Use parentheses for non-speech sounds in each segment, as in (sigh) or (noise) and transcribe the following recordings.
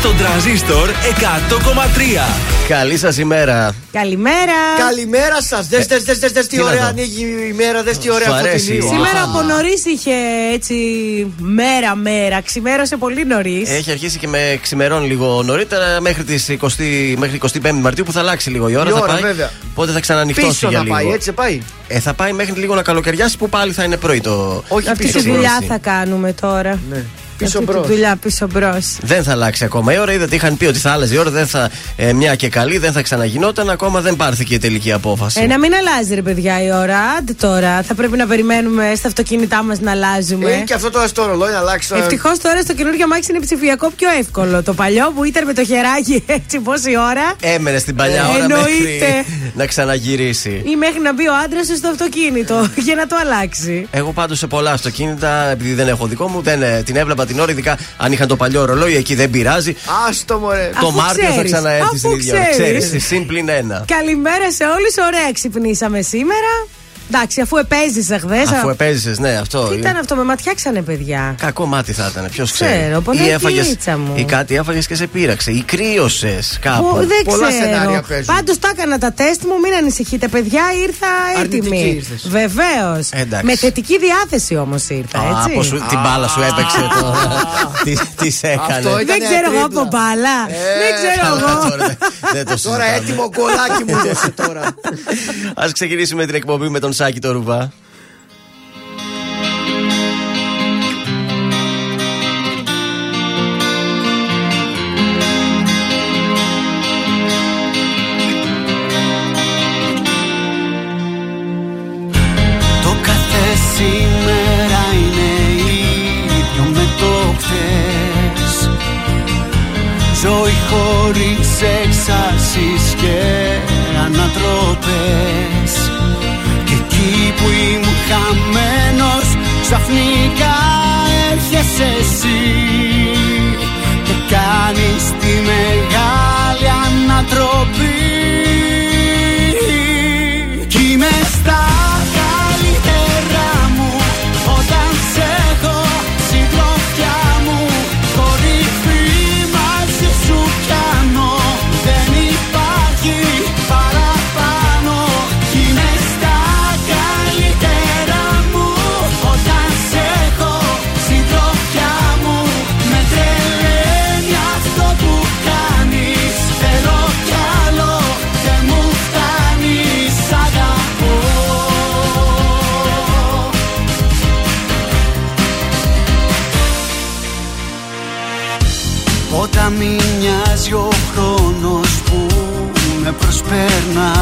Στον τραζίστορ 100,3. Καλή σας ημέρα. Καλημέρα. Καλημέρα σας. Δες δες δες δες τι ωραία ανοίγει η μέρα, δες τι ωραία φωτεινή. Σήμερα από νωρίς είχε έτσι μέρα-μέρα. Ξημέρωσε πολύ νωρίς. Έχει αρχίσει και με ξημερών λίγο νωρίτερα μέχρι, τις 20, μέχρι 25 Μαρτίου που θα αλλάξει λίγο η ώρα. Η θα ώρα, πάει. βέβαια. Πότε θα ξανανυχτώσει Πίσω για θα λίγο. πάει, έτσι πάει. Ε, θα πάει μέχρι λίγο να καλοκαιριάσει που πάλι θα είναι πρωί το. Όχι Αυτή πίσω τη δουλειά μπρος. θα κάνουμε τώρα. Ναι. Πίσω Αυτή τη μπρος. δουλειά πίσω μπρος. Δεν θα αλλάξει ακόμα η ώρα. Είδατε, είχαν πει ότι θα άλλαζε η ώρα. Δεν θα, ε, μια και καλή, δεν θα ξαναγινόταν. Ακόμα δεν πάρθηκε η τελική απόφαση. Ε, να μην αλλάζει ρε παιδιά η ώρα. Άντε τώρα. Θα πρέπει να περιμένουμε στα αυτοκίνητά μας να αλλάζουμε. Ε, και αυτό τώρα στο ρολόι να αλλάξει. τώρα. Ευτυχώς τώρα στο καινούργιο αμάξι είναι ψηφιακό πιο εύκολο. Το παλιό που ήταν με το χεράκι (laughs) έτσι πόση ώρα. Έμενε στην παλιά Ε, ώρα εννοείται. μέχρι να ξαναγυρίσει. Ή μέχρι να μπει ο άντρας σου στο αυτοκίνητο (laughs) για να το αλλάξει. Εγώ πάντως σε πολλά αυτοκίνητα, επειδή δεν έχω δικό μου, δεν, ε, την έβλεπα την ώρα, ειδικά αν είχαν το παλιό ρολόι, εκεί δεν πειράζει. Άστο μωρέ. το Αφού Μάρτιο θα ξέρεις, ξαναέρθει αφού στην ίδια ώρα. ξέρεις. Ξέρεις, συν πλην ένα. Καλημέρα σε όλους. Ωραία ξυπνήσαμε σήμερα. Εντάξει, αφού επέζησε χθες. Αφού επέζησες, ναι, αυτό. Τι ήταν αυτό, με ματιάξανε παιδιά; Κακό μάτι θα ήταν, ποιος ξέρει. Ξέρω, πολύ αγγλίτσα μου. ή κάτι έφαγες και σε πείραξε, ή κρύωσες κάπου. Που δεν Πολλά ξέρω. σενάρια παίζουν. Πάντως τα έκανα τα τεστ μου, μην ανησυχείτε, παιδιά. Ήρθα Αρνητική έτοιμη. ήρθες. Βεβαίως. Εντάξει. Με θετική διάθεση όμως ήρθα, Α, έτσι. πώς σου- την μπάλα σου έπαιξε τώρα. (laughs) Τι τις σε έκανες. Αυτό ήταν- Δεν ξέρω εγώ τρίπλα. από μπάλα. Δεν ξέρω Καλά, εγώ. τώρα δεν- Δεν το Τώρα συζητάμε. έτοιμο κολλάκι μου (laughs) δώσε τώρα. Α ξεκινήσουμε την εκπομπή με τον Σάκη το Ρουβά. Το κάθε σήμερα είναι ίδιο με το χθες Ζωή χωρίς εξάσεις και ανατροπές Και εκεί που ήμουν χαμένος ξαφνικά έρχεσαι εσύ Και κάνεις τη μεγάλη ανατροπή Όταν μη μοιάζει ο χρόνος που με προσπέρνα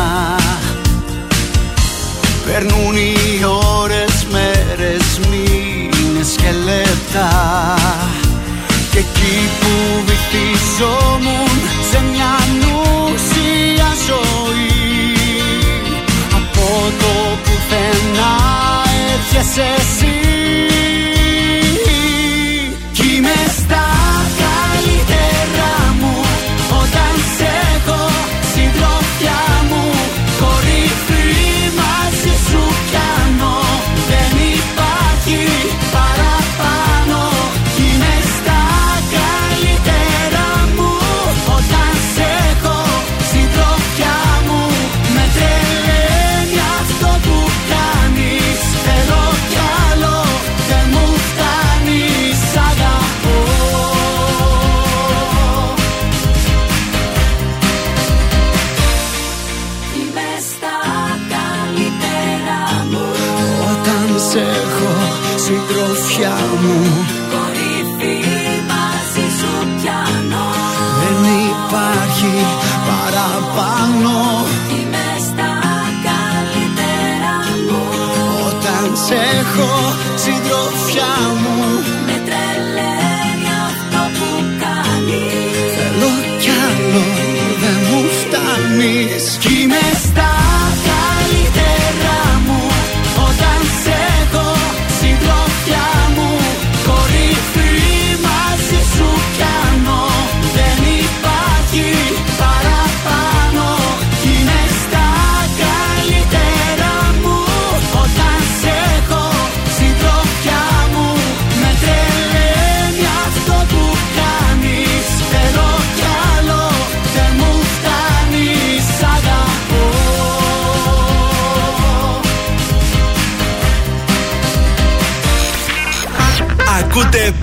Περνούν οι ώρες, μέρες, μήνες και λεπτά. Και εκεί που βυθιζόμουν σε μια νουσία ζωή Από το πουθενά έρχεσαι εσύ. Κι είμαι στα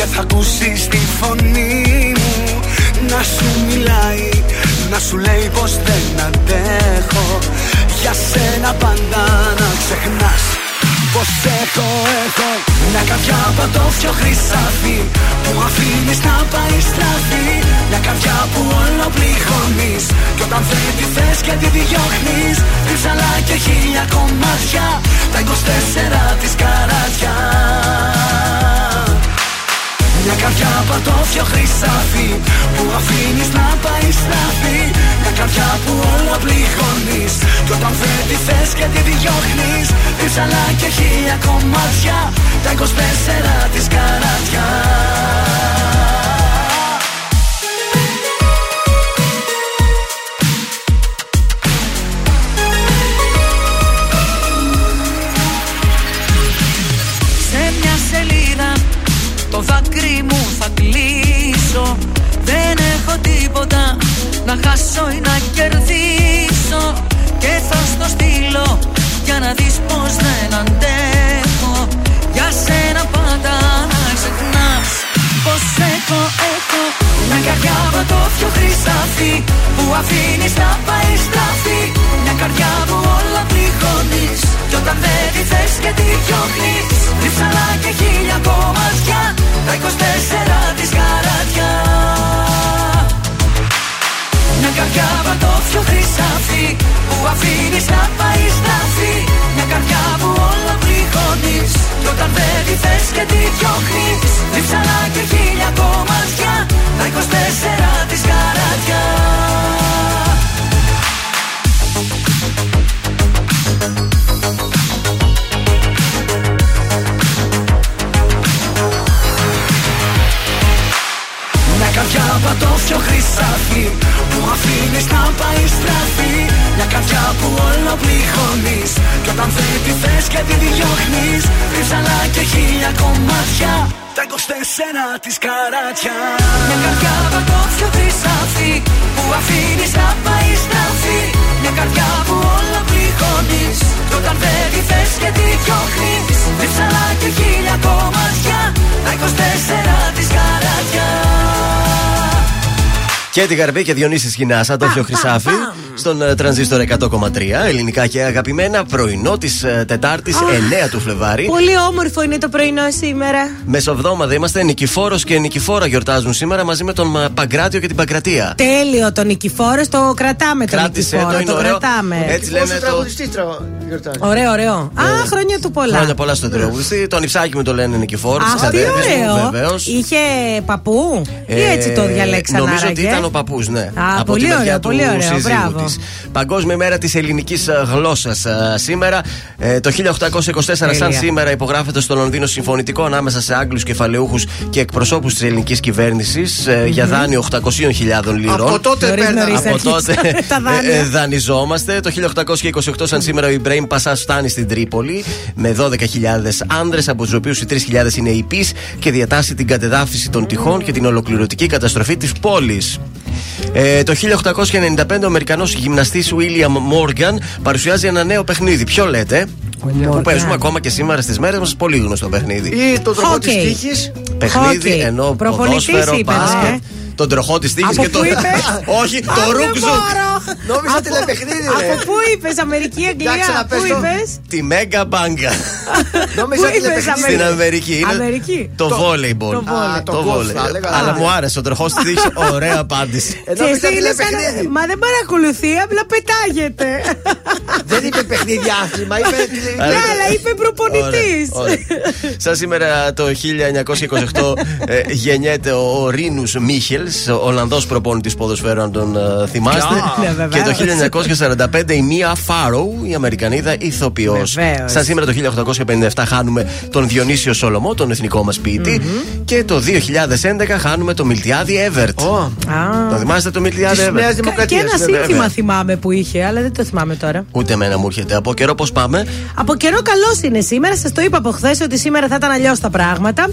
Και θα ακούσεις τη φωνή μου. Να σου μιλάει, να σου λέει πως δεν αντέχω. Για σένα πάντα να ξεχνάς Πως έχω, έχω. Μια καρδιά πατώφιο χρυσάφι Που αφήνεις να πάει στραφή. Μια καρδιά που όλο πληγώνεις Κι όταν δεν τη θες και τη διώχνεις Ρίψαλα και χίλια κομμάτια Τα 24 της καράτια μια καρδιά πατώφιο χρυσάφι Που αφήνεις να πάει στραφή Μια καρδιά που όλα πληγώνεις Κι όταν δεν τη θες και τη διώχνεις Ρίψαλα και χίλια κομμάτια Τα 24 της καράτια να χάσω ή να κερδίσω Και θα στο στείλω για να δεις πως δεν αντέχω Για σένα πάντα να ξεχνάς πως έχω, έχω Μια καρδιά πιο χρυσάφι που αφήνεις να πάει στραφή. Μια καρδιά που όλα πληγώνεις κι όταν δεν τη θες και τη διώχνεις. Ρίψαλα και χίλια κομμάτια τα 24 της καράτια μια καρδιά πιο χρυσάφι Που αφήνεις να πάει στραφή Μια καρδιά που όλα πληγώνεις Κι όταν δεν τη θες και τη διώχνεις Ρίψαλα και χίλια κομμάτια Τα 24 της καράτια καρδιά πατώφιο χρυσάφι Που αφήνεις να πάει στραφή. Μια καρδιά που όλο πληγώνεις. Κι όταν δεν τη θες και τη διώχνεις Ρίψαλα και χίλια κομμάτια. Τα 24 της καράτια. Μια καρδιά πατώφιο χρυσάφι Που αφήνεις να πάει στραφή. Μια καρδιά που όλο πληγώνεις. Κι όταν δεν τη θες και τη διώχνεις Ρίψαλα και χίλια κομμάτια. Τα 24 της καράτια και την Γαρμπή και Διονύσης Γινάσα, το πιο χρυσάφι, στον ε, τρανζίστορ 100,3. Ελληνικά και αγαπημένα, πρωινό της ε, Τετάρτης, 9 του Φλεβάρι. Πολύ όμορφο είναι το πρωινό σήμερα. Μεσοβδόμαδα είμαστε. Νικηφόρος και Νικηφόρα γιορτάζουν σήμερα μαζί με τον ε, Παγκράτιο και την Παγκρατία. Τέλειο το Νικηφόρο, το κρατάμε το Κράτησε, Νικηφόρο. Το, το κρατάμε. Έτσι λέμε. Το... Ωραίο, ωραίο. Α, χρόνια του πολλά. Χρόνια πολλά στον τραγουδιστή. Τον Ιψάκι μου το λένε Νικηφόρος. Α, τι ωραίο. Είχε παππού; Ή έτσι το διαλέξαμε. Νομίζω ότι ήταν ο παππούς, ναι. Α, από πολύ ωραίο, πολύ ωραίο. Μπράβο. Της. Παγκόσμια μέρα της ελληνικής ε, γλώσσας ε, σήμερα. Ε, το 1824, σαν σήμερα, υπογράφεται στο Λονδίνο συμφωνητικό ανάμεσα σε Άγγλους κεφαλαιούχους και εκπροσώπους της ελληνικής κυβέρνησης για δάνειο 800.000 λίρων. Από τότε, από τότε δανειζόμαστε. Το 1828, σαν σήμερα, ο Ιμπρέιμ Πασά φτάνει στην Τρίπολη με 12.000 άνδρες, από τους οποίους οι 3.000 είναι υπεί και διατάσσει την κατεδάφιση των τυχών και την ολοκληρωτική καταστροφή της πόλης. Ε, το 1895 ο Αμερικανός γυμναστής William Morgan παρουσιάζει ένα νέο παιχνίδι. Ποιο λέτε; Που παίζουμε ακόμα και σήμερα στις μέρες μας. Πολύ γνωστό παιχνίδι. Ή το τρόπο okay. τη τύχης. Παιχνίδι okay. ενώ ποδόσφαιρο, μπάσκετ. Ε. Τον τροχό της τύχης και (laughs) το. Όχι, το ρουκ ζουκ. Νόμιζα ότι είναι παιχνίδι, Από πού είπες, Αμερική, Αγγλία, πού είπες; Τη Μέγκα Μπάγκα. (laughs) Νόμιζα ότι είναι παιχνίδι. Στην Αμερική. Αμερική. Το βόλεϊμπολ. Το βόλεϊ. Αλλά μου άρεσε ο τροχός της τύχης. (laughs) Ωραία απάντηση. Μα δεν παρακολουθεί, απλά πετάγεται. Δεν είπε παιχνίδι άθλημα, είπε. Ναι, αλλά είπε προπονητής. Σαν σήμερα το 1928 ε, γεννιέται ο Ρίνου Μίχελς, Ολλανδός προπόνητης ποδοσφαίρου, αν τον uh, θυμάστε. Ναι, και το 1945 η Μία Φάρο, η Αμερικανίδα ηθοποιός. Σαν σήμερα το 1857 χάνουμε τον Διονύσιο Σολομό, τον εθνικό μας ποιητη Και το 2011 χάνουμε το Μιλτιάδη Εύερτ. Oh. Το θυμάστε το Μιλτιάδη Εύερτ; Και ένα σύνθημα θυμάμαι που είχε, αλλά δεν το θυμάμαι τώρα. Ούτε εμένα μου έρχεται. Από καιρό πώς πάμε; Από καιρό καλός είναι σήμερα. Σας το είπα από χθες ότι σήμερα θα ήταν αλλιώς τα πράγματα.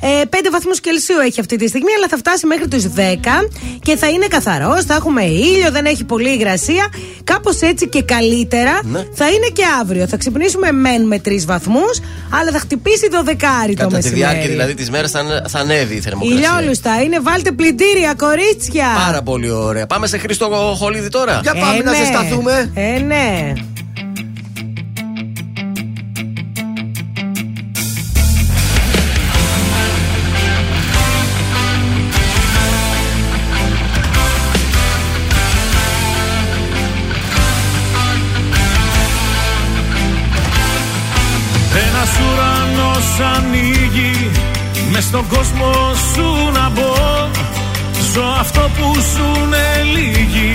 Ε, 5 βαθμούς Κελσίου έχει αυτή τη στιγμή, αλλά θα φτάσει μέχρι τους 10 και θα είναι καθαρός. Θα έχουμε ήλιο, δεν έχει πολύ υγρασία. Κάπως έτσι και καλύτερα ναι. θα είναι και αύριο. Θα ξυπνήσουμε μεν με 3 βαθμούς, αλλά θα χτυπήσει το δεκάρι Κατά το μεσημέρι. Κατά τη διάρκεια δηλαδή της μέρας θα, θα ανέβει η θερμοκρασία. Ηλιόλουστα είναι, βάλτε πλυντήρια, κορίτσια. Πάρα πολύ ωραία. Πάμε σε Χρήστο Χολίδη τώρα. Για πάμε ε, να ναι. ζεσταθούμε. Ε, ναι. Στον κόσμο σου να μπω. Ζω αυτό που ζουνε λίγοι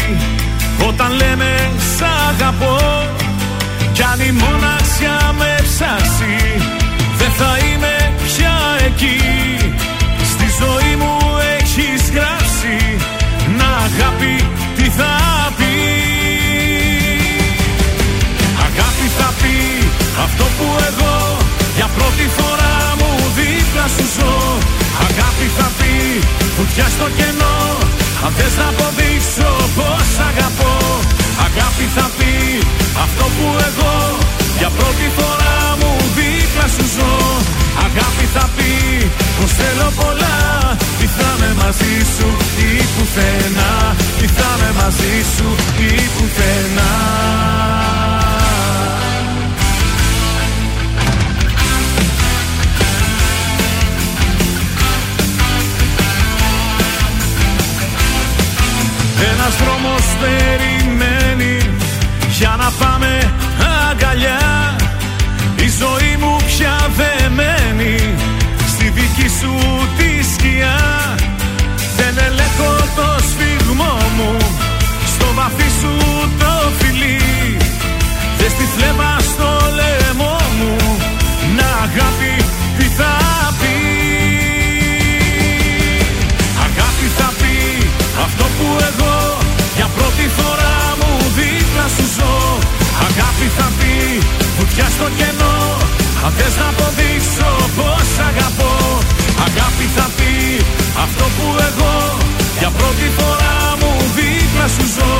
Όταν λένε σ' αγαπώ Κι αν η μοναξιά με θα πει βουτιά στο κενό. Αν θες να αποδείξω πως αγαπώ Αγάπη θα πει αυτό που εγώ Για πρώτη φορά μου δίπλα σου ζω. Αγάπη θα πει πως θέλω πολλά Τι θα με μαζί σου ή πουθενά. Τι θα με μαζί σου ή πουθενά Ένας δρόμος περιμένει για να πάμε αγκαλιά. Η ζωή μου πια δεμένη στη δική σου τη σκιά. Δεν ελέγχω το σφιγμό μου στο βαθύ σου το φιλί. Δες τη φλέβα σου ζω. Αγάπη θα πει βουτιά στο κενό. Αν θες να αποδείξω πως αγαπώ Αγάπη θα πει αυτό που εγώ Για πρώτη φορά μου δίπλα σου ζω.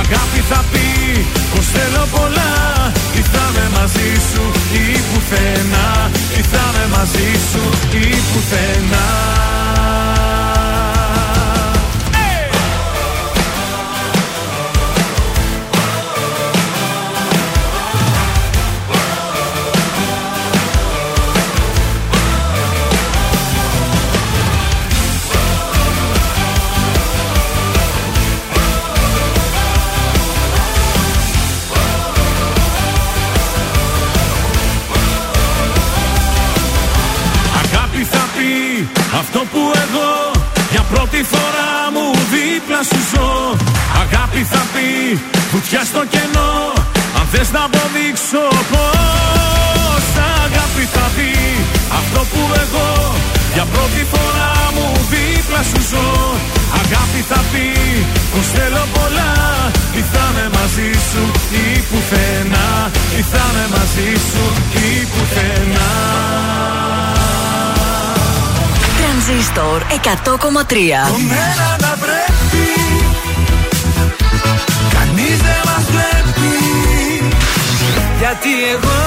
Αγάπη θα πει πως θέλω πολλά. Τι θα με μαζί σου ή πουθενά. Τι θα με μαζί σου ή πουθενά Αγάπη θα πει βουτιά στο κενό. Αν θες να αποδείξω πως Αγάπη θα πει αυτό που εγώ για πρώτη φορά μου δίπλα σου ζω. Αγάπη θα πει πως θέλω πολλά Τι θα με μαζί σου ή πουθενά. Τι θα με μαζί σου ή πουθενά. Τρανζίστορ 100,3 Μένα να πρέπει μας βλέπει Γιατί εγώ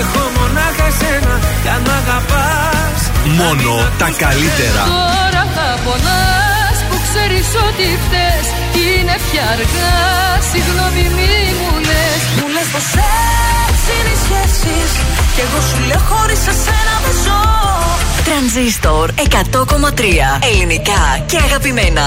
έχω μονάχα εσένα Κι αν αγαπάς Μόνο τα καλύτερα. Τώρα θα πονάς που ξέρεις ότι φταίς. Κι είναι πια αργά. Συγγνώμη μη μου λες. Μου λες πως έτσι είναι οι σχέσεις. Κι εγώ σου λέω χωρίς εσένα δεν ζω. Τρανζίστορ 100,3 Ελληνικά και αγαπημένα.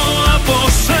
από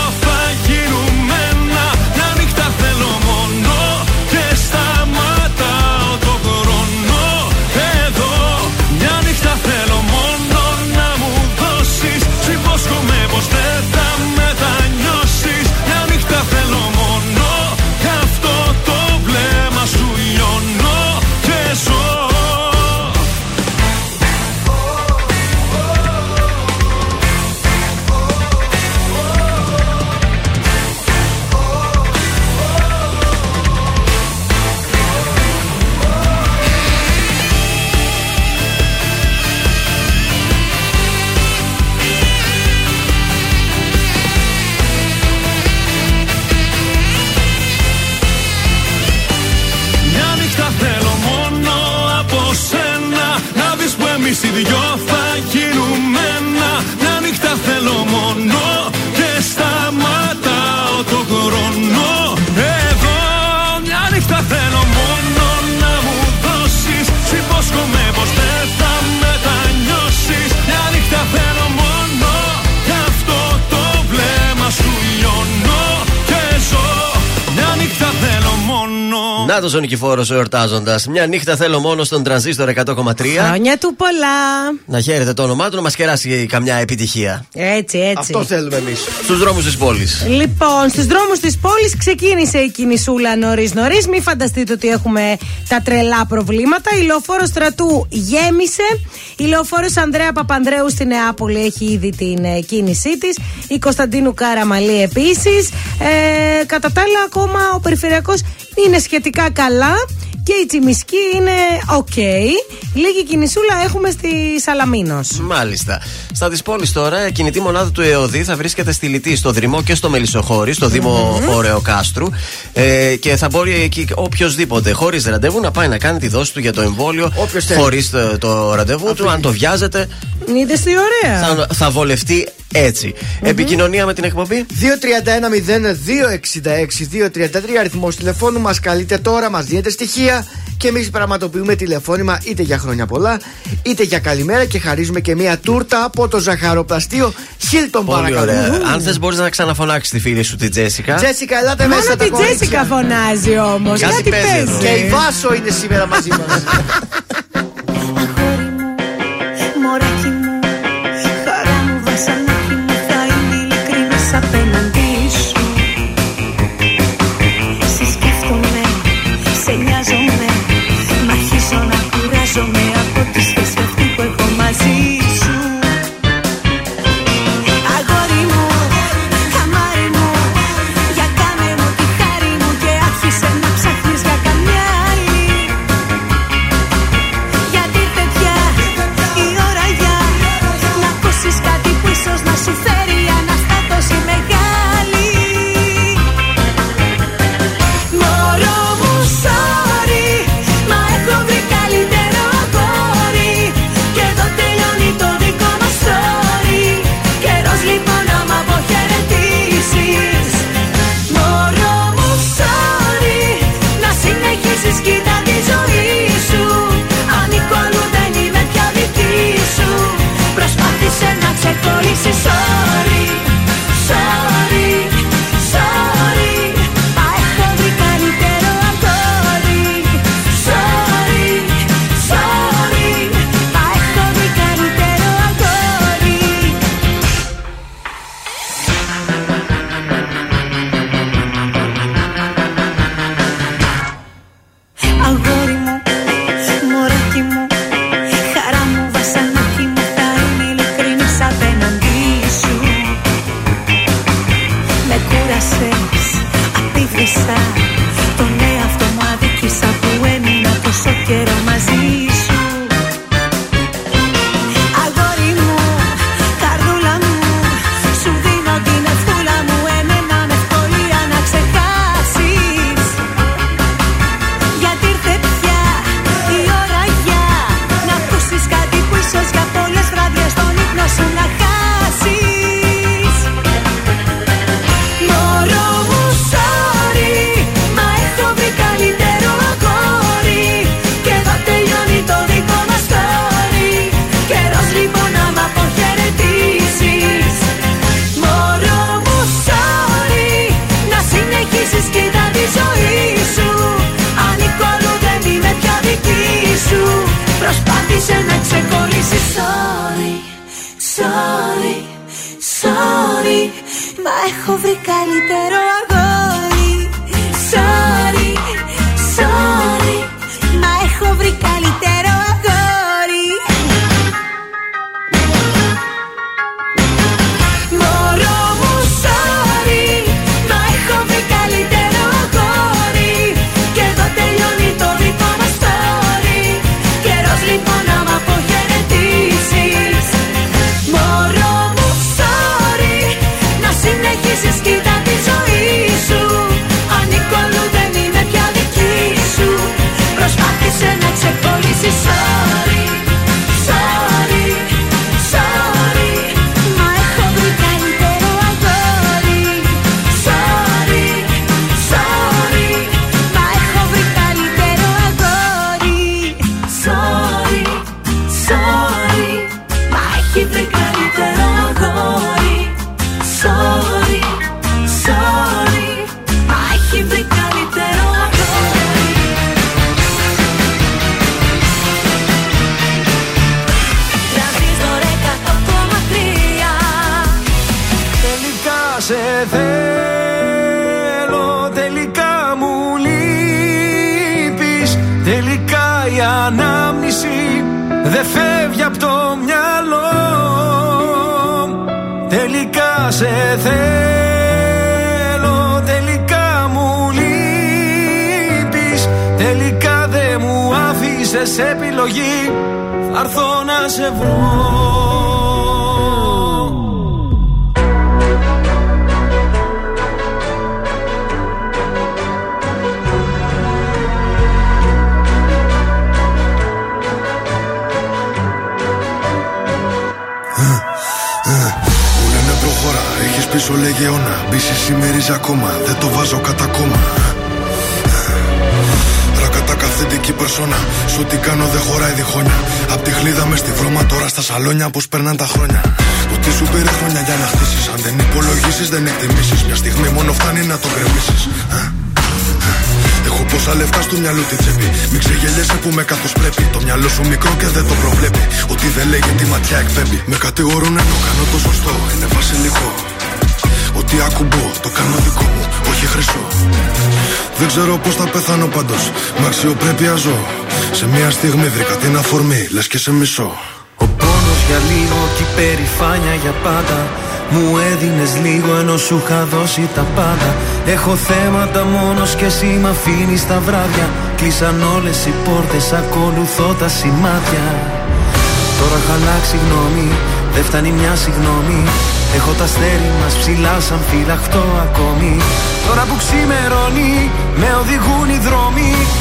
ο Νικηφόρο εορτάζοντας. Μια νύχτα θέλω μόνο στον τρανζίστορ 100,3. Χρόνια του πολλά. Να χαίρετε το όνομά του, να μας κεράσει καμιά επιτυχία. Έτσι, έτσι. Αυτό θέλουμε εμείς. Στους δρόμους της πόλης. Λοιπόν, στους δρόμους της πόλης ξεκίνησε η κινησούλα νωρί-νωρί. Μην φανταστείτε ότι έχουμε τα τρελά προβλήματα. Η λεωφόρος στρατού γέμισε. Η λεωφόρος Ανδρέα Παπανδρέου στη Νεάπολη έχει ήδη την ε, κίνησή της. Η Κωνσταντίνου Κάραμαλή επίσης. Ε, κατά τα άλλα, ακόμα ο περιφερειακός είναι σχετικά καλά. Και η Τσιμισκή είναι οκ. Λίγη κινησούλα έχουμε στη Σαλαμίνος. Μάλιστα. Στα της πόλης τώρα, η κινητή μονάδα του ΕΟΔΥ θα βρίσκεται στη Λιτή, στο Δρυμό και στο Μελισσοχώρι, στο Δήμο Ωρεοκάστρου. Ε, και θα μπορεί εκεί οποιοδήποτε, χωρίς ραντεβού, να πάει να κάνει τη δόση του για το εμβόλιο. Όποιος θέλει. Χωρίς το, το ραντεβού του. Αν το βιάζεται, Είδες τι ωραία. θα, θα βολευτεί έτσι. Επικοινωνία με την εκπομπή. 231-0-266-233 αριθμός τηλεφώνου μας. Καλείτε τώρα, μας δίνετε στοιχεία και εμείς πραγματοποιούμε τηλεφώνημα είτε για χρόνια πολλά είτε για καλημέρα και χαρίζουμε και μία τούρτα από το ζαχαροπλαστείο Χίλτον Πολύ παρακαλώ. ωραία. Αν θες, μπορείς να ξαναφωνάξεις τη φίλη σου την Τζέσικα. Τζέσικα, ελάτε Μόνο μέσα τα την κορίτσια. Τζέσικα φωνάζει όμως. Κάτι Κάτι παίζει εδώ. παίζει. Και η Βάσο είναι σήμερα μαζί μας. (laughs) και σε μισό. Ο πόνος για λίγο και η περηφάνεια για πάντα. Μου έδινες λίγο ενώ σου είχα δώσει τα πάντα. Έχω θέματα μόνος και εσύ μ' αφήνεις τα βράδια. Κλείσαν όλες οι πόρτες, ακολουθώ τα σημάδια. Τώρα έχω αλλάξει γνώμη, δεν φτάνει μια συγγνώμη Έχω τα αστέρι μας ψηλά σαν φυλαχτό ακόμη. Τώρα που ξημερώνει, με οδηγούν οι δρόμοι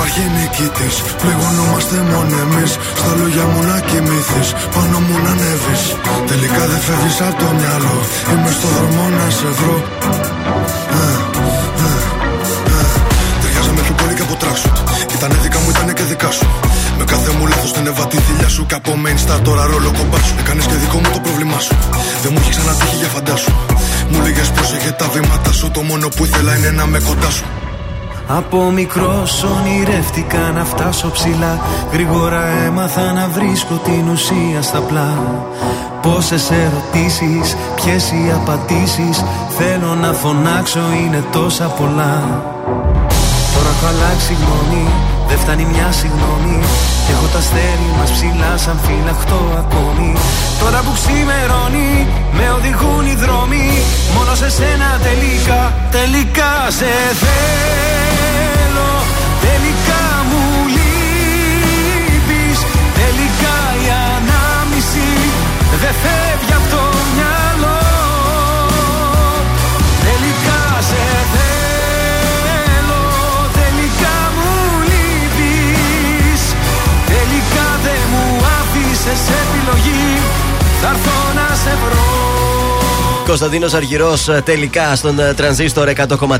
υπάρχει νικητή. Πληγωνόμαστε μόνο εμείς. Στα λόγια μου να κοιμηθεί. Πάνω μου να ανέβεις. Τελικά δεν φεύγεις από το μυαλό. Είμαι στο δρόμο να σε βρω. Α, α, α. Ταιριάζαμε πιο πολύ και από τράξουτ. Ήτανε δικά μου, ήτανε και δικά σου. Με κάθε μου λάθος την έβα τη θηλιά σου. Και από main star τώρα ρόλο κομπάς σου. Έκανες και δικό μου το πρόβλημά σου. Δεν μου έχει ξανατύχει για φαντάσου. Μου λέγες πρόσεχε τα βήματα σου. Το μόνο που ήθελα είναι να με κοντά σου. Από μικρός ονειρεύτηκα να φτάσω ψηλά. Γρήγορα έμαθα να βρίσκω την ουσία στα πλά. Πόσες ερωτήσεις, ποιες οι απαντήσεις. Θέλω να φωνάξω είναι τόσα πολλά. Τώρα έχω αλλάξει γνώμη, δεν φτάνει μια συγγνώμη Έχω τα αστέρι μας ψηλά σαν φυλαχτό ακόμη. Τώρα που ξημερώνει, με οδηγούν οι δρόμοι. Μόνο σε σένα τελικά, τελικά σε θέλω δεν φεύγει από το μυαλό. Τελικά σε θέλω. Τελικά μου λείπεις. Τελικά δεν μου άφησες επιλογή. Θα έρθω να σε βρω Κωνσταντίνος Αργυρός ε, τελικά στον ε, τρανζίστορ 100,3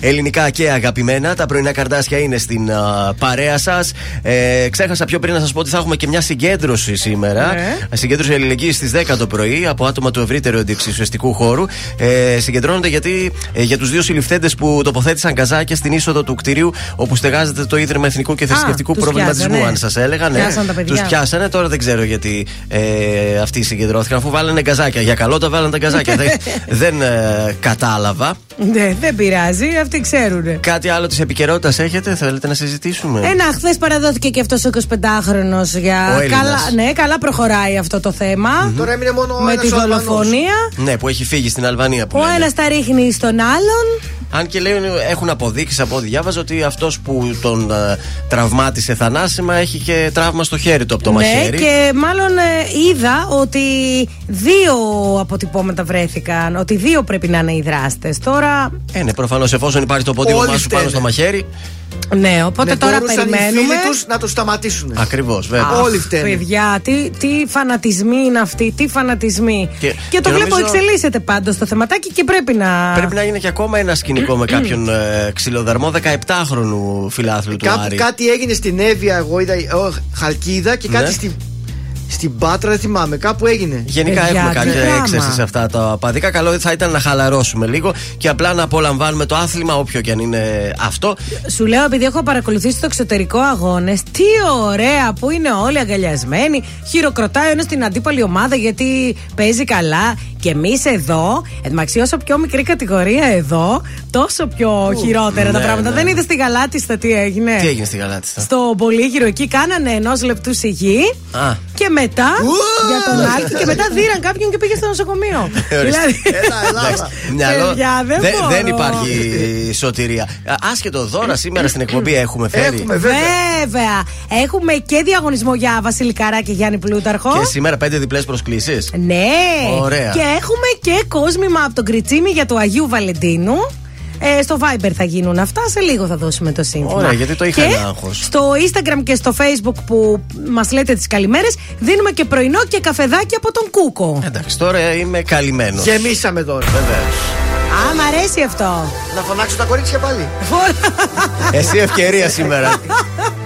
ελληνικά και αγαπημένα. Τα πρωινά καρδάσια είναι στην uh, παρέα σας. Ε, ξέχασα πιο πριν να σας πω ότι θα έχουμε και μια συγκέντρωση σήμερα. Ναι. Συγκέντρωση αλληλεγγύη στις 10 το πρωί από άτομα του ευρύτερου αντιεξουσιαστικού χώρου. Ε, συγκεντρώνονται γιατί ε, για τους δύο συλληφθέντες που τοποθέτησαν καζάκια στην είσοδο του κτηρίου όπου στεγάζεται το Ίδρυμα Εθνικού και Θρησκευτικού Προβληματισμού, ναι. αν σας έλεγα. Ναι, τους πιάσανε. Τώρα δεν ξέρω γιατί ε, αυτοί συγκεντρώθηκαν αφού βάλανε καζάκια. Για καλό τα βάλανε τα καζάκια. Δεν δεν ε, κατάλαβα. Ναι, δεν πειράζει, αυτοί ξέρουν. Κάτι άλλο της επικαιρότητας έχετε, θέλετε να συζητήσουμε; Ένα, χθες παραδόθηκε και αυτός ο 25χρονο για. καλά, ναι, καλά προχωράει αυτό το θεμα Τώρα έμεινε μόνο Με τη δολοφονία. Ναι, που έχει φύγει στην Αλβανία. Που ο ένας τα ρίχνει στον άλλον. Αν και λέει έχουν αποδείξεις από ό,τι διάβαζα ότι αυτός που τον uh, τραυμάτισε θανάσιμα έχει και τραύμα στο χέρι του από το ναι, μαχαίρι. Και μάλλον ε, είδα ότι δύο αποτυπώματα βρέθηκαν. Ότι δύο πρέπει να είναι οι δράστες. Τώρα. Ε, ναι, προφανώς εφόσον υπάρχει το πόδι σου πάνω στο μαχαίρι. Ναι, οπότε ναι, τώρα περιμένουμε. Οι τους να το σταματήσουν. Ακριβώς, βέβαια. Όλοι φταίνουν. Παιδιά, τι, τι φανατισμοί είναι αυτοί, τι φανατισμοί. Και, και το βλέπω εξελίσσεται πάντως το θεματάκι και πρέπει να. Πρέπει να γίνει και ακόμα ένα σκηνικό με κάποιον ε, ξυλοδαρμό 17χρονου φιλάθλου του Άρη. Κάτι έγινε στην Εύβοια, εγώ είδα Χαλκίδα και κάτι ναι. στη στην Πάτρα δεν θυμάμαι, κάπου έγινε. Γενικά ε, έχουμε κάποια έξεση σε αυτά τα παδικά. Καλό θα ήταν να χαλαρώσουμε λίγο και απλά να απολαμβάνουμε το άθλημα, όποιο και αν είναι αυτό. Σου λέω, επειδή έχω παρακολουθήσει το εξωτερικό αγώνες, τι ωραία που είναι όλοι αγκαλιασμένοι. Χειροκροτάει ο ένας την αντίπαλη ομάδα γιατί παίζει καλά. Και εμείς εδώ, εντωμεταξύ, όσο πιο μικρή κατηγορία εδώ, τόσο πιο χειρότερα τα ναι, πράγματα. Ναι. Δεν είδες στη Γαλάτιστα τι έγινε; Τι έγινε στη Γαλάτιστα; Στο Πολύγυρο εκεί κάνανε ενός λεπτού σιγή. Και μετά για τον Άλκη και μετά δίραν κάποιον και πήγε στο νοσοκομείο. δηλαδή. Δεν υπάρχει σωτηρία. Άσχετο δώρα σήμερα στην εκπομπή έχουμε φέρει. Βέβαια. Έχουμε και διαγωνισμό για Βασιλικάρα και Γιάννη Πλούταρχο. Και σήμερα πέντε διπλές προσκλήσεις. Ναι. Ωραία. Και έχουμε και κόσμημα από τον Κριτσίμι για το Αγίου Βαλεντίνου. Ε, στο Viber θα γίνουν αυτά. Σε λίγο θα δώσουμε το σύνθημα. Ωραία, γιατί το είχα άγχος. Στο Instagram και στο Facebook που μας λέτε τις καλημέρες, δίνουμε και πρωινό και καφεδάκι από τον Κούκο. Εντάξει, τώρα είμαι καλυμμένος. Γεμίσαμε τώρα. Βέβαια. Α, μ' αρέσει αυτό. Να φωνάξω τα κορίτσια πάλι. Εσύ ευκαιρία σήμερα. (laughs)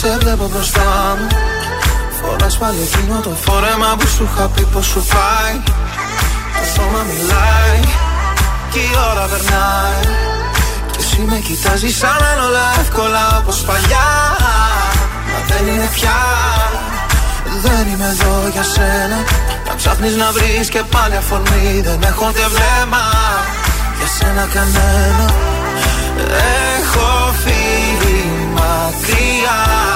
σε βλέπω μπροστά μου. Φοράς πάλι εκείνο το φόρεμα που σου είχα πει πως σου πάει Το σώμα μιλάει και η ώρα περνάει. Και εσύ με κοιτάζεις σαν να είναι όλα εύκολα όπως παλιά. Μα δεν είναι πια. Δεν είμαι εδώ για σένα. Να ψάχνεις να βρεις και πάλι αφορμή. Δεν έχω ούτε βλέμμα Για σένα κανένα. Έχω φύγει μακριά Μακριά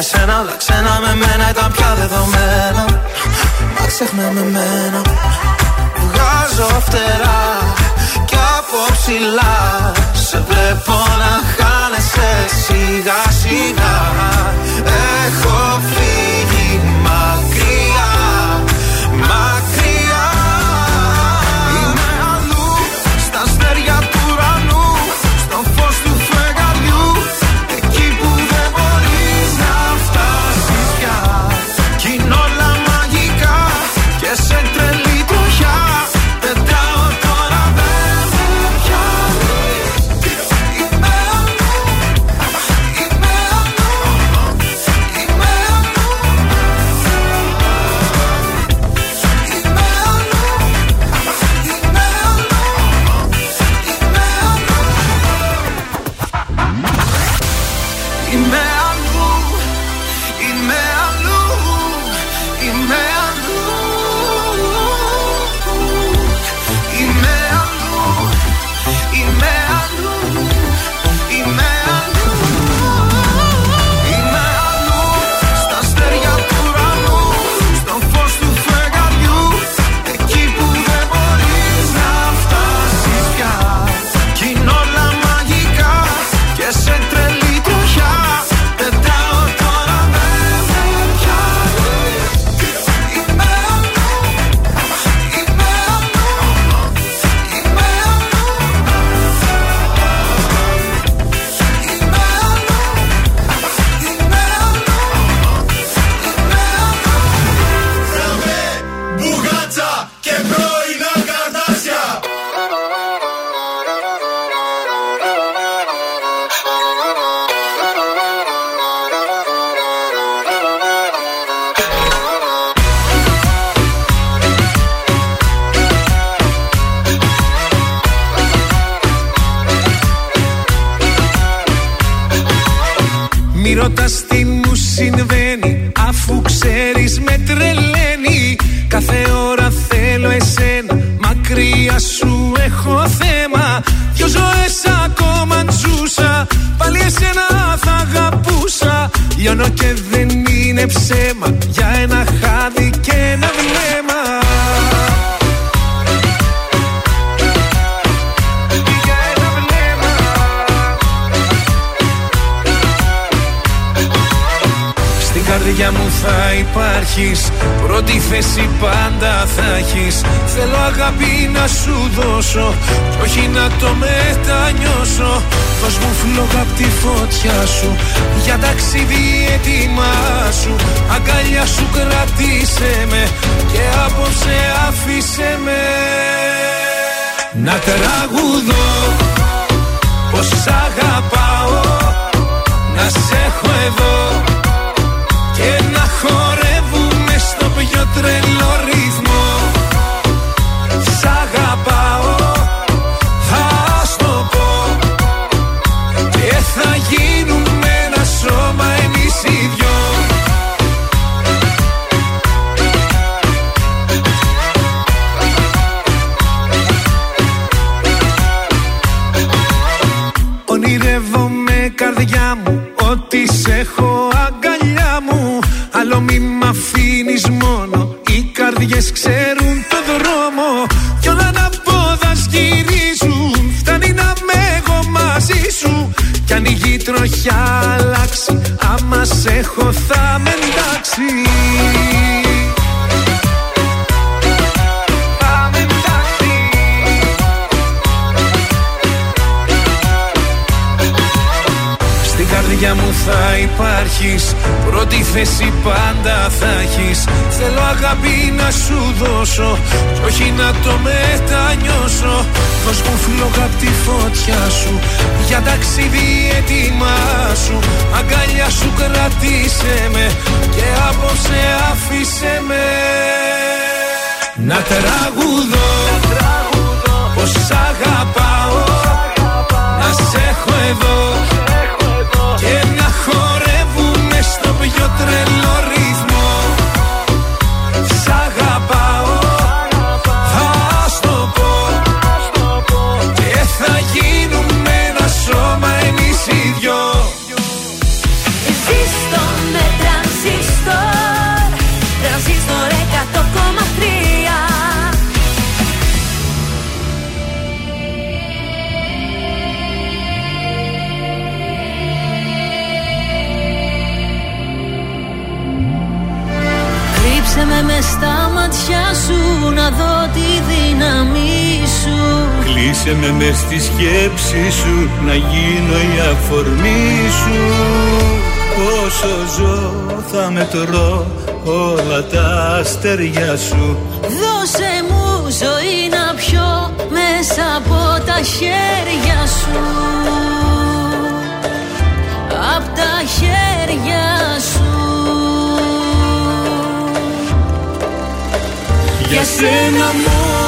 για σένα Αλλά ξένα με μένα ήταν πια δεδομένα. Μα ξέχνα με μένα. Βγάζω φτερά Κι από ψηλά. Σε βλέπω να χάνεσαι σιγά σιγά. Έχω φύγει στη σκέψη σου να γίνω η αφορμή σου. Πόσο ζω θα μετρώ όλα τα στεριά σου. Δώσε μου ζωή να πιω μέσα από τα χέρια σου. Απ' τα χέρια σου. Για σένα μόνο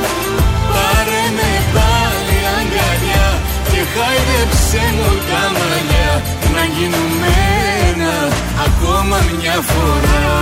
χάιδεψε τα μαλλιά να γίνουμε ένα ακόμα μια φορά.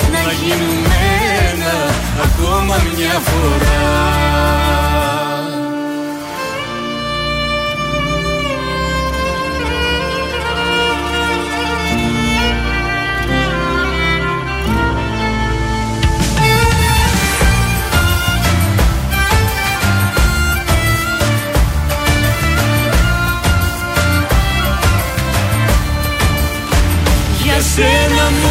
Να γίνουμε ένα ακόμα μια φορά. Για σένα μόνο να υπάρχω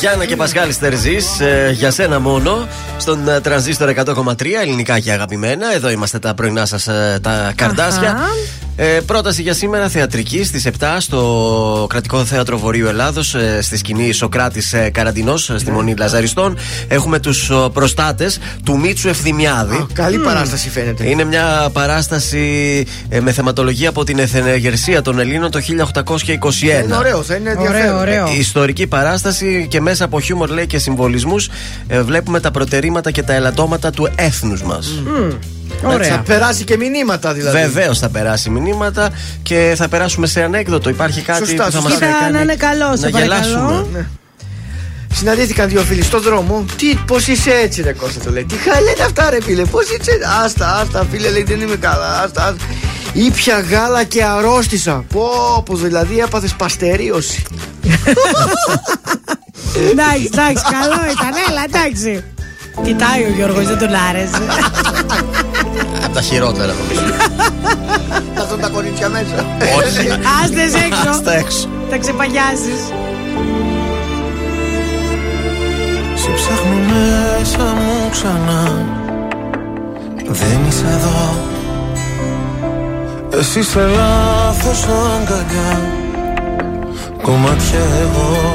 Γιάννα και Πασχάλη Στερζής, για σένα μόνο. Στον ε, τρανζίστορ 100,3 ελληνικά και αγαπημένα. Εδώ είμαστε τα πρωινά σας τα καρδάσια. Αχα. Ε, πρόταση για σήμερα θεατρική στις 7 στο Κρατικό Θέατρο Βορείου Ελλάδος, στη σκηνή Σοκράτης ε, Καραντινός, στη Μονή Λαζαριστών. Έχουμε τους προστάτες του Μίτσου Ευθυμιάδη. Καλή παράσταση φαίνεται. Είναι μια παράσταση ε, με θεματολογία από την εθενεργερσία των Ελλήνων το 1821. Είναι ωραίο, θα είναι ενδιαφέρον. Ε, Ιστορική παράσταση και μέσα από χιούμορ λέει και συμβολισμούς βλέπουμε τα προτερήματα και τα ελαττώματα του έθνους μας. Έτσι, Θα περάσει και μηνύματα δηλαδή. Βεβαίως θα περάσει μηνύματα και θα περάσουμε σε ανέκδοτο. Υπάρχει κάτι Σωστά, που θα μας σωστά. Κοίτα να είναι καλό, σε να γελάσουμε. παρακαλώ. Ναι. Συναντήθηκαν δύο φίλοι στον δρόμο. Τι, πώς είσαι έτσι, ρε Κώστα, το λέει. Τι χάλια είναι αυτά, ρε φίλε. Πώς είσαι; Έτσι. Άστα, άστα, φίλε, λέει δεν είμαι καλά. Άστα, άστα. Ήπια γάλα και αρρώστησα. Πω, πως δηλαδή έπαθες παστερίωση. Εντάξει, εντάξει, καλό ήταν, έλα, εντάξει. Κοιτάει ο Γιώργος, δεν τον άρεσε. (laughs) Από τα χειρότερα νομίζω. Θα έρθουν τα κορίτσια μέσα. Όχι. Άστες έξω. Άστα έξω. Θα ξεπαγιάσεις. Σε ψάχνω μέσα μου ξανά Δεν είσαι εδώ Εσύ σε λάθος αγκαλιά Κομμάτια εγώ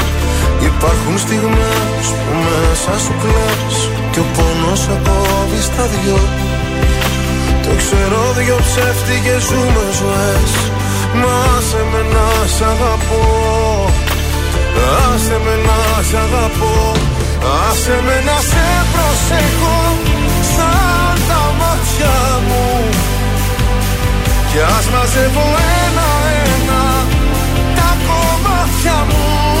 Υπάρχουν στιγμές που μέσα σου κλαις Κι ο πόνος σε κόβει στα δυο. Το ξέρω δυο ψεύτικες ζούμε ζωές. Μα σε με να σ' αγαπώ. Άσε με να σ' αγαπώ. Άσε με να σε προσέχω Σαν τα μάτια μου. Κι ας μαζεύω ένα-ένα Τα κομμάτια μου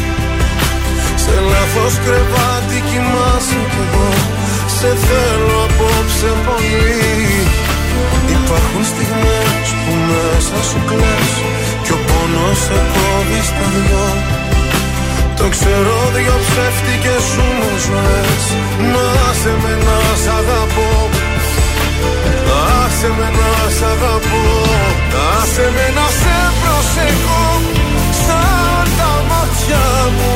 Σε λάθος κρεβάτι κοιμάσαι κι εγώ. Σε θέλω σε πολύ. Υπάρχουν στιγμές που μέσα σου κλαις Κι ο πόνος σε κόβει στα δυο. Το ξέρω δυο ψεύτικες σου μου ζωές. Να σε με να σ' αγαπώ. Άσε με να σ' αγαπώ. Άσε με να σε προσεχώ Σαν τα μάτια μου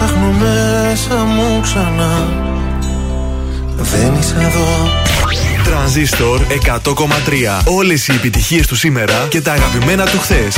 ψάχνω μέσα μου ξανά. Δεν είσαι εδώ. Τρανζίστορ 100,3 Όλες οι επιτυχίες του σήμερα και τα αγαπημένα του χθες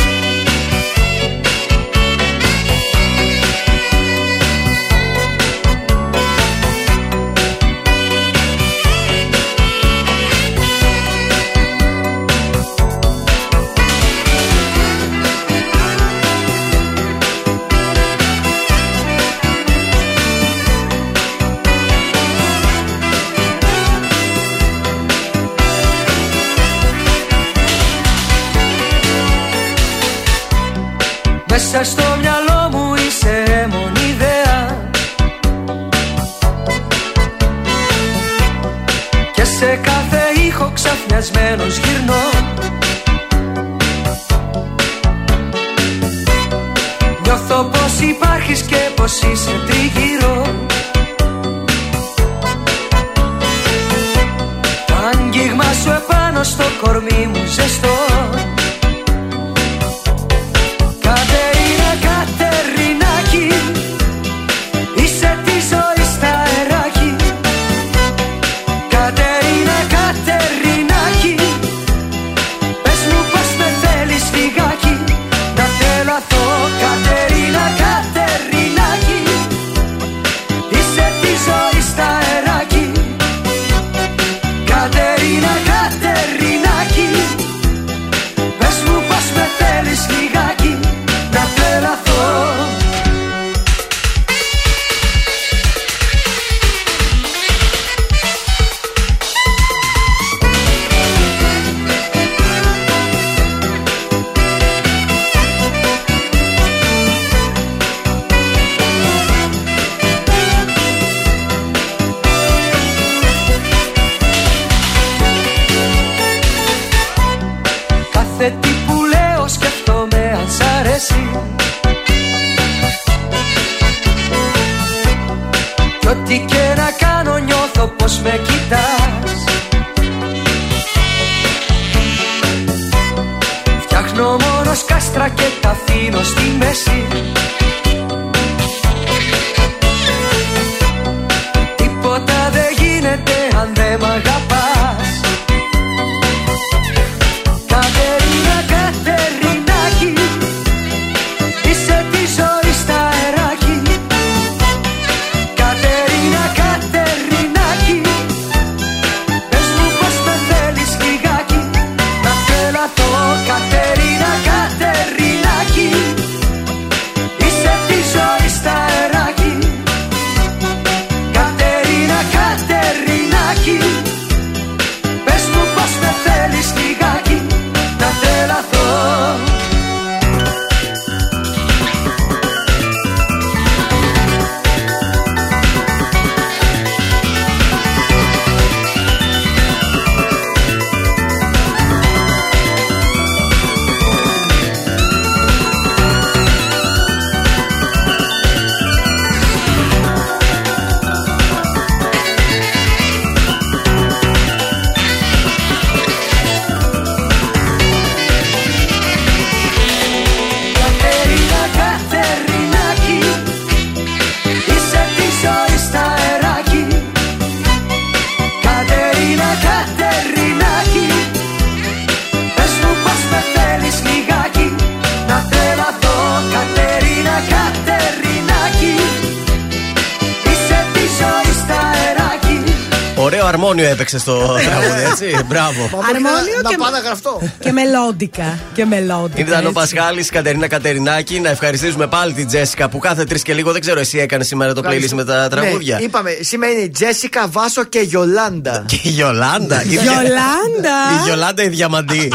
έπαιξε στο τραγούδι, έτσι; (laughs) Μπράβο. Αρμόνιο να και, πάω να γραφτώ. και μελόντικα. Και μελόντικα. Ήταν ο έτσι. Πασχάλης, Κατερίνα Κατερινάκη. Να ευχαριστήσουμε πάλι την Τζέσικα που κάθε τρεις και λίγο δεν ξέρω, εσύ έκανε σήμερα το playlist με τα τραγούδια. Ναι, είπαμε, σήμερα είναι η Τζέσικα, Βάσο και Γιολάντα. Και η Γιολάντα. (laughs) Η Γιολάντα. (laughs) Η Γιολάντα η Διαμαντή.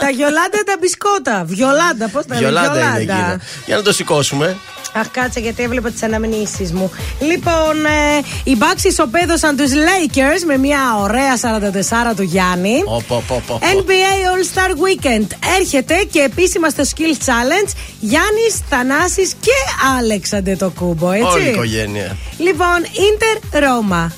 Τα γιολάντα τα μπισκότα. Βιολάντα, πώς τα λένε. Γιολάντα είναι εκείνο. Για να το σηκώσουμε. Αχ, κάτσε γιατί έβλεπα τις αναμνήσεις μου. Λοιπόν, ε, οι Bucks ισοπαίδωσαν τους Lakers με μια ωραία 44 του Γιάννη. Οπ, οπ, οπ, οπ. NBA All Star Weekend έρχεται και επίσημα στο Skill Challenge Γιάννης Θανάσης και Άλεξ Αντετοκούμπο, έτσι. Όλη η οικογένεια. Λοιπόν, Ιντερ Ρώμα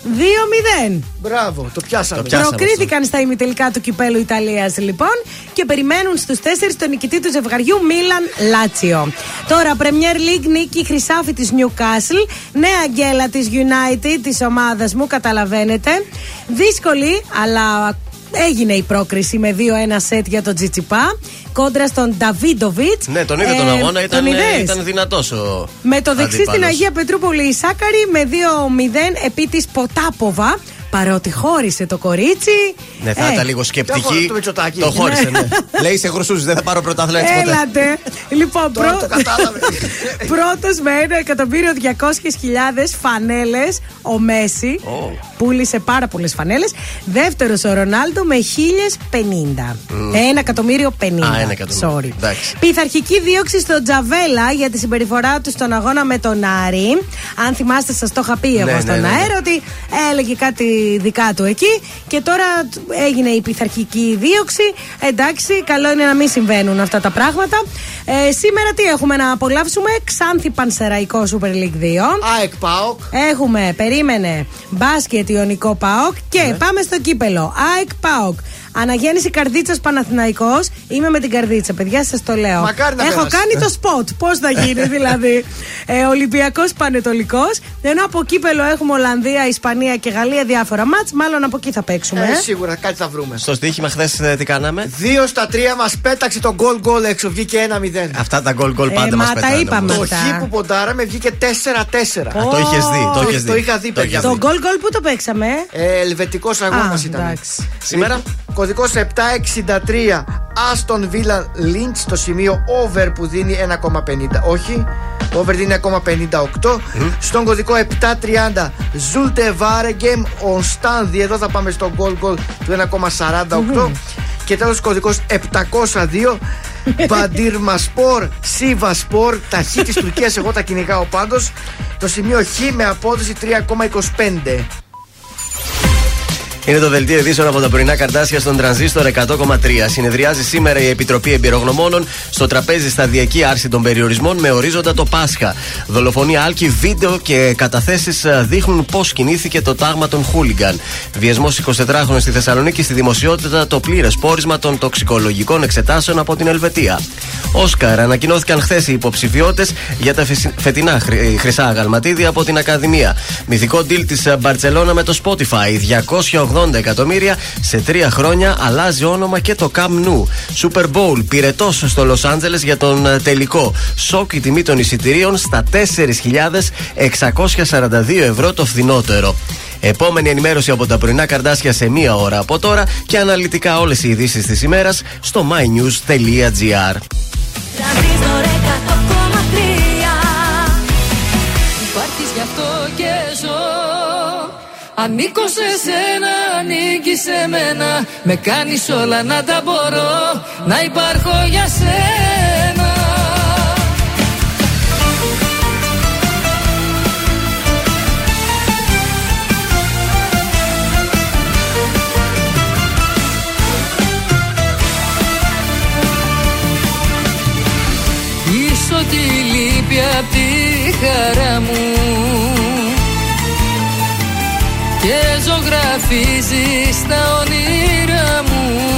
2-0. Μπράβο, το πιάσαμε. Το πιάσαμε. Προκρίθηκαν στα ημιτελικά του κυπέλου Ιταλίας λοιπόν και περιμένουν στους 4 τον νικητή του ζευγαριού Μίλαν Λάτσιο. Τώρα, Premier League νίκη χρυσάφη της Newcastle. Νέα γκέλα της United, της ομάδας μου, καταλαβαίνετε. Δύσκολη, αλλά έγινε η πρόκριση με 2-1 σετ για τον Τζιτσιπά. Κόντρα στον Νταβίντοβιτς. Ναι, τον είδε τον αγώνα, ήταν, ήταν δυνατός ο. Με το δεξί στην αντίπαλος. Αγία Πετρούπολη η Σάκαρη με 2-0 επί της Ποτάποβα. Παρότι χώρισε το κορίτσι. Ναι, θα ε, ήταν λίγο σκεπτική. το χώρισε το Μητσοτάκη. Το χώρισε, ναι. Λέει σε χρυσού, δεν θα πάρω πρωτάθλημα έτσι ποτέ. Έλατε. λοιπόν, Τώρα πρω... το κατάλαβε. (laughs) πρώτος με 1.200.000 φανέλες ο Μέση. Ω. Πούλησε πάρα πολλές φανέλες. Δεύτερος ο Ρονάλντο με 1050. Ένα εκατομμύριο 50. Α, ένα εκατομμύριο. Sorry. Εντάξει. Πειθαρχική δίωξη στον Τζαβέλα για τη συμπεριφορά του στον αγώνα με τον Άρη. Αν θυμάστε, σας το είχα πει εγώ Ναι, ναι, στον ναι, ναι. αέρα ότι έλεγε κάτι δικά του εκεί. Και τώρα έγινε η πειθαρχική δίωξη. Εντάξει, καλό είναι να μην συμβαίνουν αυτά τα πράγματα. Ε, σήμερα τι έχουμε να απολαύσουμε, Ξάνθη Πανσεραϊκό Super League 2. ΑΕΚ ΠΑΟΚ. Έχουμε, περίμενε, μπάσκετ Ιωνικό ΠΑΟΚ και Ναι. πάμε στο κύπελο. ΑΕΚ ΠΑΟΚ. Αναγέννηση Καρδίτσας Παναθηναϊκός Είμαι με την Καρδίτσα, παιδιά, σας το λέω. Μακάρι να Έχω περάσει. κάνει το σποτ. Πώς θα γίνει, (laughs) δηλαδή. Ε, Ολυμπιακός Πανετολικός. Ενώ από κύπελο έχουμε Ολλανδία, Ισπανία και Γαλλία διάφορα μάτς. Μάλλον από εκεί θα παίξουμε. Ε, ε. σίγουρα κάτι θα βρούμε. Στο στοίχημα χθες τι κάναμε; Δύο στα τρία μας πέταξε το γκολ γκολ έξω. Βγήκε 1-0. Αυτά τα γκολ γκολ Ε, πάντα μα μας τα πετάνε. είπαμε. όμως. Το αυτά. χ που ποντάραμε βγήκε 4-4. Α, το είχες δει. Το, Το- είχες το δει. είχα δει, Το παιδιά. είχες Το δει. γκολ γκολ που το παίξαμε. ε; Ε, Ελβετικός αγώνας Α, ήταν. εντάξει. Σήμερα; Κωδικός 763 Άστον Βίλα Λίντ στο σημείο over που δίνει 1,50. Όχι, το over δίνει 1,58. Στον κωδικό 730 Ζούλτε Βάρεγκεμ ο Στάνδη. Εδώ θα πάμε στο γκολ γκολ του 1,48. Και τέλος κωδικός 702 Μπαντίρμα (laughs) Σπορ, Σίβα Σπορ, τα χ της Τουρκίας. Εγώ τα κυνηγάω πάντως. Το σημείο χ με απόδοση 3,25. Είναι το δελτίο ειδήσεων από τα πρωινά καρτάσια στον τρανζίστορ 100,3. Συνεδριάζει σήμερα η Επιτροπή Εμπειρογνωμόνων στο τραπέζι σταδιακή άρση των περιορισμών με ορίζοντα το Πάσχα. Δολοφονία Άλκη, βίντεο και καταθέσεις δείχνουν πώς κινήθηκε το τάγμα των Χούλιγκαν. Βιασμός 24χρονων στη Θεσσαλονίκη στη δημοσιότητα το πλήρες πόρισμα των τοξικολογικών εξετάσεων από την Ελβετία. Όσκαρ ανακοινώθηκαν χθες οι υποψηφιότητες για τα φυσι- φετινά χρυ- χρυσά αγαλματίδια από την Ακαδημία. Μυθικό deal της Μπαρσελόνα με το Spotify. 280 εκατομμύρια σε τρία χρόνια αλλάζει όνομα και το Cam Nou. Super Bowl πυρετό στο Λο Άντζελε για τον ε, τελικό. Σοκ η τιμή των εισιτηρίων στα 4.642 ευρώ το φθηνότερο. Επόμενη ενημέρωση από τα πρωινά καρδάσια σε μία ώρα από τώρα και αναλυτικά όλες οι ειδήσεις της ημέρας στο mynews.gr. Τρανζίστορ 100,3 Υπάρχεις γι' αυτό και ζω Ανήκω σε σένα, ανήκεις σε μένα. Με κάνεις όλα να τα μπορώ Να υπάρχω για σένα. Είσαι ό,τι λείπει απ' τη χαρά μου και ζωγραφίζεις τα όνειρά μου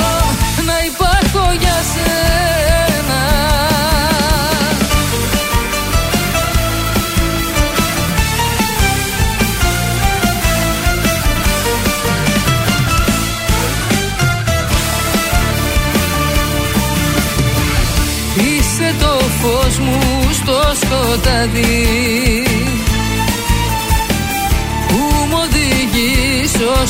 σκοτάδι. Που μου οδηγείς ως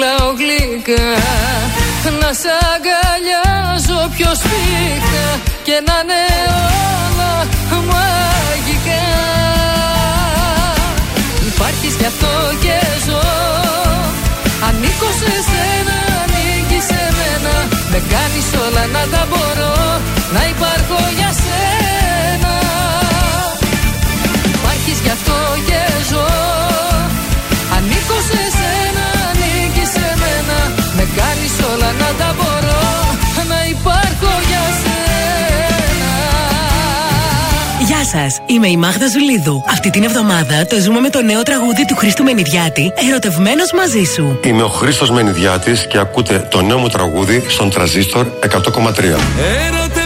φυλάω γλυκά. Να σ' αγκαλιάζω πιο σπίχτα Και να είναι όλα μαγικά. Υπάρχεις γι' αυτό και ζω. Ανήκω σε σένα, ανήκεις σε μένα. Με κάνεις όλα να τα μπορώ Να υπάρχω για σένα. Υπάρχεις γι' αυτό και ζω Με κάνεις όλα να τα μπορώ Να υπάρχω για σένα Γεια σας, είμαι η Μάγδα Ζουλίδου. Αυτή την εβδομάδα το ζούμε με το νέο τραγούδι του Χρήστου Μενιδιάτη, Ερωτευμένος μαζί σου. Είμαι ο Χρήστος Μενιδιάτης και ακούτε το νέο μου τραγούδι στον Τραζίστορ 100,3. Ερωτευμένος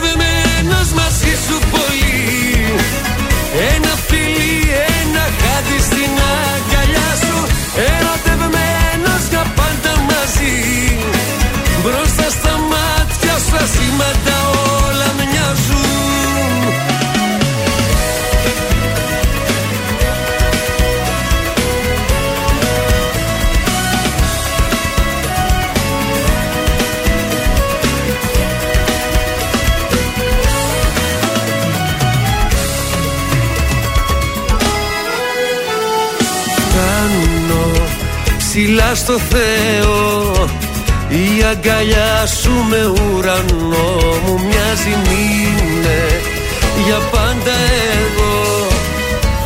ψηλά στο Θεό Η αγκαλιά σου με ουρανό μου μοιάζει μήνε. Για πάντα εγώ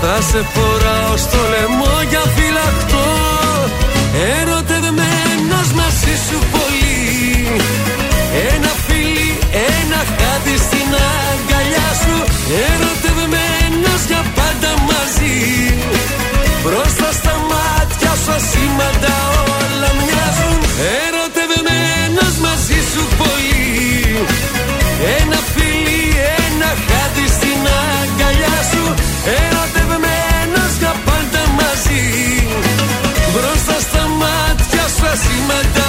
θα σε φοράω στο λαιμό για φυλακτό. Ερωτευμένος μαζί σου πολύ. Ένα φιλί, ένα χάδι στην αγκαλιά σου. Ερωτευμένος για πάντα μαζί. Μπροστά στα μάτια σου ασήμαντα όλα μοιάζουν. Ερωτευμένος μαζί σου πολύ. Ένα φιλί, ένα χάδι στην αγκαλιά σου. Ερωτευμένος για πάντα μαζί. Μπροστά στα μάτια σου ασήμαντα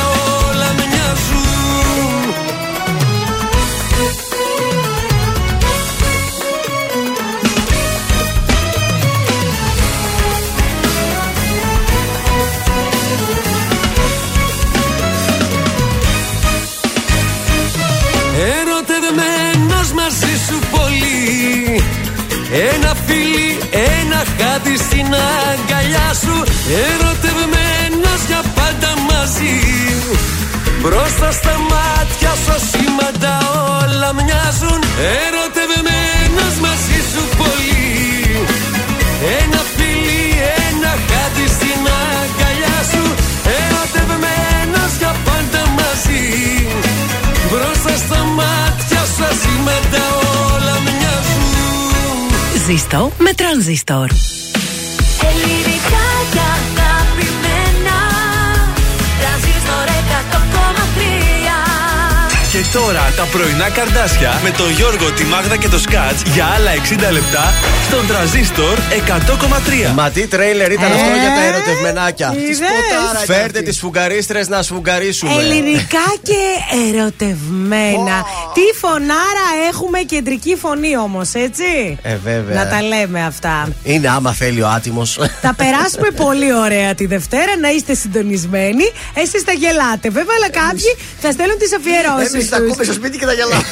σου Ερωτευμένος για πάντα μαζί Μπροστά στα μάτια σου ασήμαντα όλα μοιάζουν Ερωτευμένος μαζί σου πολύ. Ένα φιλί, ένα χάδι στην αγκαλιά σου Ερωτευμένος για πάντα μαζί. Μπροστά στα μάτια σου ασήμαντα όλα μοιάζουν. Ζήστο με τρανζίστορ. Ελληνικά και αγαπημένα Τρανζίστορ 100,3 Και τώρα τα πρωινά καρδάσια με τον Γιώργο, τη Μάγδα και το Σκάτ για άλλα 60 λεπτά στον τραζίστορ 100,3. Μα τι τρέιλερ ήταν αυτό για τα ερωτευμενάκια. Είδες; Φέρτε τις φουγγαρίστρες να σφουγγαρίσουμε. Ελληνικά και ερωτευμένα. Τι φωνάρα έχουμε κεντρική φωνή όμως, έτσι; Ε, βέβαια. Να τα λέμε αυτά. Είναι άμα θέλει ο άτιμος. Θα περάσουμε (laughs) πολύ ωραία τη Δευτέρα, να είστε συντονισμένοι. Εσείς θα γελάτε, βέβαια, αλλά κάποιοι θα στέλνουν τις αφιερώσεις. Εμείς τα ακούμε στο σπίτι και τα γελάμε.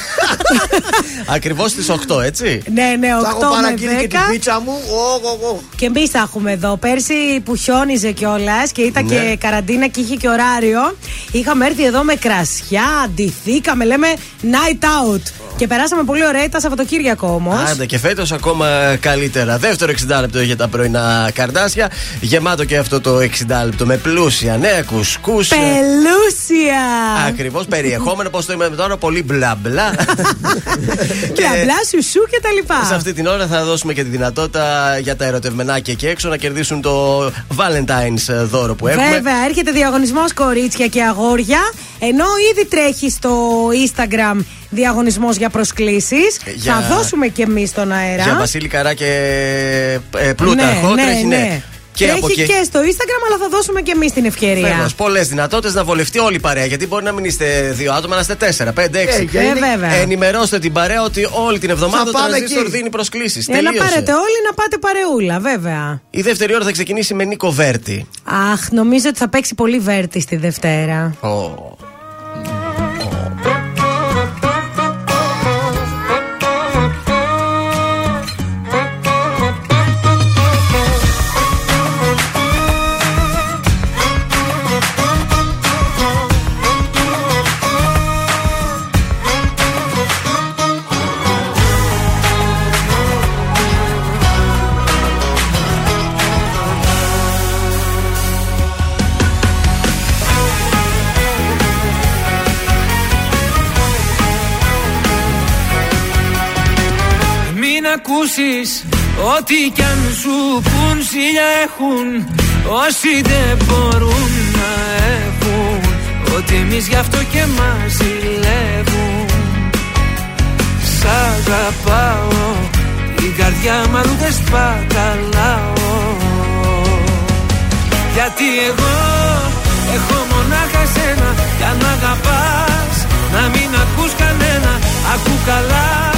(laughs) Ακριβώς στις 8, έτσι. Ναι, ναι, 8 Θα έχω με παραγγείλει και 10. την πίτσα μου. Ω, ω, ω. Και εμείς θα έχουμε εδώ. Πέρσι που χιόνιζε κιόλας και ήταν Ναι. και καραντίνα και είχε και ωράριο. Είχαμε έρθει εδώ με κρασιά, αντιθήκαμε, λέμε night out. Και περάσαμε πολύ ωραία τα Σαββατοκύριακο όμως. Άντε και φέτος ακόμα καλύτερα. Δεύτερο 60 λεπτό για τα πρωινά καρδάσια. Γεμάτο και αυτό το 60 λεπτό με πλούσια νέα κουσκούς Πελούσια! Ακριβώς περιεχόμενο, πώς το είπαμε τώρα, πολύ μπλα μπλα. (laughs) Μπλα μπλα, σουσού και τα λοιπά. Σε αυτή την ώρα θα δώσουμε και τη δυνατότητα για τα ερωτευμενάκια εκεί έξω να κερδίσουν το Valentine's δώρο που έχουμε. Βέβαια, έρχεται διαγωνισμός κορίτσια και αγόρια. Ενώ ήδη τρέχει στο Instagram διαγωνισμός για προσκλήσεις. Για- Θα δώσουμε και εμείς στον αέρα. Για Βασίλη Καρά και ε, Πλούταρχο ναι, τρέχει, ναι. ναι. Και Τρέχει από εκεί. και στο Instagram, αλλά θα δώσουμε και εμείς την ευκαιρία. Πολλές δυνατότητες να βολευτεί όλη η παρέα. Γιατί μπορεί να μην είστε δύο άτομα, να είστε τέσσερα, πέντε, έξι. Ε, και είναι- Ε, βέβαια. Ενημερώστε την παρέα ότι όλη την εβδομάδα Θα ο πάμε Τρανζίστορ εκεί. δίνει προσκλήσεις. Ε, να πάρετε όλοι να πάτε παρεούλα, βέβαια. Η δεύτερη ώρα θα ξεκινήσει με Νίκο Βέρτη. Αχ, νομίζω ότι θα παίξει πολύ βέρτη στη Δευτέρα. Ω. ακούσεις ό,τι κι αν σου πουν Σιλιά έχουν όσοι δεν μπορούν να έχουν. Ότι εμείς γι' αυτό και μας ζηλεύουν. Σ' αγαπάω την καρδιά μου αλλού δεν σπαταλάω. Γιατί εγώ έχω μονάχα σένα Κι αν αγαπάς να μην ακούς κανένα. Ακού καλά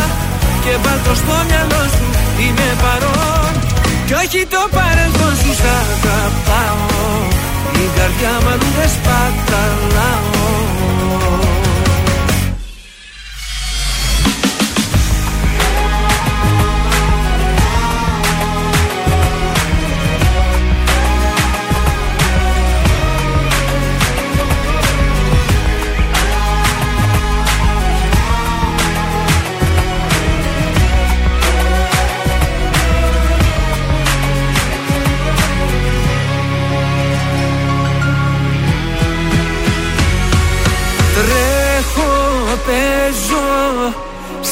και βάλ' το στο μυαλό σου. Είμαι παρόν. Κι όχι το παρελθόν σου Σ' αγαπάω. Η καρδιά μου αλλού δεν σπαταλάω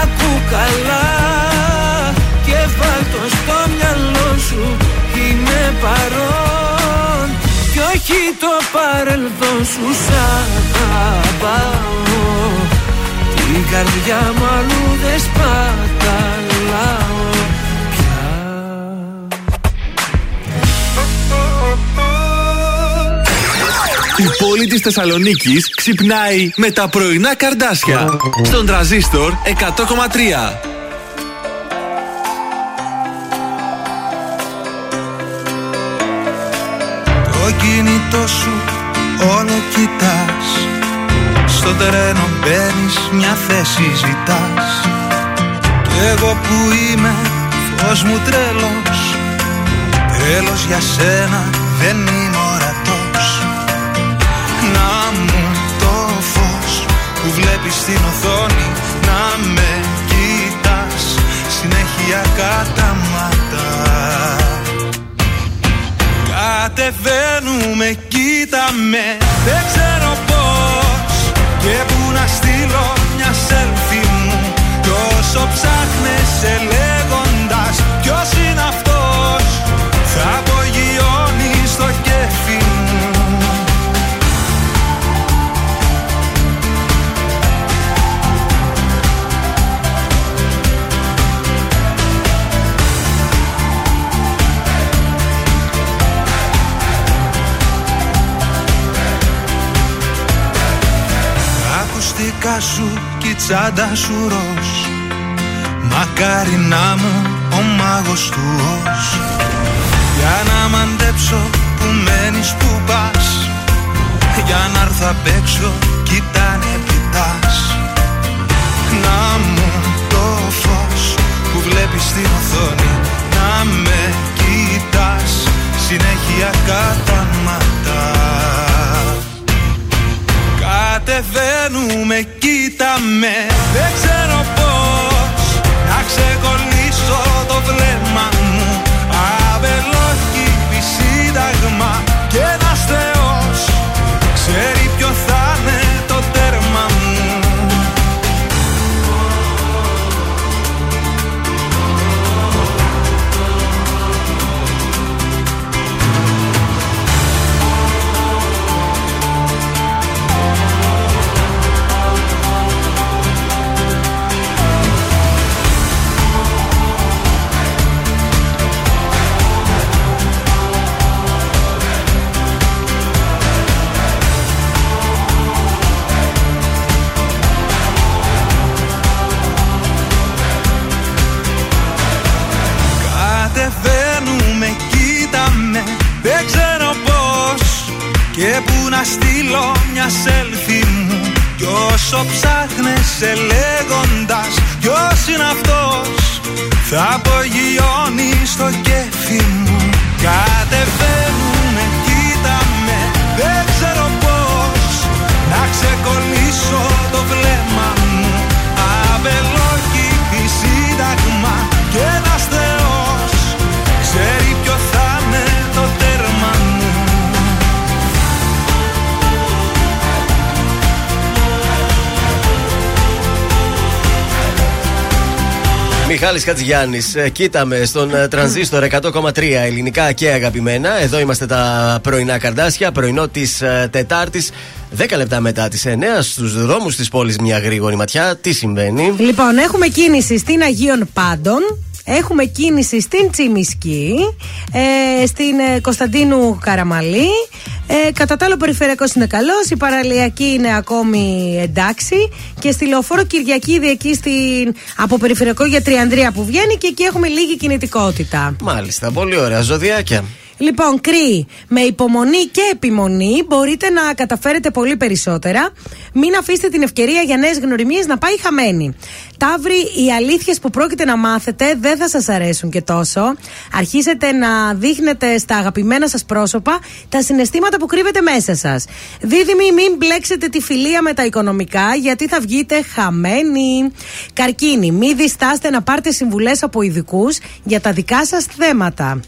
Ακού καλά και βάλ' στο μυαλό σου Είμαι παρόν κι όχι το παρελθόν σου σ' αγαπάω. Την καρδιά μου αλλού δεν σπαταλάω πόλη της Θεσσαλονίκης ξυπνάει με τα πρωινά καρδάσια. Στον τραζίστορ 100,3. Το κινητό σου όλο κοιτάς Στο τρένο μπαίνεις μια θέση ζητάς Κι εγώ που είμαι φως μου τρέλος Τρέλος για σένα δεν είμαι βλέπεις στην οθόνη να με κοιτάς. Συνέχεια καταμάτα. Κατεβαίνουμε, κοίτα με, δεν ξέρω πώς και που να στείλω μια selfie μου. Τόσο ψάχνεσαι λέγοντας ακουστικά σου κι η τσάντα σου ροζ. Μακάρι να μου ο μάγος του ως Για να μαντέψω που μένεις που πας. Για να έρθω απ' έξω κοιτάνε κοιτάς. Να μου το φως που βλέπεις στην οθόνη Να με κοιτάς. Συνέχεια κατάματα Κατεβαίνουμε, κοίτα με Δεν ξέρω πώς Να ξεκολλήσω το βλέμμα μου. Αβελόκηπη σύνταγμα Και ένας θεός. Ξέρει ποιο θα να στείλω μια σέλφι μου. Κι όσο ψάχνεσαι λέγοντας Ποιος είναι αυτός Θα απογειώνεις στο κέφι μου. Κατεβαίνουμε, Μιχάλης Χατζιάννης, ε, κοίταμε στον ε, τρανζίστορ 100,3 ελληνικά και αγαπημένα. Εδώ είμαστε τα πρωινά καρδάσια, πρωινό της ε, Τετάρτης. 10 λεπτά μετά τις 9 στους δρόμους της πόλης, μια γρήγορη ματιά. Τι συμβαίνει; Λοιπόν, έχουμε κίνηση στην Αγίων Πάντων. Έχουμε κίνηση στην Τσιμισκή, ε, στην ε, Κωνσταντίνου Καραμαλή. Ε, κατά τα άλλο, ο περιφερειακός είναι καλός. Η παραλιακή είναι ακόμη εντάξει. Και στη λεωφόρο Κυριακή εκεί στην, από περιφερειακό για Τριανδρία που βγαίνει και εκεί έχουμε λίγη κινητικότητα. Μάλιστα, πολύ ωραία. Ζωδιάκια. Λοιπόν, κρύοι, με υπομονή και επιμονή μπορείτε να καταφέρετε πολύ περισσότερα. Μην αφήσετε την ευκαιρία για νέες γνωριμίες να πάει χαμένη. Ταύροι, οι αλήθειες που πρόκειται να μάθετε δεν θα σας αρέσουν και τόσο. Αρχίσετε να δείχνετε στα αγαπημένα σας πρόσωπα τα συναισθήματα που κρύβεται μέσα σας. Δίδυμοι, μην μπλέξετε τη φιλία με τα οικονομικά, γιατί θα βγείτε χαμένοι. Καρκίνοι, μην διστάστε να πάρετε συμβουλές από ειδικούς για τα δικά σας θέματα.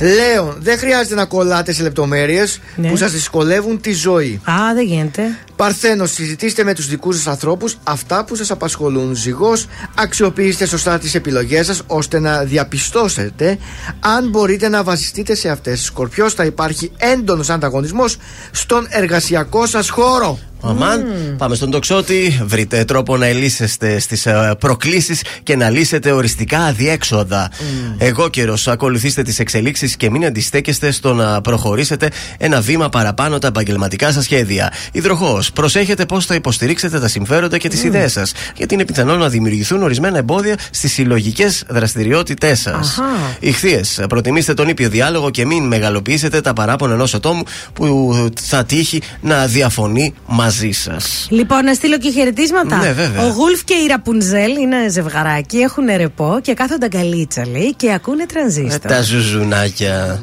Λέων, δεν χρειάζεται να κολλάτε σε λεπτομέρειες Ναι. που σας δυσκολεύουν τη ζωή. Α, δεν γίνεται. Παρθένος, συζητήστε με τους δικούς σας ανθρώπους αυτά που σας απασχολούν. Ζυγός, αξιοποιήστε σωστά τις επιλογές σας ώστε να διαπιστώσετε αν μπορείτε να βασιστείτε σε αυτές. Σκορπιός, θα υπάρχει έντονος ανταγωνισμός στον εργασιακό σας χώρο. Αμάν, πάμε στον τοξότη. Βρείτε τρόπο να ελύσεστε στις προκλήσεις και να λύσετε οριστικά αδιέξοδα. Εγώ καιρός, ακολουθήστε τις εξελίξεις και μην αντιστέκεστε στο να προχωρήσετε ένα βήμα παραπάνω τα επαγγελματικά σας σχέδια. Υδροχό, προσέχετε πώς θα υποστηρίξετε τα συμφέροντα και τις Mm. ιδέες σας, γιατί είναι πιθανό να δημιουργηθούν ορισμένα εμπόδια στις συλλογικές δραστηριότητές σας. Αχα. Ηχθείες, προτιμήστε τον ήπιο διάλογο και μην μεγαλοποιήσετε τα παράπονα ενός ατόμου που θα τύχει να διαφωνεί μαζί σας. Λοιπόν, να στείλω και χαιρετίσματα. Ναι, βέβαια. Ο Γούλφ και η Ραπουνζέλ είναι ζευγαράκι, έχουν ρεπό και κάθονται αγκαλίτσα, λέει, και ακούνε τρανζίστορ. Τα ζουζουνάκια.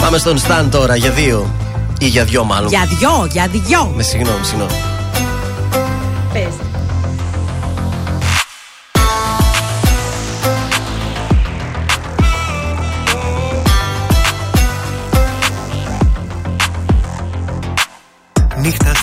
Πάμε στον Σταν τώρα για δύο. Ή για δυο μάλλον. Για δυο, για δυο. Με συγγνώμη, συγγνώμη. Πες. Νύχτα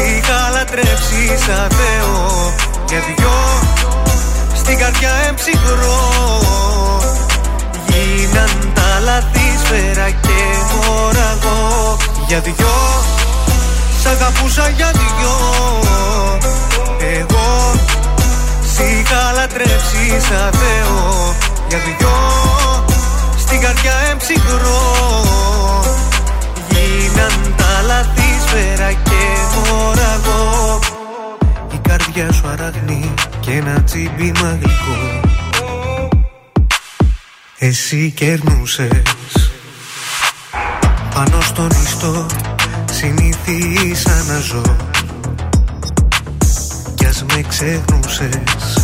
είχα λατρέψει σαν Θεό. Για δυο Στην καρδιά εμψυχρό. Γίναν τα λαθή σφαίρα και μοραγό. Για δυο Σ' αγαπούσα για δυο. Εγώ Σ' είχα λατρέψει σαν Θεό. Για δυο Στην καρδιά εμψυχρό. Γίναν τα λαθή σφαίρα και μοραγό Η καρδιά σου αραγνή και ένα τσίμπημα γλυκό Εσύ κερνούσες. Πάνω στον ιστό συνήθισα να ζω Κι ας με ξεχνούσες.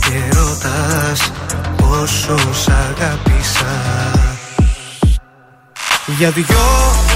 Και ρωτάς πόσο σ' αγάπησα Για δυο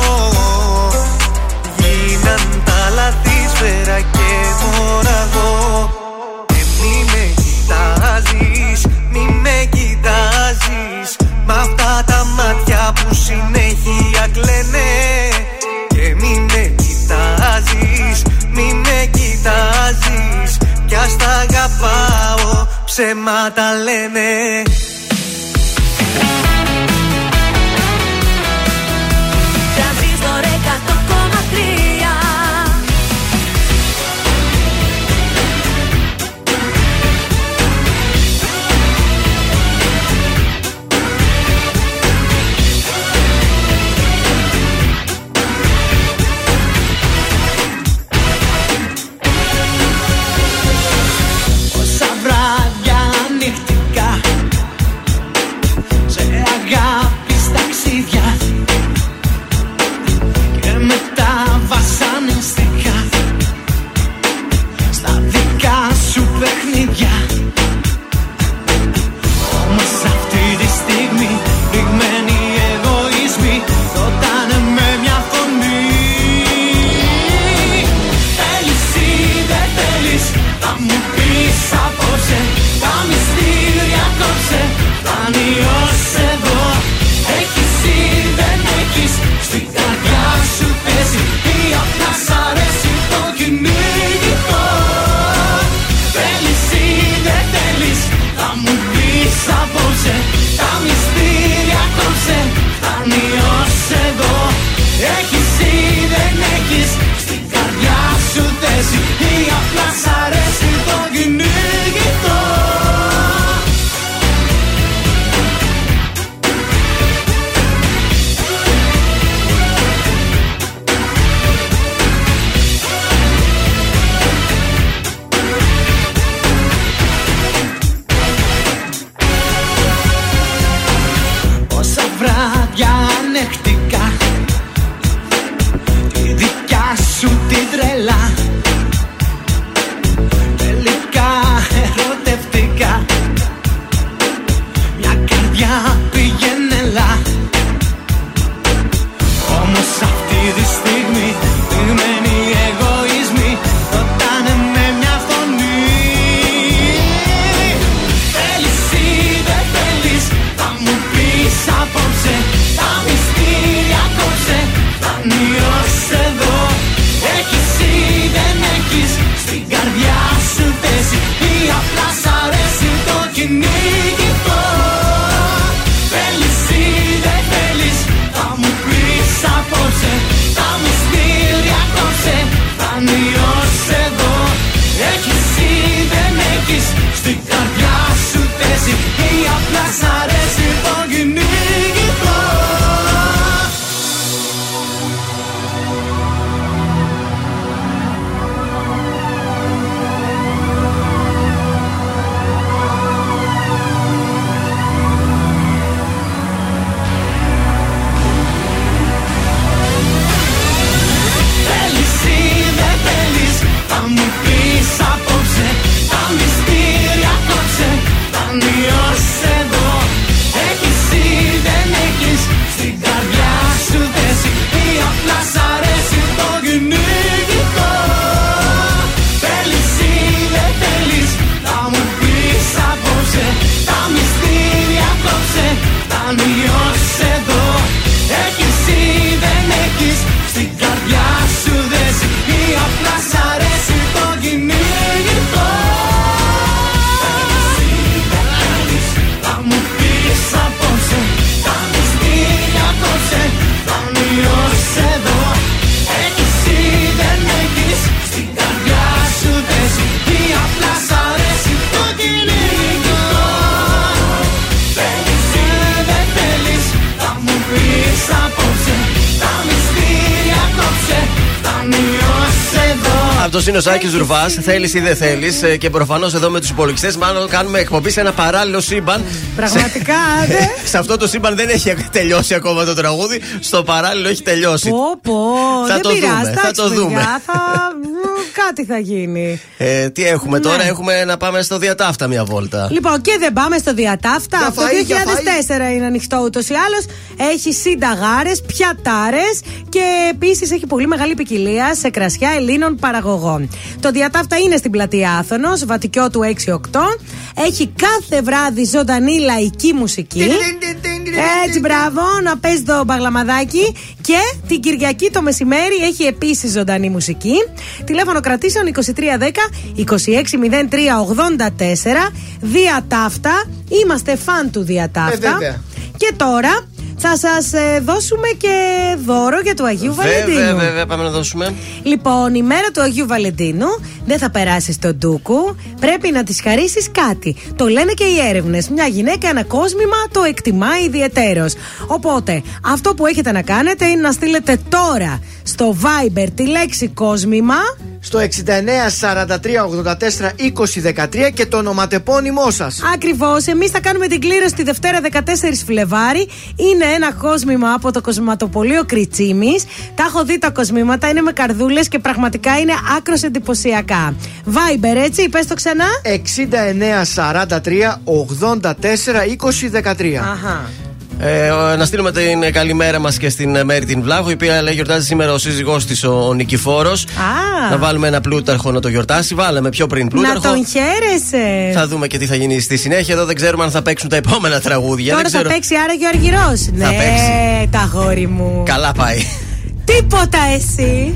ψέματα λένε είναι ο Σάκης Ρουβά. Θέλεις ή δεν θέλεις. Και προφανώς εδώ με τους υπολογιστές, μάλλον κάνουμε εκπομπή σε ένα παράλληλο σύμπαν. Πραγματικά, δε. (laughs) σε αυτό το σύμπαν δεν έχει τελειώσει ακόμα το τραγούδι. Στο παράλληλο έχει τελειώσει. Πω, πω, Θα δεν το πειράζει, δούμε, θα εντάξει, το δούμε. παιδιά, θα... (laughs) Κάτι θα γίνει. Ε, τι έχουμε Ναι. τώρα, έχουμε να πάμε στο διατάφτα μια βόλτα. Λοιπόν, και δεν πάμε στο διατάφτα. Για Αυτό φαΐ, 2004 είναι ανοιχτό ούτως ή άλλως. Έχει συνταγάρες, πιατάρες και επίσης έχει πολύ μεγάλη ποικιλία σε κρασιά Ελλήνων παραγωγών. Το διατάφτα είναι στην πλατεία Άθωνος, Βατικιό του 6-8. Έχει κάθε βράδυ ζωντανή λαϊκή μουσική. Έτσι, μπράβο, να παίζει το μπαγλαμαδάκι. Και την Κυριακή το μεσημέρι έχει επίσης ζωντανή μουσική. Τηλέφωνο κρατήσεων 2310 260384. Διατάφτα. Είμαστε φαν του Διατάφτα. Ε, βέβαια. και τώρα θα σας δώσουμε και δώρο για το Αγίου Βαλεντίνου. Βέβαια, βέβαια, πάμε να δώσουμε. Λοιπόν, η μέρα του Αγίου Βαλεντίνου δεν θα περάσει στον Ντούκου. Πρέπει να της χαρίσεις κάτι. Το λένε και οι έρευνες. Μια γυναίκα, ένα κόσμημα το εκτιμάει ιδιαιτέρως. Οπότε, αυτό που έχετε να κάνετε είναι να στείλετε τώρα στο Viber τη λέξη κόσμημα. Στο 69 43 84 20 13 και το ονοματεπώνυμό σας. Ακριβώς. Εμείς θα κάνουμε την κλήρωση τη Δευτέρα 14 Φλεβάρι. Είναι ένα κόσμημα από το κοσματοπολείο Κριτσίμης. Τα έχω δει τα κοσμήματα, είναι με καρδούλες και πραγματικά είναι άκρος εντυπωσιακά. Viber, έτσι, πες το ξανά. 69 43 84 20 13. Αχα. Ε, ο- να στείλουμε την καλημέρα μας και στην ε, Μέρη την Βλάχο, η οποία λέει γιορτάζει σήμερα ο σύζυγός της, ο, ο Νικηφόρος. Α. Να βάλουμε ένα πλούταρχο να το γιορτάσει. Βάλαμε πιο πριν Να πλούταρχο. τον χαίρεσαι. Θα δούμε και τι θα γίνει στη συνέχεια. Εδώ δεν ξέρουμε αν θα παίξουν τα επόμενα τραγούδια. Τώρα δεν θα ξέρω. παίξει άραγε ο Αργυρό. Ναι, παίξει. τα γόρι μου. Καλά πάει. Τίποτα εσύ.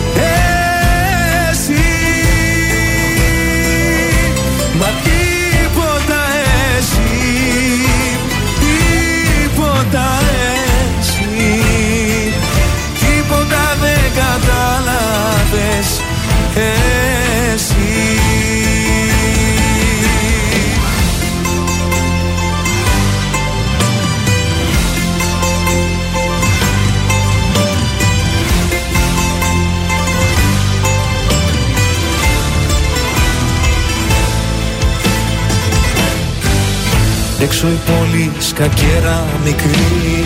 Εσύ. Έξω η πόλη σκακέρα μικρή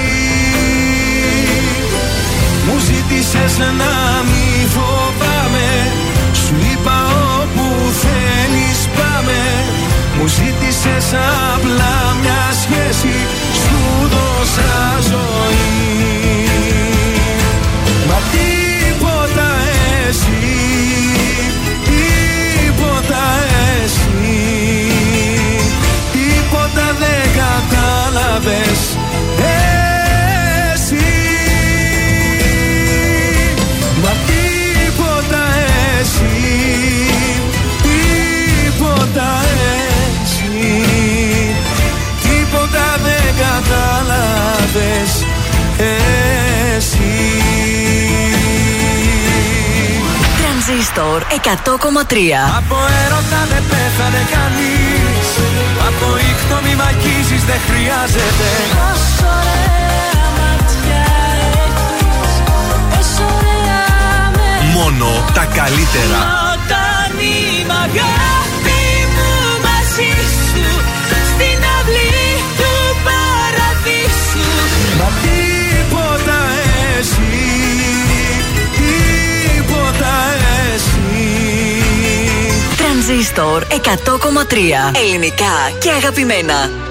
μου ζήτησες να μη φοβάμαι. Σου είπα όπου θέλεις πάμε. Μου ζήτησες απλά μια σχέση. Σου δώσα ζωή κατάλαβες Εσύ. Τρανζίστορ 100,3 Από έρωτα δεν πέθανε κανείς. Από ήχτο μη μ' αγγίζεις δεν χρειάζεται. Όσο ωραία ματιά έχεις Όσο ωραία με Μόνο τα καλύτερα. Τρανζίστορ 100,3 Ελληνικά και αγαπημένα.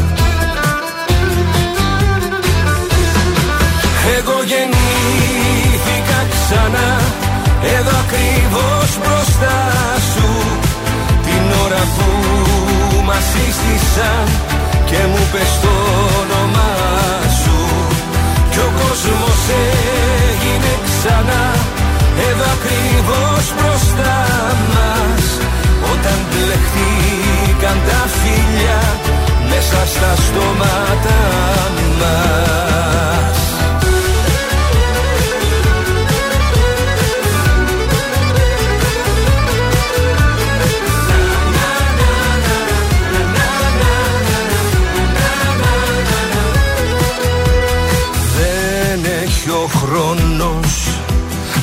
Εγώ γεννήθηκα ξανά. Εδώ ακριβώς μπροστά σου. Την ώρα που μας σύστησαν Και μου πες το όνομά σου. Κι ο κόσμος έγινε ξανά. Εδώ ακριβώς μπροστά μας. Όταν μπλεχτήκαν τα φιλιά Μέσα στα στόματα μας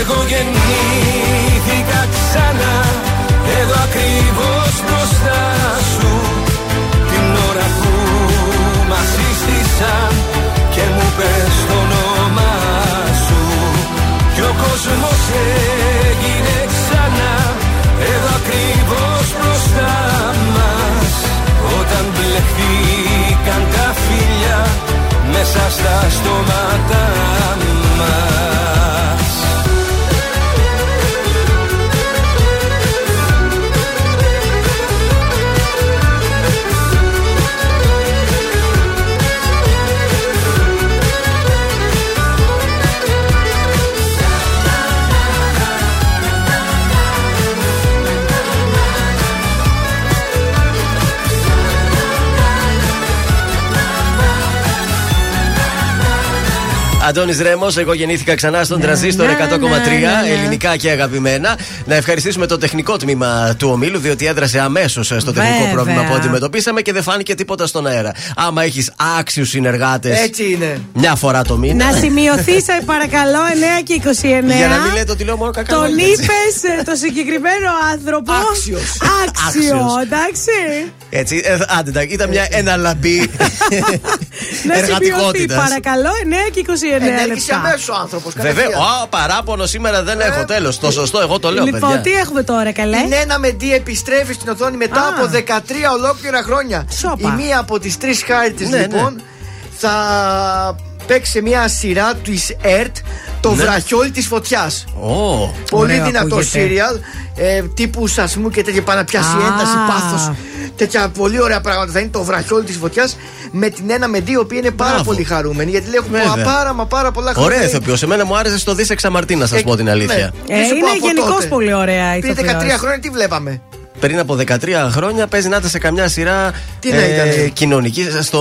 Εγώ γεννήθηκα ξανά. Εδώ ακριβώς μπροστά σου. Την ώρα που μας σύστησαν Και μου πες το όνομα σου. Κι ο κόσμος έγινε ξανά. Εδώ ακριβώς μπροστά μας. Όταν μπλεχτήκαν τα φιλιά Μέσα στα στόματα μας Αντώνης Ρέμος, εγώ γεννήθηκα ξανά στον τραζίστορ 100,3 ελληνικά και αγαπημένα. Να ευχαριστήσουμε το τεχνικό τμήμα του ομίλου, διότι έδρασε αμέσως στο τεχνικό Βέβαια. πρόβλημα που αντιμετωπίσαμε και δεν φάνηκε τίποτα στον αέρα. Άμα έχεις άξιους συνεργάτες. Έτσι είναι. Μια φορά το μήνα. Να σημειωθεί, σε παρακαλώ, 9 και 29. Για να μην λέτε ότι λέω μόνο κακά. Τον λόγια, έτσι. είπες το συγκεκριμένο άνθρωπο. Άξιος. Άξιος, Άξιος. εντάξει. Έτσι, ε, άντε, τα- ήταν μια εναλλαμπή (laughs) Να σημειωθεί, εργατικότητα. παρακαλώ, 9 και 29 Ενέργησε λεπτά. αμέσω ο άνθρωπο. Βέβαια, ο, παράπονο σήμερα δεν έχω τέλος. Το σωστό, εγώ το λέω, Λοιπόν, παιδιά. τι έχουμε τώρα, καλέ; Η Νένα Μεντή επιστρέφει στην οθόνη μετά Α. από 13 ολόκληρα χρόνια. Σόπα. Η μία από τις τρεις χάρτε Ναι, λοιπόν θα παίξει σε μια σειρά της ΕΡΤ το Ναι. βραχιόλι της φωτιάς. Ω, Πολύ Ωραίο δυνατό ακούγεται. σύριαλ. Ε, τύπου σασμού και τέτοια πάνω να πιάσει Α. ένταση, πάθος. Τέτοια πολύ ωραία πράγματα. Θα είναι το βραχιόλι της φωτιάς με την ένα Μεντή, η οποία είναι πάρα Μπράβο. πολύ χαρούμενη. Γιατί λέει έχουμε Βέβαια. πάρα μα πάρα πολλά χρόνια. Ωραία ηθοποιός. Εμένα μου άρεσε στο Δίσε Εξαμαρτή, να σας Ε, πω την αλήθεια. ναι. Ε, Μη σου πω είναι από γενικώς τότε. πολύ ωραία η Πριν 13 ηθοποιός. χρόνια τι βλέπαμε; Πριν από 13 χρόνια παίζει να ήταν σε καμιά σειρά ε, Τι να ήτανε; κοινωνική. Στο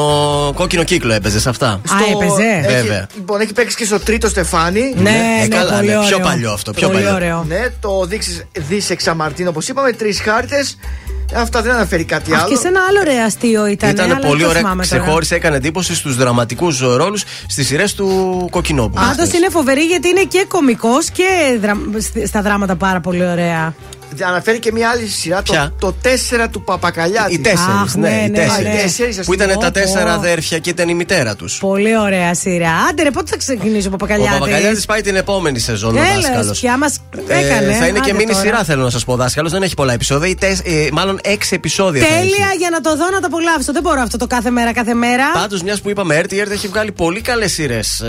κόκκινο κύκλο έπαιζε σε αυτά. Α, έπαιζε. Έχει, Βέβαια. λοιπόν, έχει παίξει και στο τρίτο Στεφάνι. Ναι, Ε, ναι, καλά, πολύ ναι. ωραίο. Πιο παλιό αυτό, πιο πολύ παλιό. ωραίο. Ναι, το δείξει Δίσεξα Μαρτίν, όπως είπαμε, τρεις χάρτες. Αυτά δεν αναφέρει κάτι Αχ, άλλο. και σε ένα άλλο ωραίο αστείο ήταν. Ήταν αλλά πολύ δεν το ωραία. θυμάμαι τώρα. Ξεχώρισε, έκανε εντύπωση στους δραματικούς ρόλους στις σειρές του Κοκκινόπουλου. Πάντως είναι φοβερή γιατί είναι και κωμικός και δρα- στα δράματα πάρα πολύ ωραία. Αναφέρει και μια άλλη σειρά, το, Ποια; το 4 του Παπακαλιάτη. Οι τέσσερις, Αχ, ναι, ναι, οι ναι, τέσσερις. ναι. Οι τέσσερις, ας Που ήταν πούμε. τα Πω, τέσσερα πω. αδέρφια και ήταν η μητέρα τους. Πολύ ωραία σειρά. Άντε ρε, πότε θα ξεκινήσει ο Ο Παπακαλιάτης. Παπακαλιάτη πάει την επόμενη σεζόν ο Τέλο, δάσκαλος. πια μας έκανε. θα είναι και άντε μήνυ τώρα. σειρά, θέλω να σας πω. Δάσκαλος δεν έχει πολλά επεισόδια. Ή τεσ- ε, μάλλον έξι επεισόδια. θα έχει. Τέλεια για να το δω να το απολαύσω. Δεν μπορώ αυτό το κάθε μέρα, κάθε μέρα. Πάντως, μιας που είπαμε έρτη, η ΕΡΤ έχει βγάλει πολύ καλές σειρές.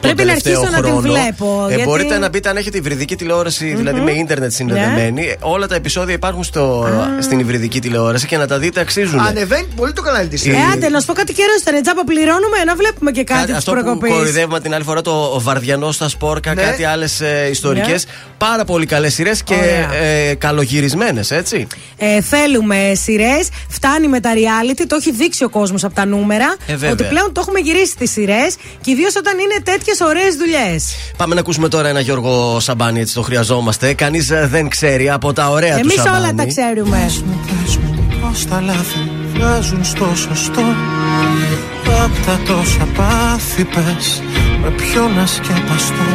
Πρέπει να αρχίσω να την βλέπω, Ε, γιατί- Μπορείτε να μπείτε αν έχετε υβριδική τηλεόραση, δηλαδή με ίντερνετ Ναι. Συνδεδεμένη. Όλα τα επεισόδια υπάρχουν στο, στην υβριδική τηλεόραση και να τα δείτε αξίζουν. Ανεβαίνει πολύ το κανάλι της. Ε, άντε, να σου πω κάτι καιρό ήταν. Τζάμπα πληρώνουμε να βλέπουμε και κάτι της αυτό που προκοπής. κοροϊδεύουμε την άλλη φορά, το Βαρδιανό στα Σπόρκα, Ναι. κάτι άλλες ιστορικές. Ναι. Πάρα πολύ καλές σειρές και Ωραία. ε, καλογυρισμένες, έτσι. Ε, θέλουμε σειρές. Φτάνει με τα reality. Το έχει δείξει ο κόσμος από τα νούμερα. Ε, βέβαια. ότι πλέον το έχουμε γυρίσει τις σειρές. Και ιδίως όταν είναι τέτοιες ωραίες δουλειές. Πάμε να ακούσουμε τώρα ένα Γιώργο Σαμπάνι, έτσι το χρειαζόμαστε. Κανείς δεν ξέρει από τα ωραία του Εμείς Σαμπάνι. όλα τα ξέρουμε. μου, πες μου πως τα λάθη βγάζουν στο σωστό. Απ' τα τόσα πάθη πες με ποιο να σκεπαστώ.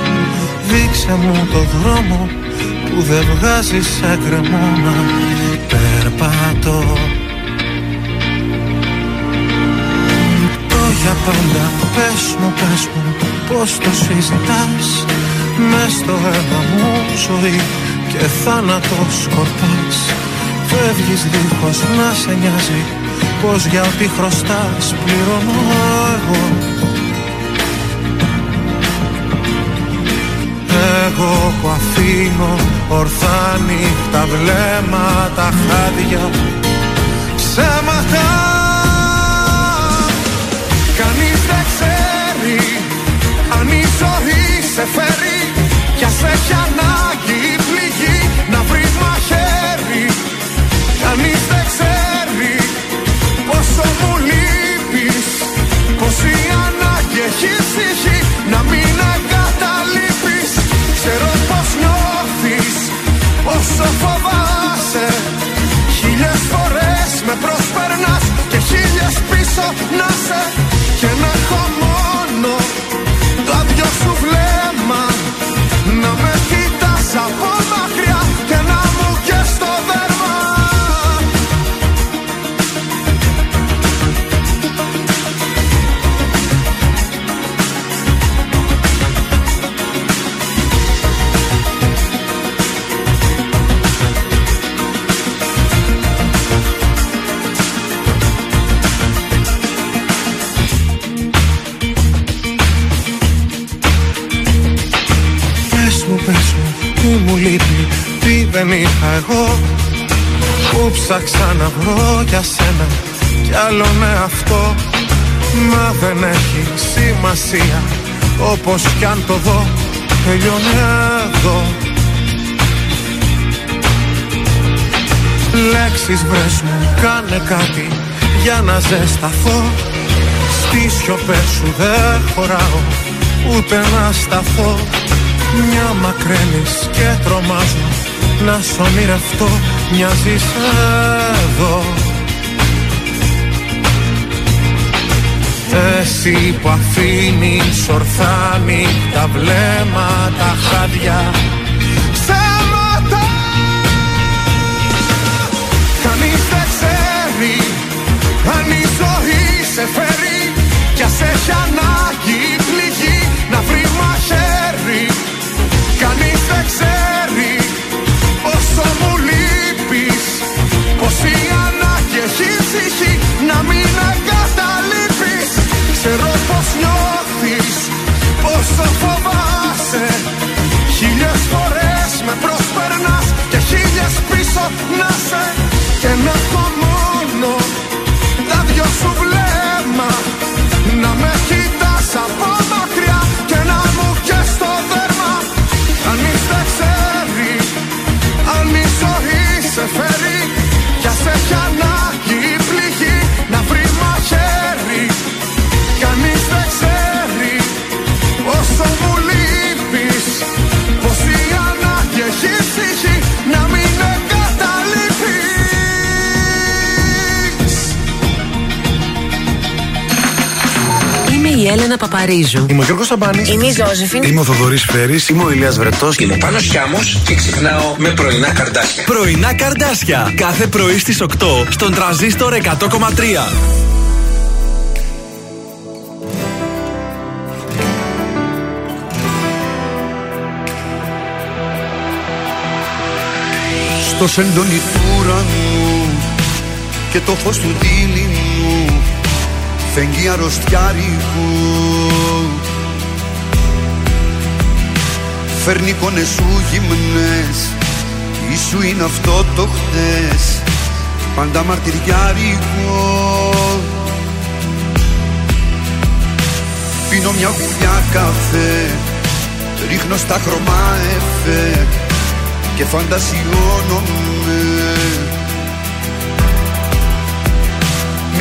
Δείξε μου το δρόμο που δεν βγάζεις σε κρεμό να περπατώ. Το για πάντα πες μου, πες μου πως το συζητάς. Μες στο αίμα μου ζωή και θάνατος σκορπάς. Φεύγεις δίχως να σε νοιάζει Πως για ό,τι χρωστάς πληρώνω εγώ. Εγώ που αφήνω ορθά νύχτα βλέμματα χάδια. Ψέματα. Κανείς δεν ξέρει αν η ζωή σε φέρει Κι ας έχει ανάγκη Κανείς δεν ξέρει πόσο μου λείπεις. Πως η ανάγκη έχει τύχει να μην εγκαταλείπεις Ξέρω πώ νιώθεις! Όσο φοβάσαι Χίλιες φορές με προσπερνάς και χίλιες πίσω να σε Και να έχω μόνο το άδειο σου βλέμμα να με κοιτάς από δεν είχα εγώ. Που ψάξα να βρω για σένα κι άλλον αυτό Μα δεν έχει σημασία, όπως κι αν το δω Τελειώνει εδώ. Λέξεις βρες μου, κάνε κάτι για να ζεσταθώ. Στις σιωπές σου δεν χωράω ούτε να σταθώ. Μια μακραίνεις και τρομάζω να σ' ονειρευτώ Μοιάζεις εδώ. Εσύ που αφήνεις ορθά νύχτα βλέμματα χάδια. Ψέματα! Κανείς δεν ξέρει αν η ζωή σε φέρει Κι ας έχει ανάγκη η πληγή να βρει μαχαίρι. Κανείς δεν ξέρει πόσο μου λείπεις Πως η ανάγκη έχει ψυχή να μην εγκαταλείπεις. Ξέρω πως νιώθεις, πόσο φοβάσαι. Χίλιες φορές με προσπερνάς και χίλιες πίσω να σε. Και να έχω μόνο τα δυο σου βλέμμα Να με κοιτάς από η Έλενα Παπαρίζου. Είμαι ο Γιώργος Σαμπάνης. Είμαι η Ζώζεφιν. Είμαι ο Θοδωρής Φέρης. Είμαι ο Ηλίας Βρετός. Είμαι ο Πάνος Χιάμος και ξυπνάω με πρωινά καρδάσια. Πρωινά καρδάσια. Κάθε πρωί στις 8 στον τραζίστορ 100,3. Στο σεντόνι του ουρανού και το φως του δίληνου φεγγεί αρρωστιάρικου. Φέρνει εικόνες σου γυμνές. Ίσου είναι αυτό το χτες. Πάντα μαρτυριάρικο. Πίνω μια γουλιά καφέ. Ρίχνω στα χρώμα εφέ. Και φαντασιώνομαι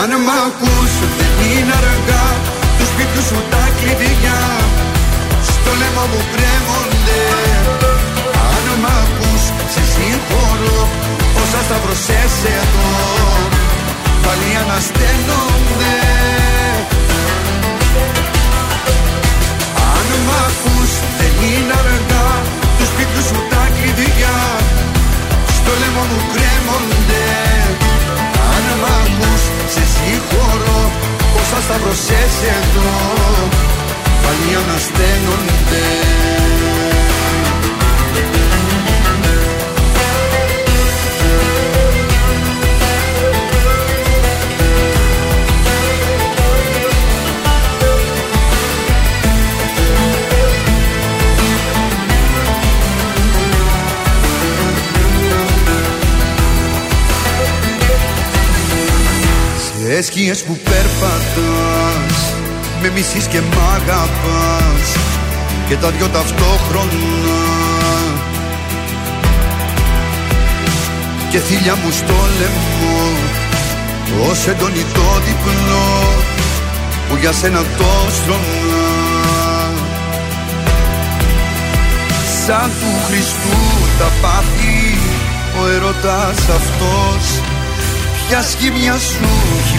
Αν μ' ακούς δεν είναι αργά. Του σπίτου σου τα κλειδιά. Στο λαιμό μου κρέμονται. Αν μ' ακούς σε συγχωρώ. Όσα σταυρωσές εδώ Πάλι ανασταίνονται. Αν μ' ακούς δεν είναι αργά. Του σπίτου σου τα κλειδιά. Στο λαιμό μου κρέμονται. Αν μ' ακούς σε συγχωρώ Όσα σταυρωσές εδώ. Πάλι ανασταίνονται σκιές που περπατάς Με μισείς και μ' αγαπάς Και τα δυο ταυτόχρονα. Και θύλια μου στο λαιμό Ως έντονη το διπλό Που για σένα το στρώνα Σαν του Χριστού τα πάθη Ο ερωτάς αυτός Ποια σχήμια σου έχει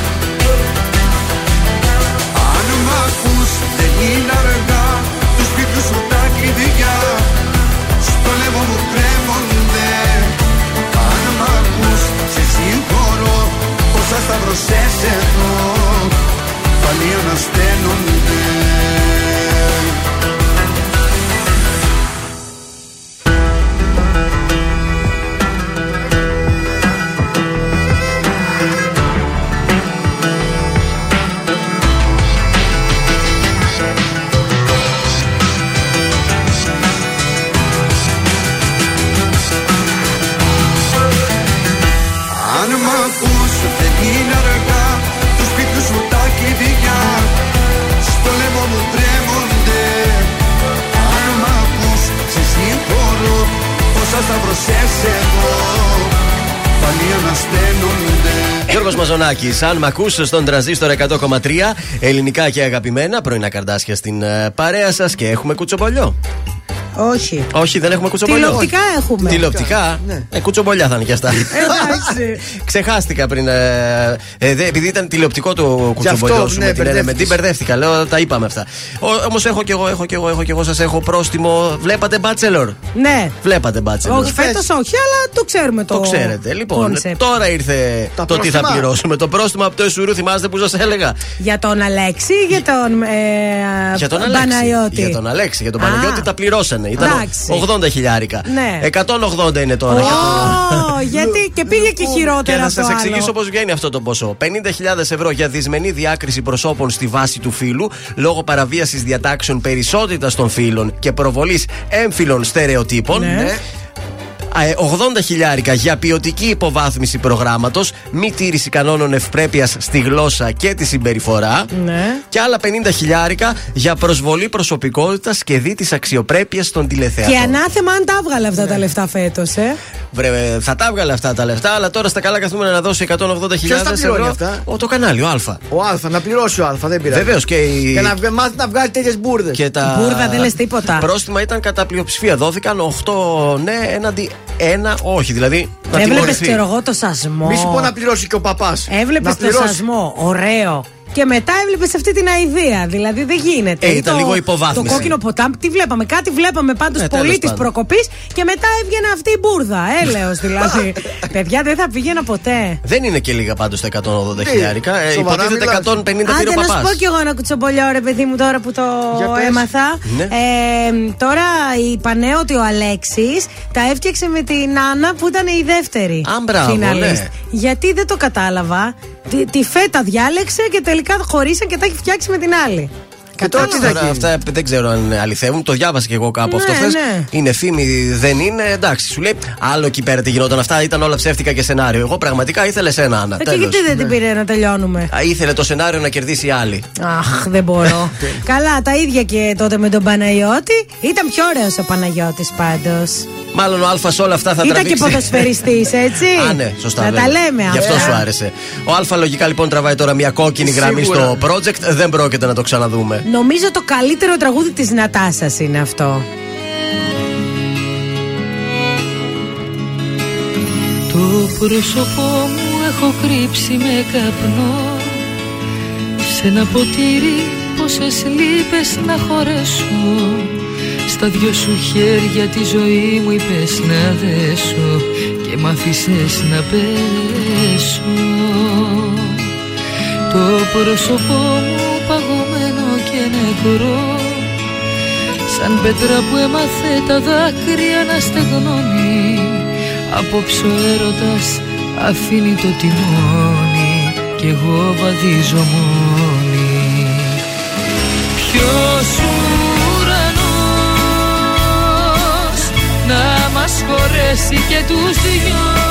ακούς δεν είναι αργά. Τους σπίτου σου τα κλειδιά. Στο λαιμό μου κρέμονται. Αν μ' ακούς σε συγχωρώ. Όσα σταυρωσές εδώ Πάλι ανασταίνονται Όσα σταυρωσές εδώ Πάλι ανασταίνονται Γιώργος Μαζονάκης, αν μ' ακούς στον τραζίστορ 100,3 ελληνικά και αγαπημένα, πρωινά καρδάσια στην ε, παρέα σας και έχουμε κουτσομπολιό. Όχι. Όχι, δεν έχουμε κουτσομπολιό. Τηλεοπτικά έχουμε. Τηλεοπτικά. Ε, κουτσομπολιά θα είναι και αυτά. Εντάξει. (laughs) Ξεχάστηκα πριν. Ε, ε, δε- επειδή ήταν τηλεοπτικό το κουτσομπολιό σου ναι, με την μπερδεύτηκες. με την μπερδεύτηκα. Λέω, τα είπαμε αυτά. Όμως έχω κι εγώ, έχω κι εγώ, έχω κι εγώ, σας έχω πρόστιμο. Βλέπατε Bachelor; Ναι. Βλέπατε Bachelor. Όχι, φέτος όχι, αλλά το ξέρουμε το. Το ξέρετε. Λοιπόν, concept. τώρα ήρθε Τα το τι θα πρόστιμα. πληρώσουμε. Το πρόστιμο από το Εσουρού, θυμάστε που σας έλεγα; Για τον Αλέξη ή για τον. Ε, Για τον Αλέξη. Παναγιώτη. Για τον Αλέξη. Για τον Α. Παναγιώτη τα πληρώσανε. Ήταν Εντάξει. 80 χιλιάρικα. Ναι. 180 είναι τώρα. Ω, γιατί και πήγε και Και χειρότερα να αυτό σας άλλο. εξηγήσω πώς βγαίνει αυτό το ποσό. 50.000 ευρώ για δυσμενή διάκριση προσώπων στη βάση του φύλου λόγω παραβίασης διατάξεων περισσότητας των φύλων και προβολής έμφυλων στερεοτύπων. Ναι. Α, ε, 80 χιλιάρικα για ποιοτική υποβάθμιση προγράμματος, μη τήρηση κανόνων ευπρέπειας στη γλώσσα και τη συμπεριφορά. Ναι. Και άλλα 50 χιλιάρικα για προσβολή προσωπικότητας και δι της αξιοπρέπειας των τηλεθεατών. Και ανάθεμα αν τα έβγαλε αυτά Ναι. τα λεφτά φέτος, ε. Βρε, θα τα έβγαλε αυτά τα λεφτά, αλλά τώρα στα καλά καθούμενα να δώσει 180.000 Ποιος τα πληρώνει ευρώ. αυτά; Ο, το κανάλι, ο Α. Ο Α, να πληρώσει ο Α, δεν πειράζει. Βεβαίως και η. Και να βγα- μάθει να βγάλει τέτοιες μπουρδες. Και τα Μπούρδα, δεν λες τίποτα. Πρόστιμα ήταν κατά πλειοψηφία. Δόθηκαν 8 ναι έναντι 1 όχι. Δηλαδή να Έβλεπες, τιμωρηθεί. ξέρω εγώ, το σασμό. Μη σου πω να πληρώσει και ο παπάς. Έβλεπες το σασμό. Ωραίο. Και μετά έβλεπες αυτή την αηδία. Δηλαδή δεν γίνεται. Ε, ήταν το, λίγο υποβάθμιση. Το κόκκινο ποτάμι, τι βλέπαμε. Κάτι βλέπαμε πάντως Ε, πολύ τέλος τη πάντων. προκοπής και μετά έβγαινε αυτή η μπουρδα. Έλεος δηλαδή. (laughs) Παιδιά δεν θα πήγαινα ποτέ. Δεν είναι και λίγα πάντως τα 180 χιλιάρικα. Ε, σοβαρά υποτίθεται μιλάς. 150 πήρε Άντε ο να σου παπάς. πω κι εγώ ένα κουτσομπολιό, ρε παιδί μου, τώρα που το Για πες. έμαθα. Ναι. Ε, τώρα είπανε ότι ο Αλέξης τα έφτιαξε με την Άννα που ήταν η δεύτερη. Α, μπράβο, φιναλίστ. ναι. Γιατί δεν το κατάλαβα. Τη, τη φέτα διάλεξε και τελικά χωρίσαν και τα έχει φτιάξει με την άλλη. Και τώρα τι θα Τώρα, γίνει. αυτά δεν ξέρω αν αληθεύουν. Το διάβασα και εγώ κάπου Ναι, αυτό χθες. ναι. Είναι φήμη, δεν είναι. Εντάξει, σου λέει άλλο εκεί πέρα τι γινόταν. Αυτά ήταν όλα ψεύτικα και σενάριο. Εγώ πραγματικά ήθελε ένα Άννα. Ε, και Τέλος. γιατί δεν την πήρε να τελειώνουμε; Α, Ήθελε το σενάριο να κερδίσει η άλλη. Αχ, δεν μπορώ. (laughs) Καλά, τα ίδια και τότε με τον Παναγιώτη. Ήταν πιο ωραίος ο Παναγιώτης πάντως. Μάλλον ο Α σε όλα αυτά θα Ήταν και τραβήξει. ποδοσφαιριστής, έτσι. (laughs) Α, ναι, σωστά. Να βέβαια. τα λέμε Γι' αυτό αυτά. σου άρεσε. Ο Α λογικά λοιπόν τραβάει τώρα μια κόκκινη γραμμή Σίγουρα. στο project. Δεν πρόκειται να το ξαναδούμε. Νομίζω το καλύτερο τραγούδι της Νατάσας είναι αυτό. Το πρόσωπό μου έχω κρύψει με καπνό. Σε ένα ποτήρι πόσες λύπες να χωρέσω. Στα δυο σου χέρια τη ζωή μου είπες να δέσω Και μ' άφησες να πέσω. Το πρόσωπό μου παγωμένο και νεκρό Σαν πέτρα που έμαθε τα δάκρυα να στεγνώνει. Απόψε ο έρωτας αφήνει το τιμόνι. Κι εγώ βαδίζω μόνη Ποιος ουρανός να μας χωρέσει και τους δυο;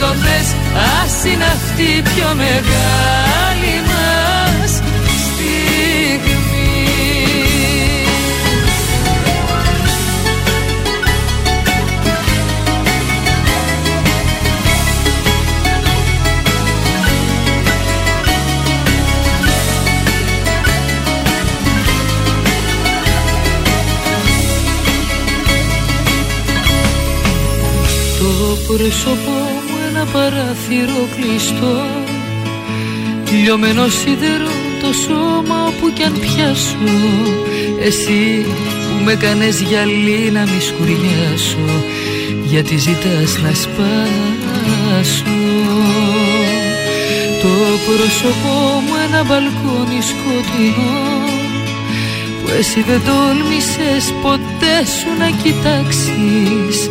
το θες ας είναι αυτή η πιο μεγάλη μας στιγμή. Το πρόσωπό μου ένα παράθυρο κλειστό. Λιωμένο σίδερο το σώμα όπου κι αν πιάσω. Εσύ που με κάνες γυαλί να μη σκουριάσω. Γιατί ζητάς να σπάσω. Το πρόσωπό μου ένα μπαλκόνι σκοτεινό. Που εσύ δεν τόλμησες ποτέ σου να κοιτάξεις.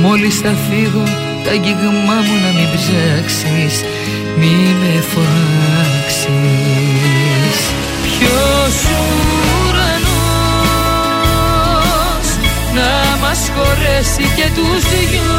Μόλις θα φύγω τα αγγίγμά μου να μην ψάξεις Μη με φωνάξεις Ποιος ουρανός να μας χωρέσει και τους δυο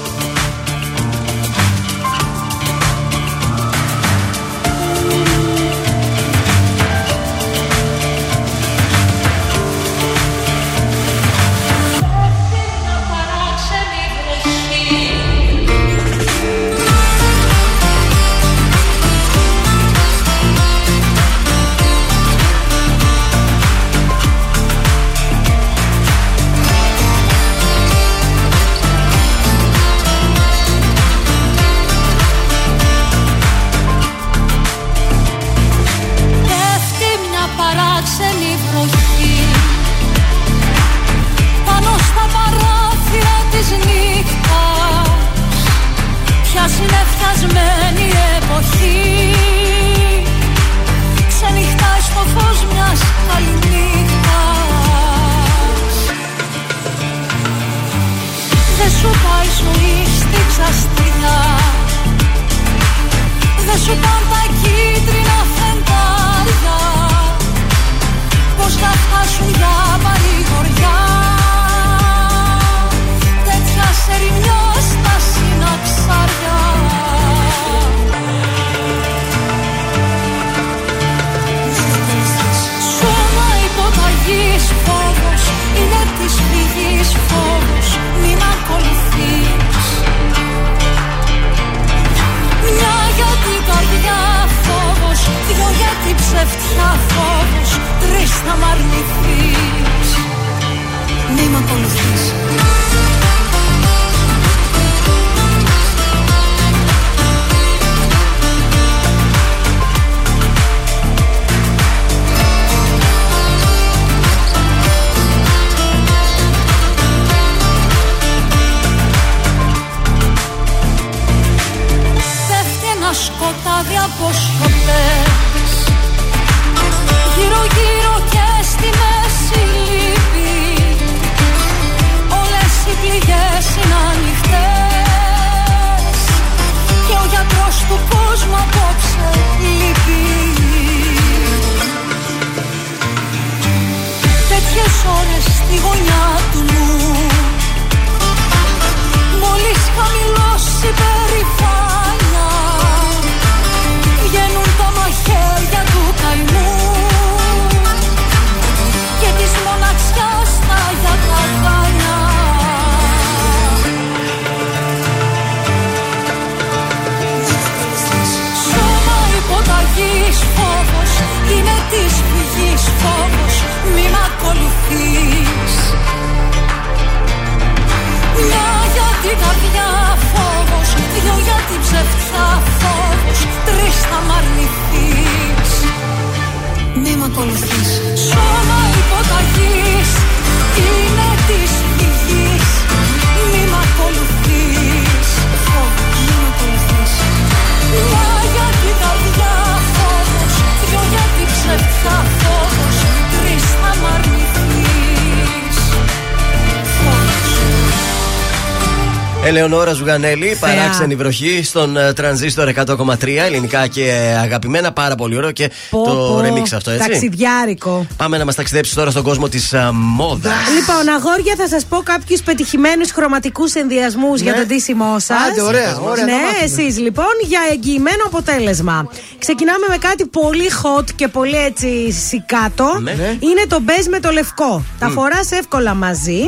Ελεονόρα Ζουγανέλη, παράξενη βροχή στον ε, τρανζίστορ 100,3 ελληνικά και ε, αγαπημένα. Πάρα πολύ ωραίο και Πω, το πω. remix αυτό, έτσι. Ταξιδιάρικο. Πάμε να μας ταξιδέψει τώρα στον κόσμο της μόδας. Λοιπόν, αγόρια, θα σας πω κάποιους πετυχημένους χρωματικούς ενδιασμούς για τον τίσιμό σας. Άντε, ωραία, ωραία, Ναι, να μάθουμε. εσείς λοιπόν για εγγυημένο αποτέλεσμα. Ξεκινάμε με κάτι πολύ hot και πολύ έτσι σικάτο. Ναι. Είναι το μπέζ με το λευκό. Τα φοράς εύκολα μαζί.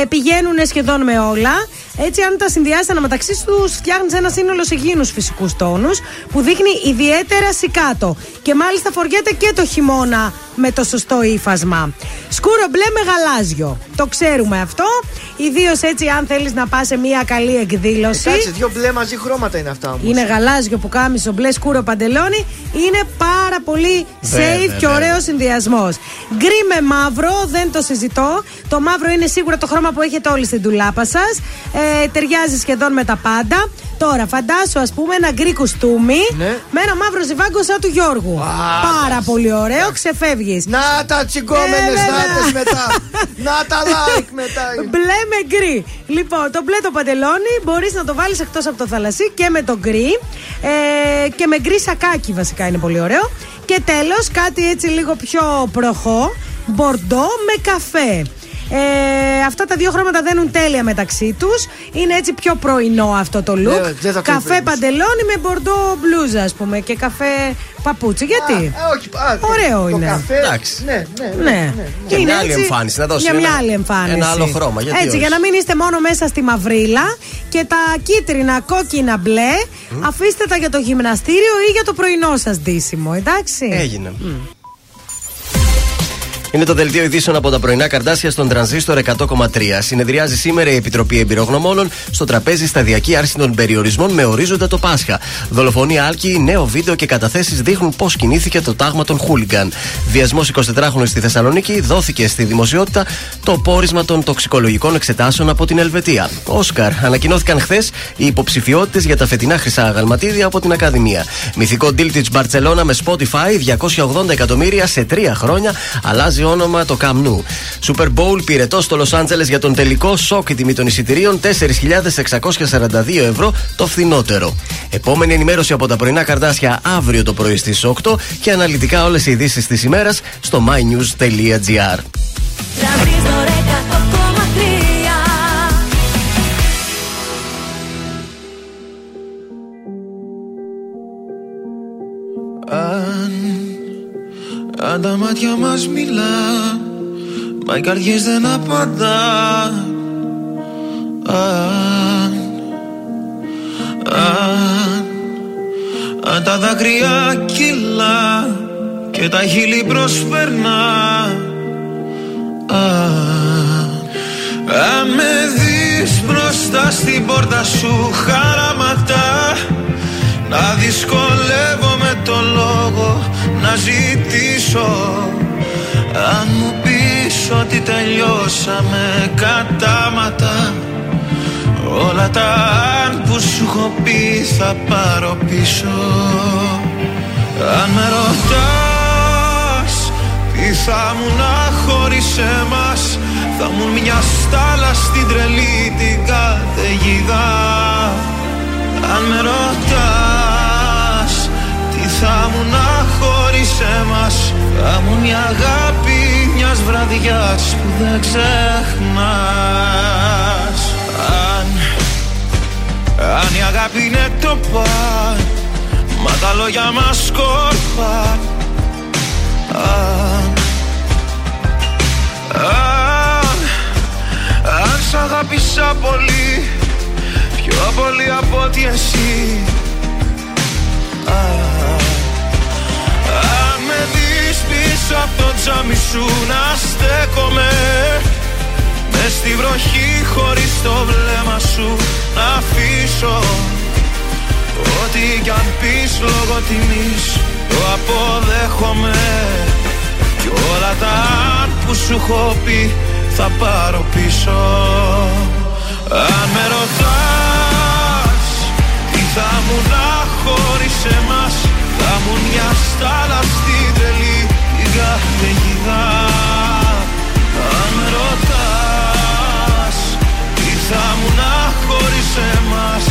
Ε, πηγαίνουν σχεδόν με όλα. Έτσι, αν τα συνδυάσει αναμεταξύ τους, φτιάχνεις ένα σύνολο σε υγιεινού φυσικούς τόνους που δείχνει ιδιαίτερα σικάτο. Και μάλιστα φοριέται και το χειμώνα με το σωστό ύφασμα. Σκούρο μπλε με γαλάζιο. Το ξέρουμε αυτό. Ιδίως έτσι, αν θέλεις να πας σε μια καλή εκδήλωση. Κάτσε, δύο μπλε μαζί χρώματα είναι αυτά όμως. Είναι γαλάζιο που κάμισο, μπλε σκούρο παντελόνι. Είναι πάρα πολύ Βέβαια, safe και βέβαια. ωραίος συνδυασμός. Γκρι με μαύρο, δεν το συζητώ. Το μαύρο είναι σίγουρα το χρώμα που έχετε όλοι στην ντουλάπα σας. Ε, ταιριάζει σχεδόν με τα πάντα. Τώρα, φαντάσου, ας πούμε, ένα γκρι κουστούμι Ναι. με ένα μαύρο ζιβάγκο σαν του Γιώργου. Πάρα πολύ ωραίο, ξεφεύγεις. Να τα τσι γκόμενες Ε, νάτε μετά. Να τα (laughs) like μετά. Μπλε με γκρι. Λοιπόν, το μπλε το παντελόνι μπορείς να το βάλεις εκτός από το θαλασσί και με το γκρι. Ε, και με γκρι σακάκι βασικά είναι πολύ ωραίο. Και τέλος, κάτι έτσι λίγο πιο προχώ. Μπορντό με καφέ. Ε, αυτά τα δύο χρώματα δένουν τέλεια μεταξύ τους. Είναι έτσι πιο πρωινό αυτό το look. Ναι, δεν θα καφέ κρυβείς. παντελόνι με μπορντό μπλούζα, ας πούμε. Και καφέ παπούτσι. Γιατί; Α, όχι, α, το- Ωραίο το είναι. καφέ, Εντάξει. Ναι, ναι, Ναι. ναι. Και Είναι μια άλλη έτσι- εμφάνιση, να δώσει Για μια ένα- άλλη εμφάνιση. ένα άλλο χρώμα, γιατί έτσι, όχι. για να μην είστε μόνο μέσα στη μαυρίλα και τα κίτρινα, κόκκινα, μπλε, αφήστε τα για το γυμναστήριο ή για το πρωινό σας ντύσιμο, εντάξει; Έγινε. Είναι το δελτίο ειδήσεων από τα πρωινά καρτάσια στον τρανζίστορ 100,3. Συνεδριάζει σήμερα η Επιτροπή Εμπειρογνωμόνων στο τραπέζι σταδιακή άρση των περιορισμών με ορίζοντα το Πάσχα. Δολοφονία Άλκη, νέο βίντεο και καταθέσεις δείχνουν πώς κινήθηκε το τάγμα των Χούλιγκαν. Βιασμός 24χρονου στη Θεσσαλονίκη δόθηκε στη δημοσιότητα το πόρισμα των τοξικολογικών εξετάσεων από την Ελβετία. Όσκαρ, ανακοινώθηκαν χθες οι υποψηφιότητες για τα φετινά χρυσά αγαλματίδια από την Ακαδημία. Μυθικό deal τη Μπαρσελόνα με Spotify 280 εκατομμύρια σε τρία χρόνια αλλάζει όνομα το Camp Nou. Super Bowl πυρετό στο Los Angeles για τον τελικό σοκ η τιμή των εισιτηρίων 4.642 ευρώ το φθηνότερο. Επόμενη ενημέρωση από τα πρωινά καρτάσια αύριο το πρωί στις 8 και αναλυτικά όλες οι ειδήσεις της ημέρας στο mynews.gr. αν τα μάτια μας μιλά Μα οι καρδιές δεν απαντά. Αν, αν, αν τα δάκρυα κυλά Και και τα χείλη προσπερνά. Α, Αν με δεις μπροστά στην πόρτα σου χαραματά Να δυσκολεύομαι το λόγο να ζητήσω. Αν μου πεις ότι τελειώσαμε κατάματα Όλα τα αν που σου έχω πει θα πάρω πίσω. Αν με ρωτάς τι θα μου να χωρίς εμάς Θα μου μια στάλα στην τρελή την καταιγίδα. Αν με ρωτάς τι θα μου να χωρίς εμάς Θα μου μια αγάπη μιας βραδιάς που δεν ξεχνάς. Αν, αν η αγάπη είναι το παν Μα τα λόγια μας σκόρπαν Αν, αν, αν σ' αγάπησα πολύ Πιο πολύ από ότι εσύ. Αν, αν με δεις πίσω από το τζάμι σου να στέκομαι. Μες στη βροχή χωρίς το βλέμμα σου να αφήσω. Ό,τι κι αν πεις λόγω τιμής το αποδέχομαι. Κι όλα τα αν που σου έχω πει θα πάρω πίσω. Αν με ρωτάς τι θα μου να χωρίς εμάς Θα μου μια στάλα στην τρελή την καταιγίδα Αν με ρωτάς τι θα μου να χωρίς εμάς;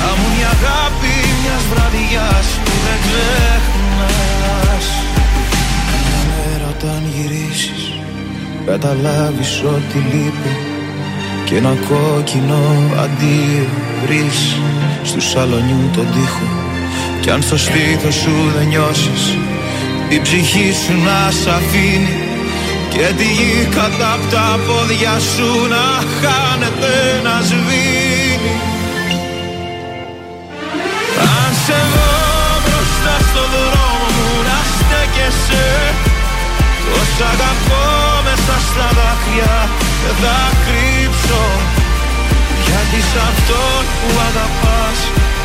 Θα μου μια αγάπη μιας βραδιάς που δεν ξεχνάς. Μια μέρα όταν γυρίσεις καταλάβεις ότι λείπει. Και ένα κόκκινο αντίο βρεις στου σαλονιού τον τοίχο κι αν στο στήθος σου δεν νιώσεις η ψυχή σου να σ' αφήνει. Και τη γη κατά απ' τα πόδια σου να χάνεται να σβήνει. Αν σε δω μπροστά στο δρόμο μου να στέκεσαι Τόσα αγαπώ μέσα στα δάκρυα δεν θα κρύψω. Γιατί σ' αυτόν που αγαπάς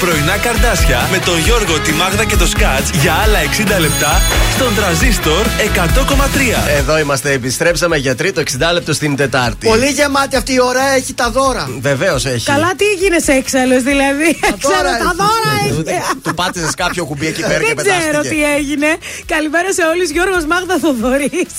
πρωινά καρδάσια με τον Γιώργο, τη Μάγδα και το Σκάτς για άλλα 60 λεπτά στον τραζίστορ 100,3. Εδώ είμαστε, επιστρέψαμε για τρίτο 60 λεπτό στην Τετάρτη. Πολύ γεμάτη αυτή η ώρα έχει τα δώρα. Βεβαίως έχει. Καλά, τι έγινε έξαλλο δηλαδή; Ξέρω, έχει. τα δώρα έχει. Του πάτησες κάποιο κουμπί εκεί πέρα και Δεν ξέρω πετάστηκε. τι έγινε. Καλημέρα σε όλους. Γιώργος Μάγδα Θοδωρής.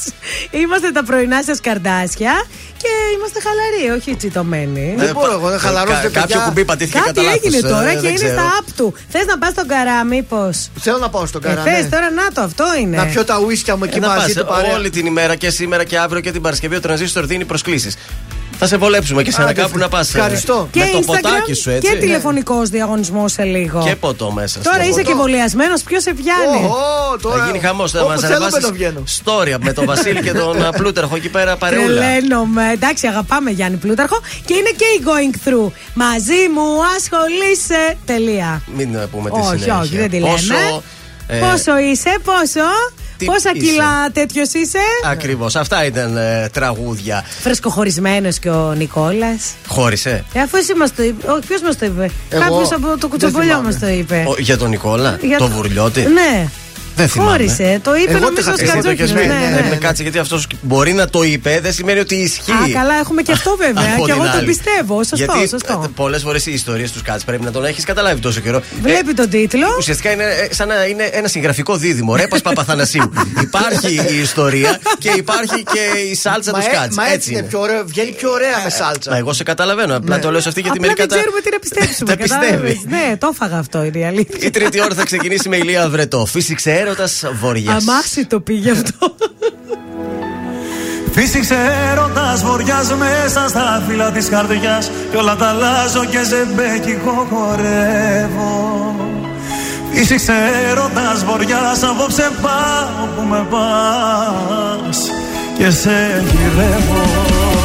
Είμαστε τα πρωινά σας καρδάσια και είμαστε χαλαροί, όχι τσιτωμένοι. Δεν μπορώ εγώ, δεν χαλαρώσετε Κα- Κάποιο παιδιά. κουμπί πατήθηκε Κάτι κατά λάθος, έγινε ε, τώρα δεν και είναι ξέρω. στα app του. Θες να πας στον καρά, μήπως; Θέλω να πάω στον Ε, καρά. θες, ναι. τώρα να το, αυτό είναι. Να πιω τα ουίσκια μου Ε, εκεί να μαζί πας, του παρέα. όλη την ημέρα και σήμερα και αύριο και την Παρασκευή ο Τρανζίστορ δίνει προσκλήσεις. Θα σε βολέψουμε και σε ένα Άντε, κάπου να πας. ευχαριστώ. Και Με το Instagram ποτάκι σου έτσι. και τηλεφωνικός διαγωνισμός σε λίγο. Και ποτό μέσα. Τώρα στο είσαι ποτό. και εμβολιασμένο, ποιος σε πιάνει; Ω, τώρα. Θα γίνει χαμός. Θα Όπου μας θέλω, ανεβάσεις δεν το βγαίνω. story με τον Βασίλη και τον α, Πλούταρχο εκεί πέρα παρεούλα. Τρελαίνομαι. Εντάξει, αγαπάμε Γιάννη Πλούταρχο. Και είναι και η going through. Μαζί μου ασχολείσαι. Τελεία. Μην ε, πούμε τη Όχι, συνέχεια. όχι, δεν τη λέμε. Πόσο, ε, Πόσο είσαι, πόσο; Τι Πόσα είσαι; κιλά τέτοιος είσαι; Ακριβώς. Αυτά ήταν ε, τραγούδια. Φρεσκοχωρισμένος και ο Νικόλας. Χώρισε. Ε, αφού εσύ μας το είπε. Όχι, ποιος μας το είπε; Εγώ Κάποιος από το δεν κουτσομπολιό θυμάμαι. μας το είπε. Ο- για τον Νικόλα, Για το το- βουρλιώτη. Ναι. Δεν θυμάμαι. Χώρισε. Το είπε Εγώ το νομίζω ο είχα πει, εγώ το είχες Σκατζόκης. πει. Ναι, Ε, ναι. με κάτσε γιατί αυτός μπορεί να το είπε, δεν σημαίνει ότι ισχύει. Α, καλά, έχουμε και αυτό βέβαια. (laughs) Από και εγώ την το άλλη. πιστεύω. Σωστό, Γιατί σωστό. πολλές φορές οι ιστορίες τους Κάτ πρέπει να τον έχεις καταλάβει τόσο καιρό. Βλέπει τον τίτλο. Ουσιαστικά είναι ε, σαν να είναι ένα συγγραφικό δίδυμο. Ρέπα Παπαθανασίου. (laughs) υπάρχει η ιστορία και υπάρχει και η σάλτσα Μα, του ε, Σκάτ. μα έτσι είναι πιο ωραίο, βγαίνει πιο ωραία με σάλτσα. Μα εγώ σε καταλαβαίνω. Απλά το λέω σε αυτή γιατί Απλά μερικά δεν τα. ξέρουμε τι να (laughs) πιστέψουμε. τα πιστεύει. κατάλαβες. Ναι, το έφαγα αυτό είναι η αλήθεια. Η τρίτη ώρα θα ξεκινήσει με ηλία βρετό. Φύσηξε έρωτας βορειά. Αμάξι το πήγε αυτό. Φύσηξε έρωτας βοριάς μέσα στα φύλλα της καρδιάς Κι όλα τα αλλάζω και ζεμπέκικο χορεύω Φύσηξε έρωτας βοριάς απόψε πάω που με πας Και σε γυρεύω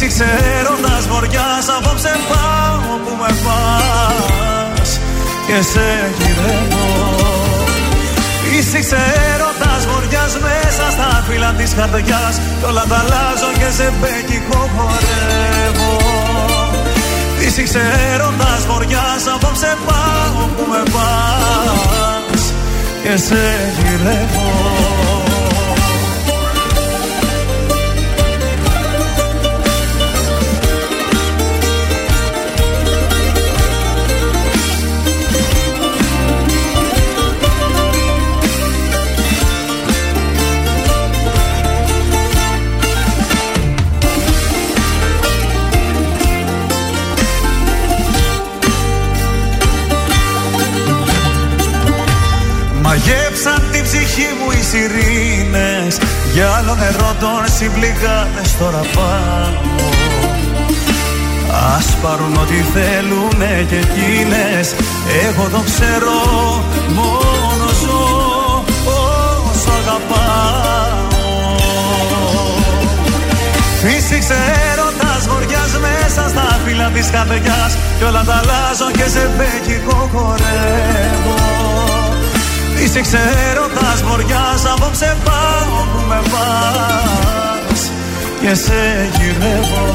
Φύσηξε έρωτας βοριάς απόψε πάω που με πας Και σε γυρεύω. Φύσηξε έρωτας βοριάς μέσα στα φύλλα της καρδιάς Κι όλα τα αλλάζω και ζεμπέκικο χορεύω. Φύσηξε έρωτας βοριάς απόψε πάω που με πας Και σε γυρεύω Μαγέψαν την ψυχή μου οι σιρήνες. Για άλλο νερό των συμπληγάδες τώρα πάω Ας πάρουν ό,τι θέλουνε και εκείνες. Εγώ το ξέρω μόνο ζω όσο αγαπάω. Φύσηξε έρωτας βοριάς μέσα στα φύλλα της καρδιάς. Κι όλα τα αλλάζω και σε μπέκικο χορεύω Φύσηξε έρωτας βοριάς απόψε πάω που με πας. Και σε γυρεύω.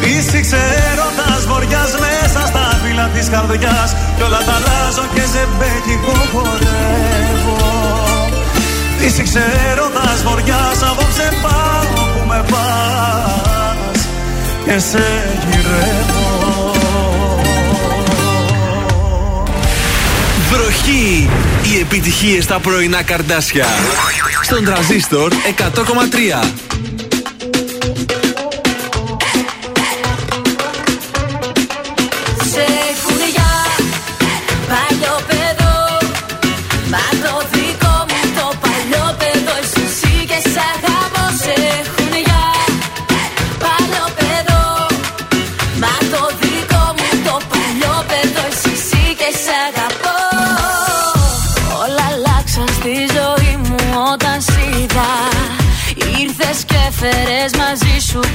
Φύσηξε έρωτας βοριάς μέσα στα φύλλα της καρδιάς. Κι όλα τα αλλάζω και σε μπέκικο χορεύω. Φύσηξε έρωτας βοριάς απόψε πάω που με πας. Και σε γυρεύω Βροχή! Οι επιτυχίες στα πρωινά καρδάσια. Στον τραζίστορ 100,3.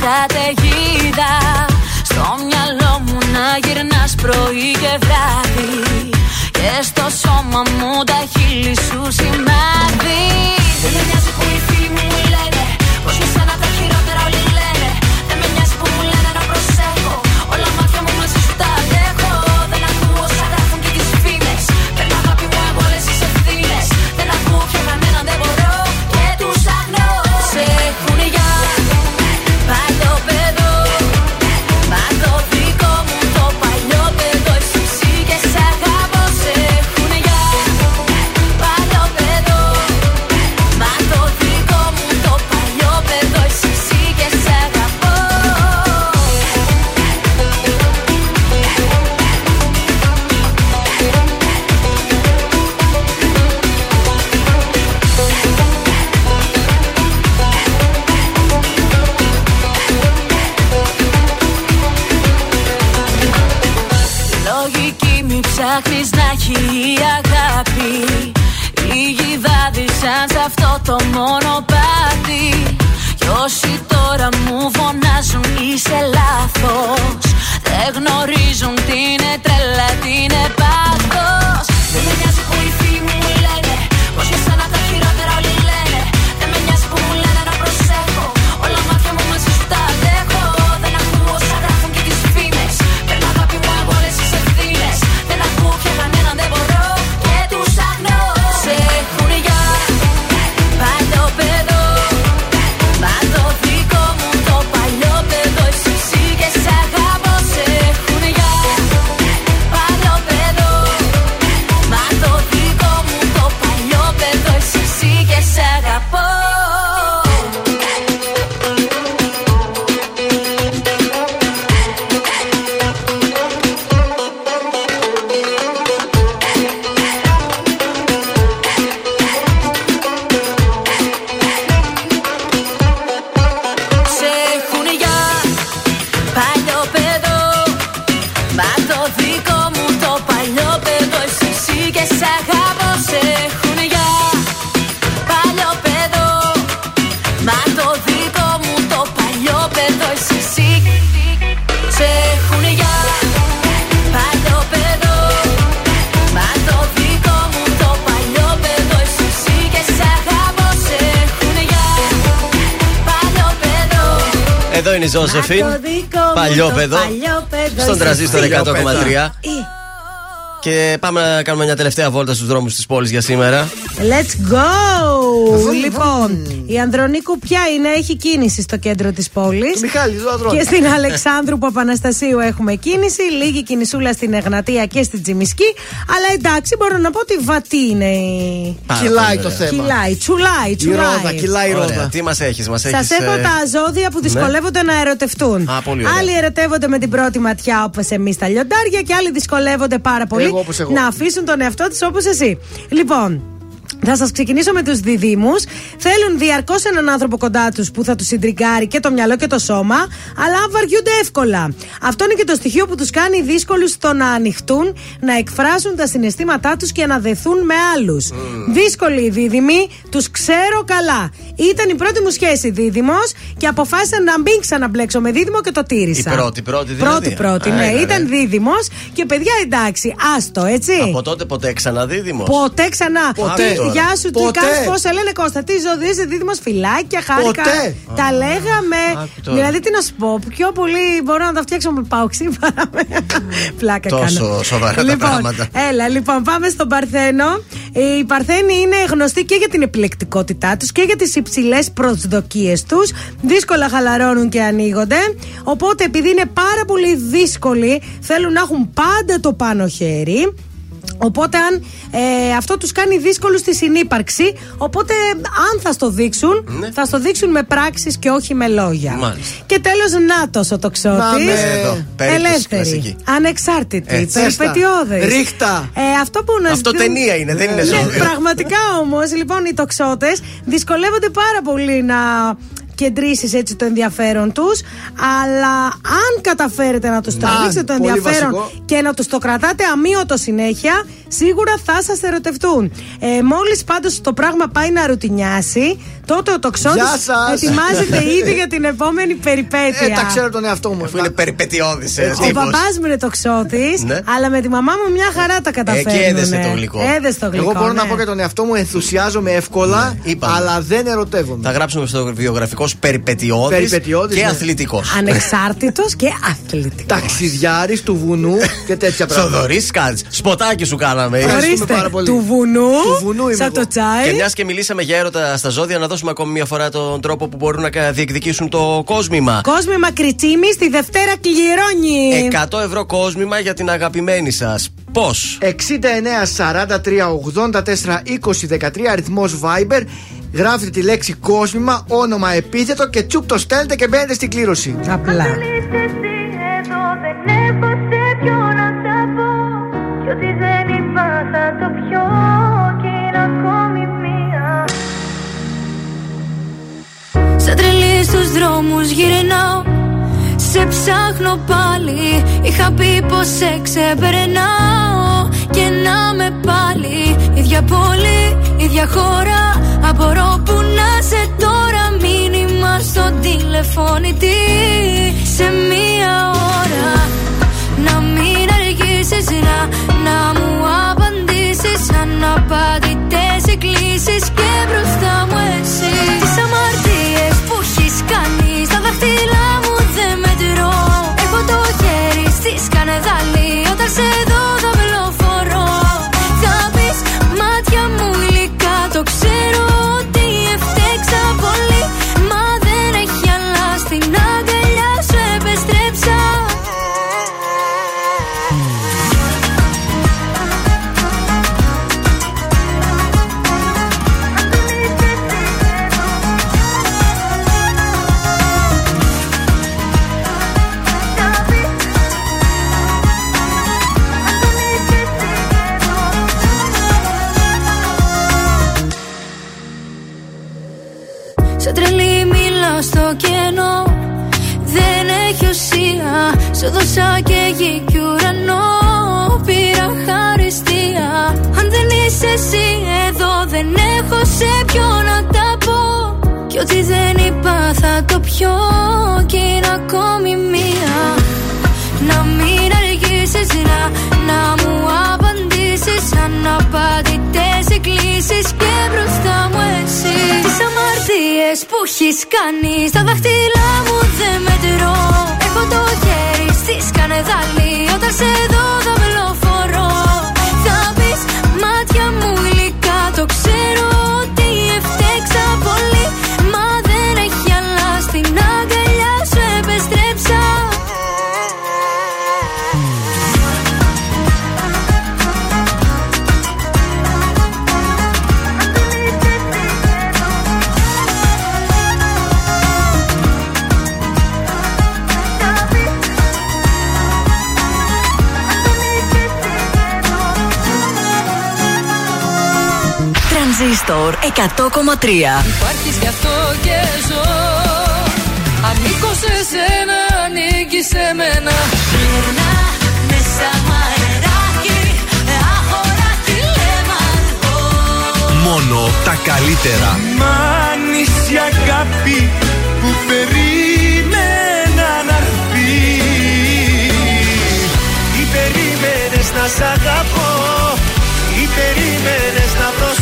Καταιγίδα. Στο μυαλό μου να γυρνάς πρωί και βράδυ. Και στο σώμα μου τα χείλη σου σημάδι Ζώσεφιν. Το δικό μου Παλιό το παιδό. παλιό παιδό, Στον εσύ τραζίστορ εσύ. 100,3. Και πάμε να κάνουμε μια τελευταία βόλτα στους δρόμους της πόλης για σήμερα. Let's go! Λοιπόν, η Ανδρονίκου πια είναι, έχει κίνηση στο κέντρο της πόλης. Μιχάλη, εδώ Ανδρώνη. Και στην Αλεξάνδρου Παπαναστασίου έχουμε κίνηση. Λίγη κινησούλα στην Εγνατία και στην Τζιμισκή. Αλλά εντάξει, μπορώ να πω ότι βατή είναι η. Πάρα Κυλάει πολύ το ωραία. θέμα. Κυλάει, τσουλάει, Η τσουλάει. ρόδα, κυλάει η Ωραία. ρόδα. Τι μας έχεις, μας έχεις. Σα έχω τα ζώδια που δυσκολεύονται να ερωτευτούν. Α, πολύ ωραία. Άλλοι ερωτεύονται με την πρώτη ματιά όπως εμείς τα λιοντάρια και άλλοι δυσκολεύονται πάρα πολύ Εγώ όπως εγώ. να αφήσουν τον εαυτό τους όπως εσύ. Λοιπόν, θα σας ξεκινήσω με τους διδήμου. Θέλουν διαρκώς έναν άνθρωπο κοντά τους που θα τους συντριγκάρει και το μυαλό και το σώμα, αλλά βαριούνται εύκολα. Αυτό είναι και το στοιχείο που τους κάνει δύσκολους στο να ανοιχτούν, να εκφράσουν τα συναισθήματά τους και να δεθούν με άλλους. Δύσκολοι οι δίδυμοι, τους ξέρω καλά. Ήταν η πρώτη μου σχέση δίδυμος και αποφάσισα να μην ξαναμπλέξω με δίδυμο και το τήρησα. Η πρώτη, πρώτη δηλαδή. Πρώτη, πρώτη, Α, ναι. έλα, Ήταν ρε. δίδυμος και παιδιά εντάξει, άστο, έτσι. Από τότε ποτέ ξαναδίδυμος. Ποτέ ξανά. Ποτέ Τι, τώρα. γεια σου, τι Ποτέ. κάνεις, πώς σε λένε Κώστα, τι ζωή είσαι δίδυμος φυλάκια, χάρηκα. Ποτέ. Τα λέγαμε. Άκου τώρα. Δηλαδή, τι να σου πω, πιο πολύ μπορώ να τα φτιάξω με παοξί παρά με. Πλάκα Τόσο κάνω. σοβαρά τα λοιπόν, πράγματα. Έλα, λοιπόν, πάμε στον Παρθένο. Οι Παρθένοι είναι γνωστοί και για την επιλεκτικότητά τους και για τις υψηλές προσδοκίες τους. Δύσκολα χαλαρώνουν και ανοίγονται. Οπότε, επειδή είναι πάρα πολύ δύσκολοι, θέλουν να έχουν πάντα το πάνω χέρι. Οπότε αν ε, αυτό τους κάνει δύσκολο στη συνύπαρξη Οπότε αν θα στο δείξουν Ναι. Θα στο δείξουν με πράξεις και όχι με λόγια Μάλιστα. Και τέλος Νάτος ο Να τοξότης με. Εδώ, περίπτωση Ελεύθερη, κλασική. ανεξάρτητη, Έτσι. περιπετειώδης Ρίχτα. ε, Αυτό που να Αυτό ζητούν- ταινία είναι, δεν είναι ναι, ζώδιο. Πραγματικά όμως Λοιπόν οι τοξότες δυσκολεύονται πάρα πολύ να κεντρήσεις έτσι το ενδιαφέρον τους Αλλά αν καταφέρετε να τους τραβήξετε το πολύ ενδιαφέρον βασικό. και να τους το κρατάτε αμύωτο συνέχεια, σίγουρα θα σας ερωτευτούν. Ε, μόλις πάντως το πράγμα πάει να ρουτινιάσει, τότε ο τοξότης Γεια σας. ετοιμάζεται ήδη για την επόμενη περιπέτεια. Ε, τα ξέρω τον εαυτό μου. Αφού είναι περιπετειώδης. Ο παπά μου είναι τοξότης, Ναι. αλλά με τη μαμά μου μια χαρά τα καταφέρνουν. Εκεί έδεσε το γλυκό. Έδεσε το γλυκό. Εγώ μπορώ να ναι. πω για τον εαυτό μου, ενθουσιάζομαι εύκολα, Ναι, είπαμε. αλλά δεν ερωτεύομαι. Θα γράψουμε στο βιογραφικό σου περιπετειώδης Περιπετειώδης, και ναι. αθλητικός. Ανεξάρτητος και αθλητικός. Ταξιδιάρης του βουνού και τέτοια πράγματα. Θοδωρή Κάτ. Σποτάκι σου κάναμε. Ευχαριστούμε Ορίστε, πάρα πολύ. του βουνού, Του βουνού είμαι σαν εγώ. το τσάι. Και μιας και μιλήσαμε για έρωτα στα ζώδια, να δώσουμε ακόμη μια φορά τον τρόπο που μπορούν να κα- διεκδικήσουν το κόσμημα. Κόσμη Μακριτσίμη στη Δευτέρα κληρώνει. 100 ευρώ κόσμημα για την αγαπημένη σας. Πώς; 69 43 84 20 13 αριθμός Viber. Γράφετε τη λέξη κόσμημα, όνομα, επίθετο και τσουπ το στέλνετε και μπαίνετε στην κλήρωση. Απλά. Εδώ δεν έχω σε ποιο να τα πω Κι ό,τι δεν είπα θα το πιω Κι είναι ακόμη μία Σαν τρελή στους δρόμους γυρνάω Σε ψάχνω πάλι Είχα πει πως σε ξεπερνάω Κι και να με πάλι ίδια πόλη, ίδια χώρα. Απορώ που να σε τώρα μήνυμα στο τηλεφώνητη σε μία ώρα. Να μην αργήσεις να, να μου απαντήσεις Αναπαντητές εκκλήσεις και Σου δώσα και γη κι ουρανό Πήρα χαριστία. Αν δεν είσαι εσύ εδώ Δεν έχω σε ποιο να τα πω. Κι ό,τι δεν είπα θα το πιω Κι είναι ακόμη μία. Να μην αργήσεις να, να μου απαντήσεις. Αναπαντητές εκκλήσεις και μπροστά μου εσύ. Τις αμαρτίες που έχεις κάνει στα δάχτυλά μου δεν μετρώ. Έχω το χέρι στη σκανεδάλη όταν σε δω Τρανζίστορ 100,3 Υπάρχεις γι' αυτό και ζω. Ανήκω σε σένα, ανήκεις σε μένα. Γυρνά μέσα μ' αεράκι Αχωράκι λεμαργό Μόνο τα καλύτερα. Μ' η αγάπη που περίμενα να έρθει. Ή περίμενες να σ' αγαπώ Ή περίμενες να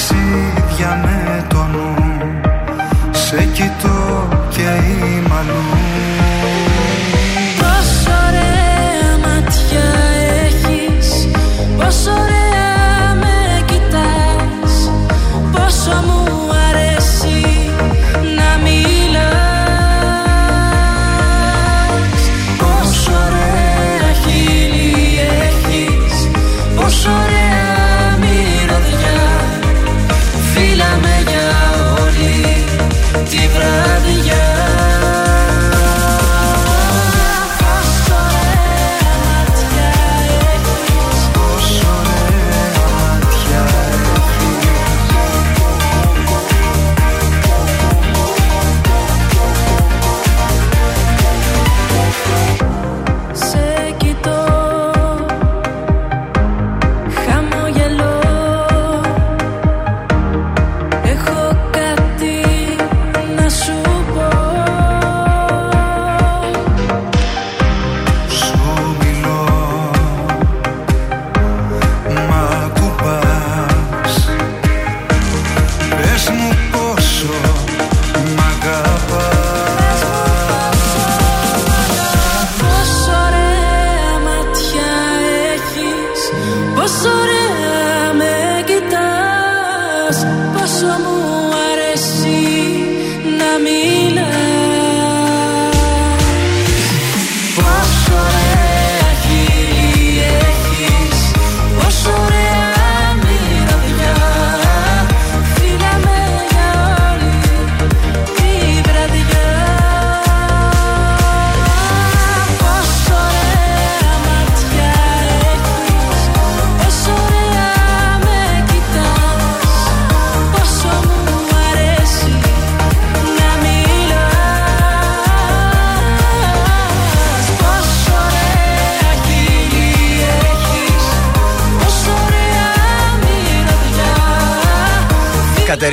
ταξίδια με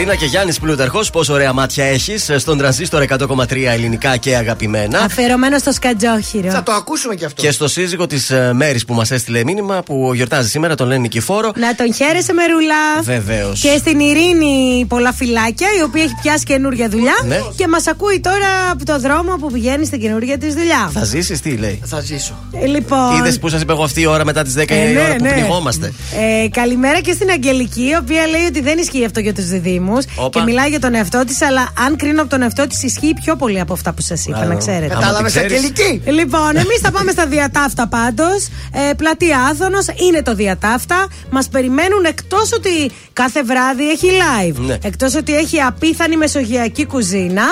Κατερίνα και Γιάννης Πλούταρχος, πόσο ωραία μάτια έχεις στον τρανζίστορ 100,3 ελληνικά και αγαπημένα. Αφιερωμένο στο σκατζόχυρο. Θα το ακούσουμε κι αυτό. Και στο σύζυγο της Μέρης που μας έστειλε μήνυμα που γιορτάζει σήμερα, τον λένε Νικηφόρο. Να τον χαίρεσαι μερούλα. Βεβαίως. Και στην Ειρήνη πολλά φυλάκια, η οποία έχει πιάσει καινούργια δουλειά Ναι. και μας ακούει τώρα από το δρόμο που πηγαίνει στην καινούργια της δουλειά. Θα ζήσεις, τι λέει; Θα ζήσω. Ε, λοιπόν. Είδες που σας είπα εγώ αυτή η ώρα μετά τις 10 Ε, η ναι, ώρα που ναι. πνιγόμαστε. Ε, καλημέρα και στην Αγγελική, η οποία λέει ότι δεν ισχύει αυτό για τους διδήμου Όπα. και μιλάει για τον εαυτό της, αλλά αν κρίνω από τον εαυτό της, ισχύει πιο πολύ από αυτά που σας είπα, Α, να ξέρετε. Κατάλαβες, την ξέρεις. Αγγελική. Λοιπόν, εμείς θα πάμε στα διατάφτα πάντως. Ε, πλατεία Άθωνος είναι το διατάφτα. Μας περιμένουν εκτός ότι κάθε βράδυ έχει live. Ναι. Εκτός ότι έχει απίθανη μεσογειακή κουζίνα.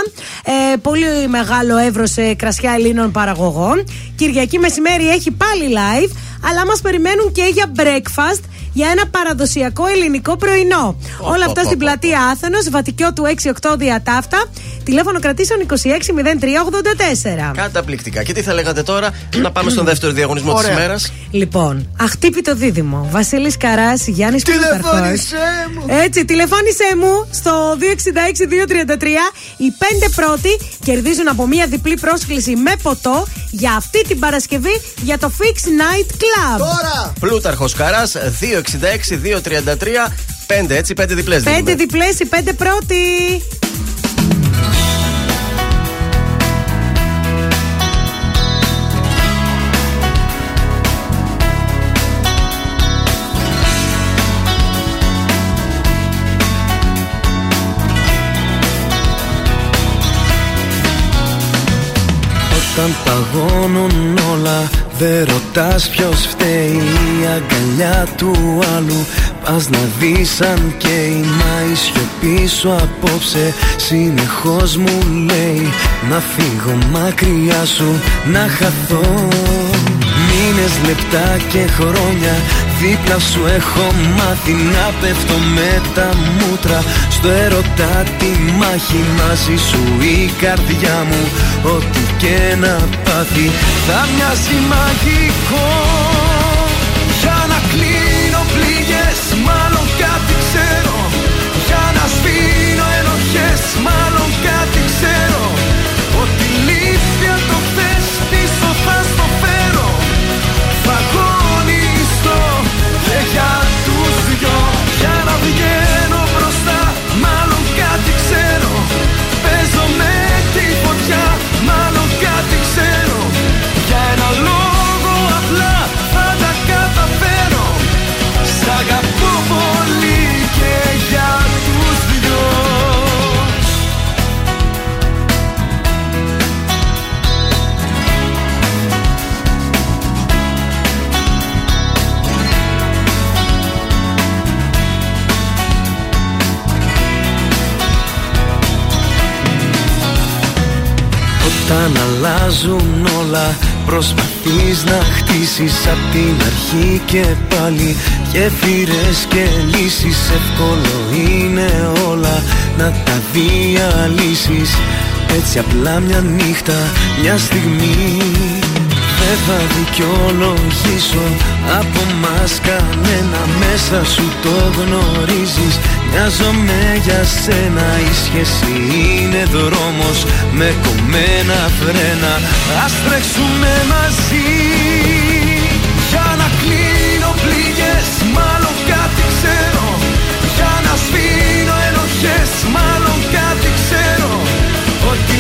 Ε, πολύ μεγάλο εύρος σε κρασιά Ελλήνων παραγωγών. Κυριακή μεσημέρι έχει πάλι live. Αλλά μας περιμένουν και για breakfast για ένα παραδοσιακό ελληνικό πρωινό. Όλα αυτά στην πλατεία Άθωνο, Βατικιό του 6-8 διατάφτα. Τηλέφωνο κρατήσεων 260384. Καταπληκτικά. Και τι θα λέγατε τώρα, να πάμε στον δεύτερο διαγωνισμό της Ωραία. ημέρας; Λοιπόν, αχτύπητο δίδυμο. Βασίλης Καράς, Γιάννης Πλούταρχος. Τηλεφώνησέ μου. Έτσι, τηλεφώνησέ μου στο 266-233. Οι πέντε πρώτοι κερδίζουν από μία διπλή πρόσκληση με ποτό για αυτή την Παρασκευή για το Fix Night Club. Τώρα! Πλούταρχος Καρά 266-233. Πέντε έτσι, πέντε διπλές. Πέντε διπλές, οι πέντε πρώτοι. Όταν παγώνουν όλα. Δεν ρωτάς ποιος φταίει Η αγκαλιά του άλλου. Πας να δεις αν καίει Μα η σιωπή σου απόψε. Συνεχώς μου λέει Να φύγω μακριά σου Να χαθώ. Μήνες, λεπτά και χρόνια Δίπλα σου έχω μάθει να πέφτω με τα μούτρα. Στο ερωτά τη μάχη μαζί σου η καρδιά μου Ό,τι και να πάθει. Θα μοιάζει μαγικό. Για να κλείνω πληγές μάλλον κάτι ξέρω. Για να σβήνω ενοχές μάλλον Προσπαθείς να χτίσεις απ' την αρχή και πάλι. Γέφυρες και λύσεις Εύκολο είναι όλα Να τα διαλύσεις. Έτσι απλά μια νύχτα Μια στιγμή δεν θα δικαιολογήσω. Από μας κανένα Μέσα σου το γνωρίζεις. Μοιάζομαι για σένα Η σχέση είναι δρόμος. Με κομμένα φρένα Ας τρέξουμε μαζί. Για να κλείνω πληγές Μάλλον κάτι ξέρω. Για να σβήνω ενοχές Μάλλον κάτι ξέρω. Ότι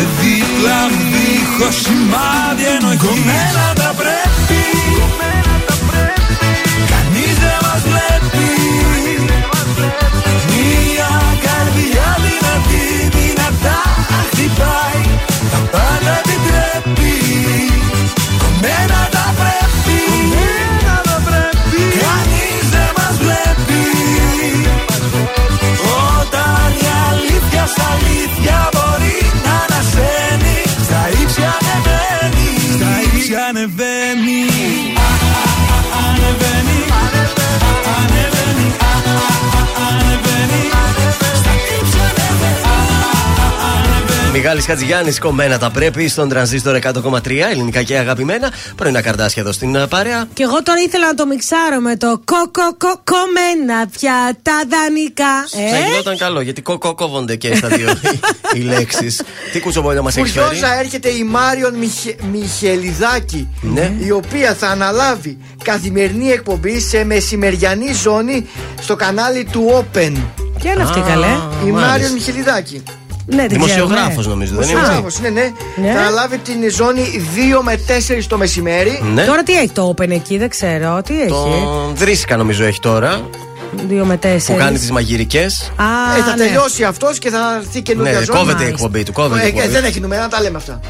Να σε δίπλα μου δίχως σημάδι ενοχής Κομμένα τα πρέπει. Κανείς δεν μας βλέπει. Μια καρδιά δυνατή δυνατά χτυπάει. Τα πάντα επιτρέπει Κομμένα τα πρέπει. Κανείς δεν μας βλέπει. Όταν η αλήθεια σ' αλήθεια α, Ανεβαίνει Μιγάλης Χατζηγιάννης, κομμένα τα πρέπει στον τρανζίστορ 100,3 ελληνικά και αγαπημένα. Πρωινά καρτάσια εδώ στην ε, παρέα. Και εγώ τώρα ήθελα να το μιξάρω με το κοκοκο κομμένα πια τα δανεικά. Θα Ε; γινόταν καλό γιατί κοκο κόβονται και στα δύο (laughs) οι- οι λέξεις. Τι κουτσομπόλια μας έχει φέρει; Φουριόζα έρχεται η Μάριον Μιχε... Μιχελιδάκη Ναι. η οποία θα αναλάβει καθημερινή εκπομπή σε μεσημεριανή ζώνη στο κανάλι του Open. Ποια είναι αυτή, καλέ; Η μάλιστα. Μάριον Μιχελιδάκη. Ναι, την Δημοσιογράφος ξέρουμε. νομίζω, δεν είναι; Δημοσιογράφος, ναι, ναι. Ναι. Θα αναλάβει την ζώνη 2 με 4 το μεσημέρι. Ναι. Τώρα τι έχει το Open εκεί, δεν ξέρω. Τι έχει; Τον Δρίσκα νομίζω έχει τώρα. Δύο με τέσσερις. Που κάνει τις μαγειρικές. Α, Ε, θα ναι. τελειώσει αυτός και θα έρθει καινούργια Ναι, ζώνη. κόβεται η εκπομπή του. Κόβεται η Ε, εκπομπή. δεν έχει νούμερα, να τα λέμε αυτά.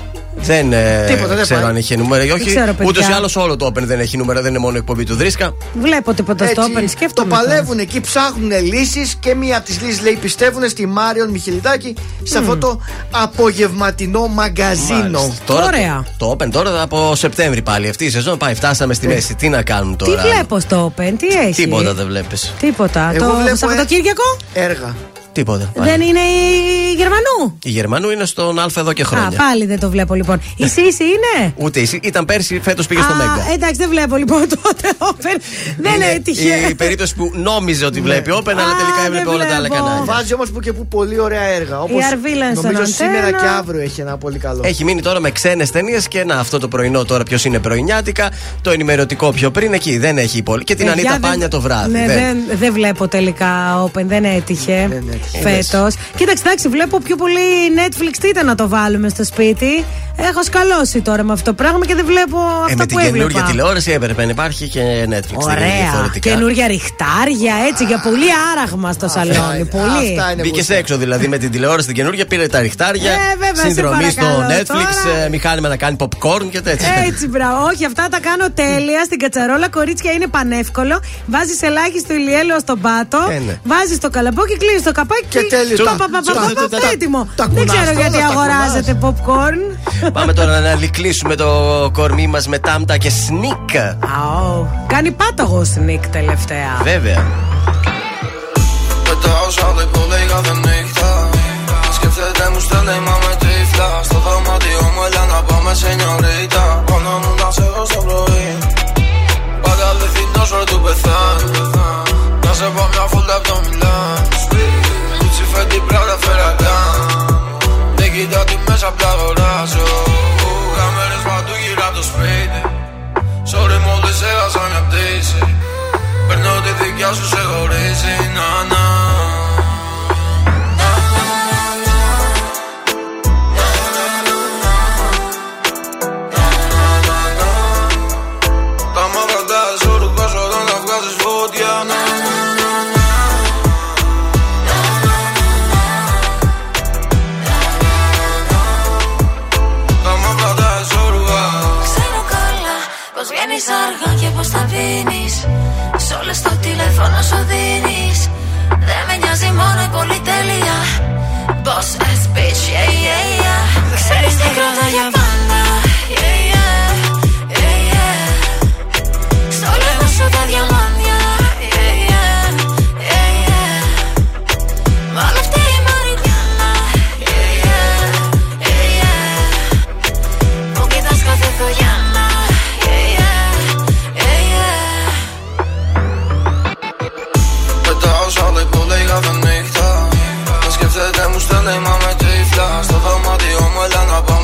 Δεν ε, Τίποτα, δεν ξέρω πάει. αν είχε νούμερο ή όχι. ξέρω, παιδιά. Ούτως ή άλλως όλο το Open δεν έχει νούμερο, δεν είναι μόνο η εκπομπή του Δρίσκα. Βλέπω τίποτα στο Έτσι, Open, το σκέφτομαι. παλεύουν εκεί, ψάχνουν λύσεις και μία από τις λύσεις λέει πιστεύουν στη Μάριον Μιχελιδάκη σε αυτό το απογευματινό μαγκαζίνο. Μάλιστα. Τώρα, Ωραία. Το, το Open τώρα από Σεπτέμβρη πάλι. Αυτή η σεζόν πάει, φτάσαμε στη μέση. Τι να κάνουν Τι τώρα. βλέπω στο Open, τι έχει; Τίποτα δεν βλέπεις. Τίποτα. Εγώ το βλέπω, ε, Σαββατοκύριακο; Έργα. Τίποτα. πάλι. δεν είναι η Γερμανού; Η Γερμανού είναι στον Α εδώ και Α, χρόνια. πάλι δεν το βλέπω λοιπόν. Η Σύση είναι; Ούτε εσύ. Ήταν πέρσι, φέτος πήγε στο Α, Μέγκα. εντάξει, δεν βλέπω λοιπόν τότε (laughs) Open. Δεν Είναι έτυχε. Η περίπτωση που νόμιζε ότι βλέπει Open, αλλά Α, τελικά δεν έβλεπε όλα τα άλλα βλέπω. κανάλια. Βάζει όμως που και που πολύ ωραία έργα. Όπως Αρβίλα στον νομίζω Αντένα. σήμερα και αύριο έχει ένα πολύ καλό. Έχει μείνει τώρα με ξένες ταινίες και να αυτό το πρωινό τώρα ποιος είναι πρωινιάτικα. Το ενημερωτικό πιο πριν εκεί δεν έχει πολύ. Και την Παιδιά, Ανίτα δεν- Πάνια το βράδυ. Ναι, Δεν- δεν, δεν βλέπω τελικά Open, δεν έτυχε Δεν έτυχε. Φέτος. Κοίταξε, εντάξει, βλέπω πιο πολύ πολύ Netflix, τι ήταν να το βάλουμε στο σπίτι; Έχω σκαλώσει τώρα με αυτό το πράγμα και δεν βλέπω Ε, αυτό με που την έβλεπα. καινούργια τηλεόραση έπρεπε να υπάρχει και Netflix. δεν είναι Ωραία. διαφορετικά. Καινούργια ριχτάρια, έτσι για πολύ άραγμα στο σαλόνι. Πολύ. Μπήκε έξω δηλαδή με την τηλεόραση την καινούργια, πήρε τα ριχτάρια, Ε, βέβαια, σε συνδρομή στο παρακαλώ, Netflix, τώρα. ε, μηχάνημα να κάνει popcorn και τέτοια. Έτσι, μπράβο. Όχι, αυτά τα κάνω τέλεια στην κατσαρόλα. Κορίτσια είναι πανεύκολο. Βάζεις ελάχιστο ηλιέλαιο στον πάτο. Ε, ναι. Βάζεις το καλαμπόκι, κλείνεις το καπάκι Και τέλειος. Πα, Τα- πα, πα, τα- πα, τα- πα, τα- έτοιμο. τα Δεν κουνάς ξέρω τώρα, γιατί τα αγοράζετε popcorn. Πάμε τώρα να κλείσουμε το κορμί μας με τάμτα και σνικ. Αω. Κάνει πάταγο sneak τελευταία. Βέβαια. Πετάω σαν λέει κάθε νύχτα Σκέφτεται μου στέλνει μα με τύφλα Στο δωμάτιο μου έλα να πάμε σε νιωρίτα Πάνω μου να σε έχω στο πρωί Πάντα αληθινός ρε του πεθάνει Παίρνω τη δικιά σου σε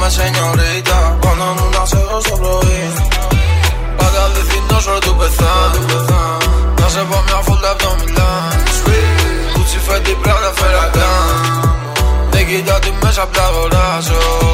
έλα να πάμε σε νιωρίτα Πάνω μου να σε έχω στο πρωί Πάντα αληθινός ρε του πεθάνει Να σε πω μια φούλτα απ' το Μιλάν Κούτσι φέτη πράτα φεραγάν Δεν κοιτάω τι μέσα απ' τα αγοράζω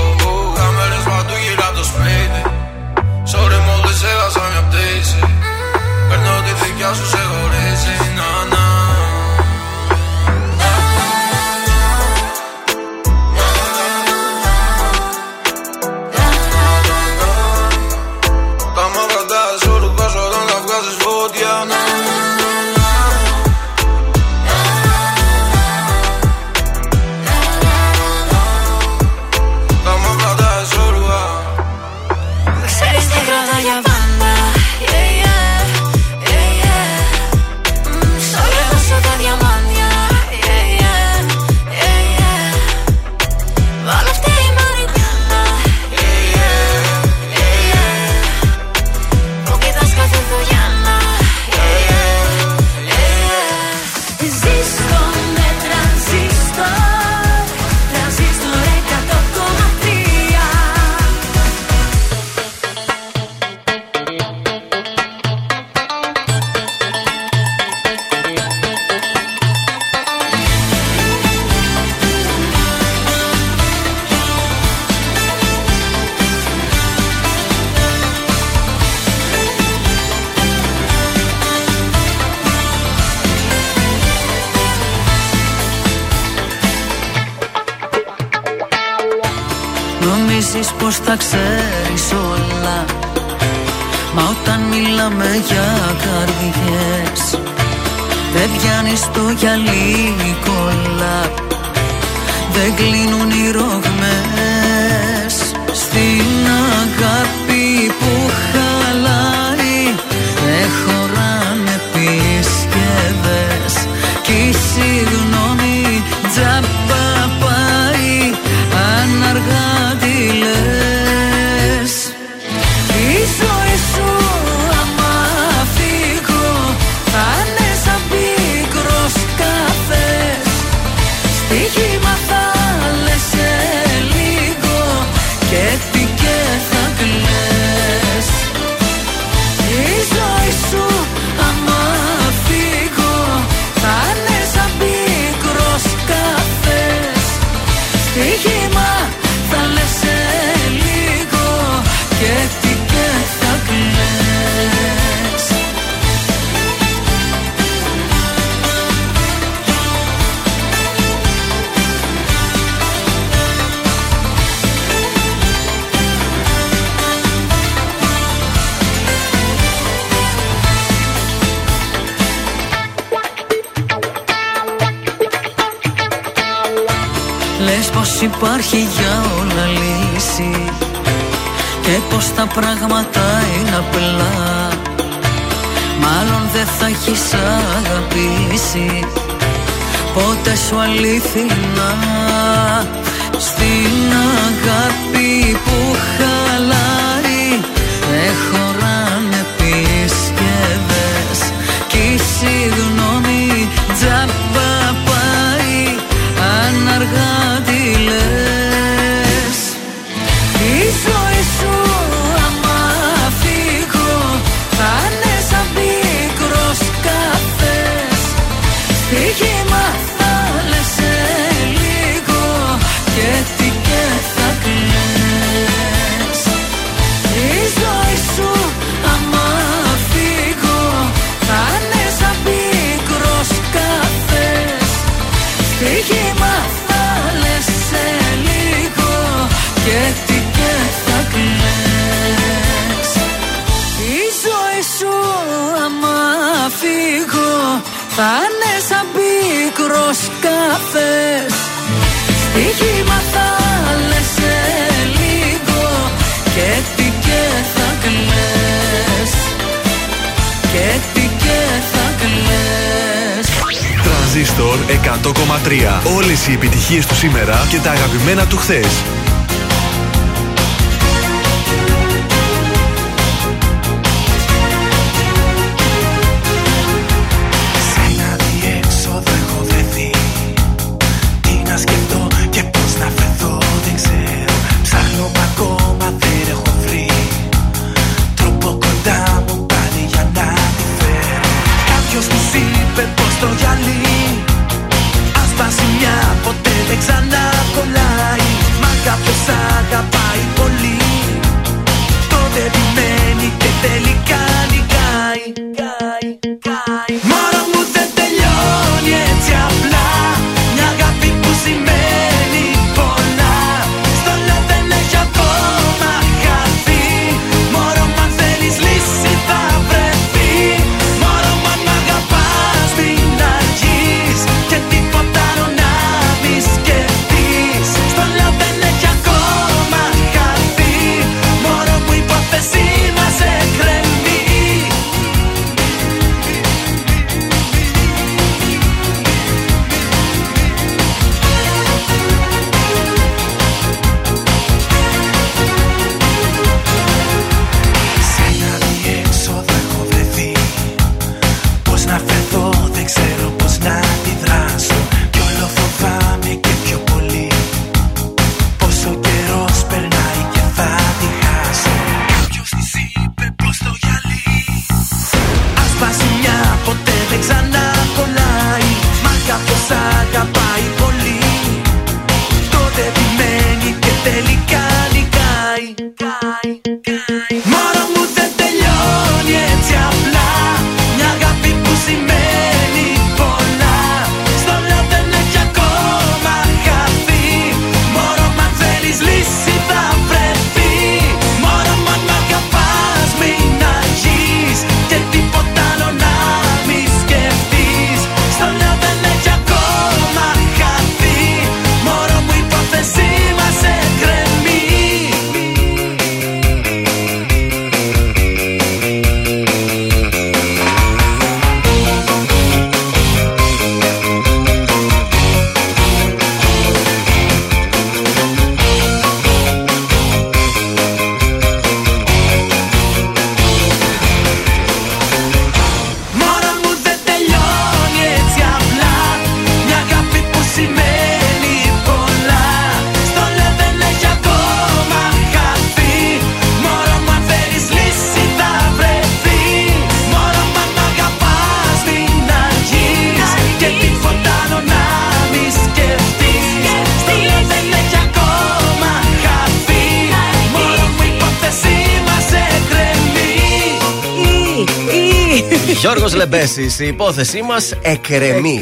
Γιώργο Λεμπέση, η υπόθεσή μας εκκρεμεί.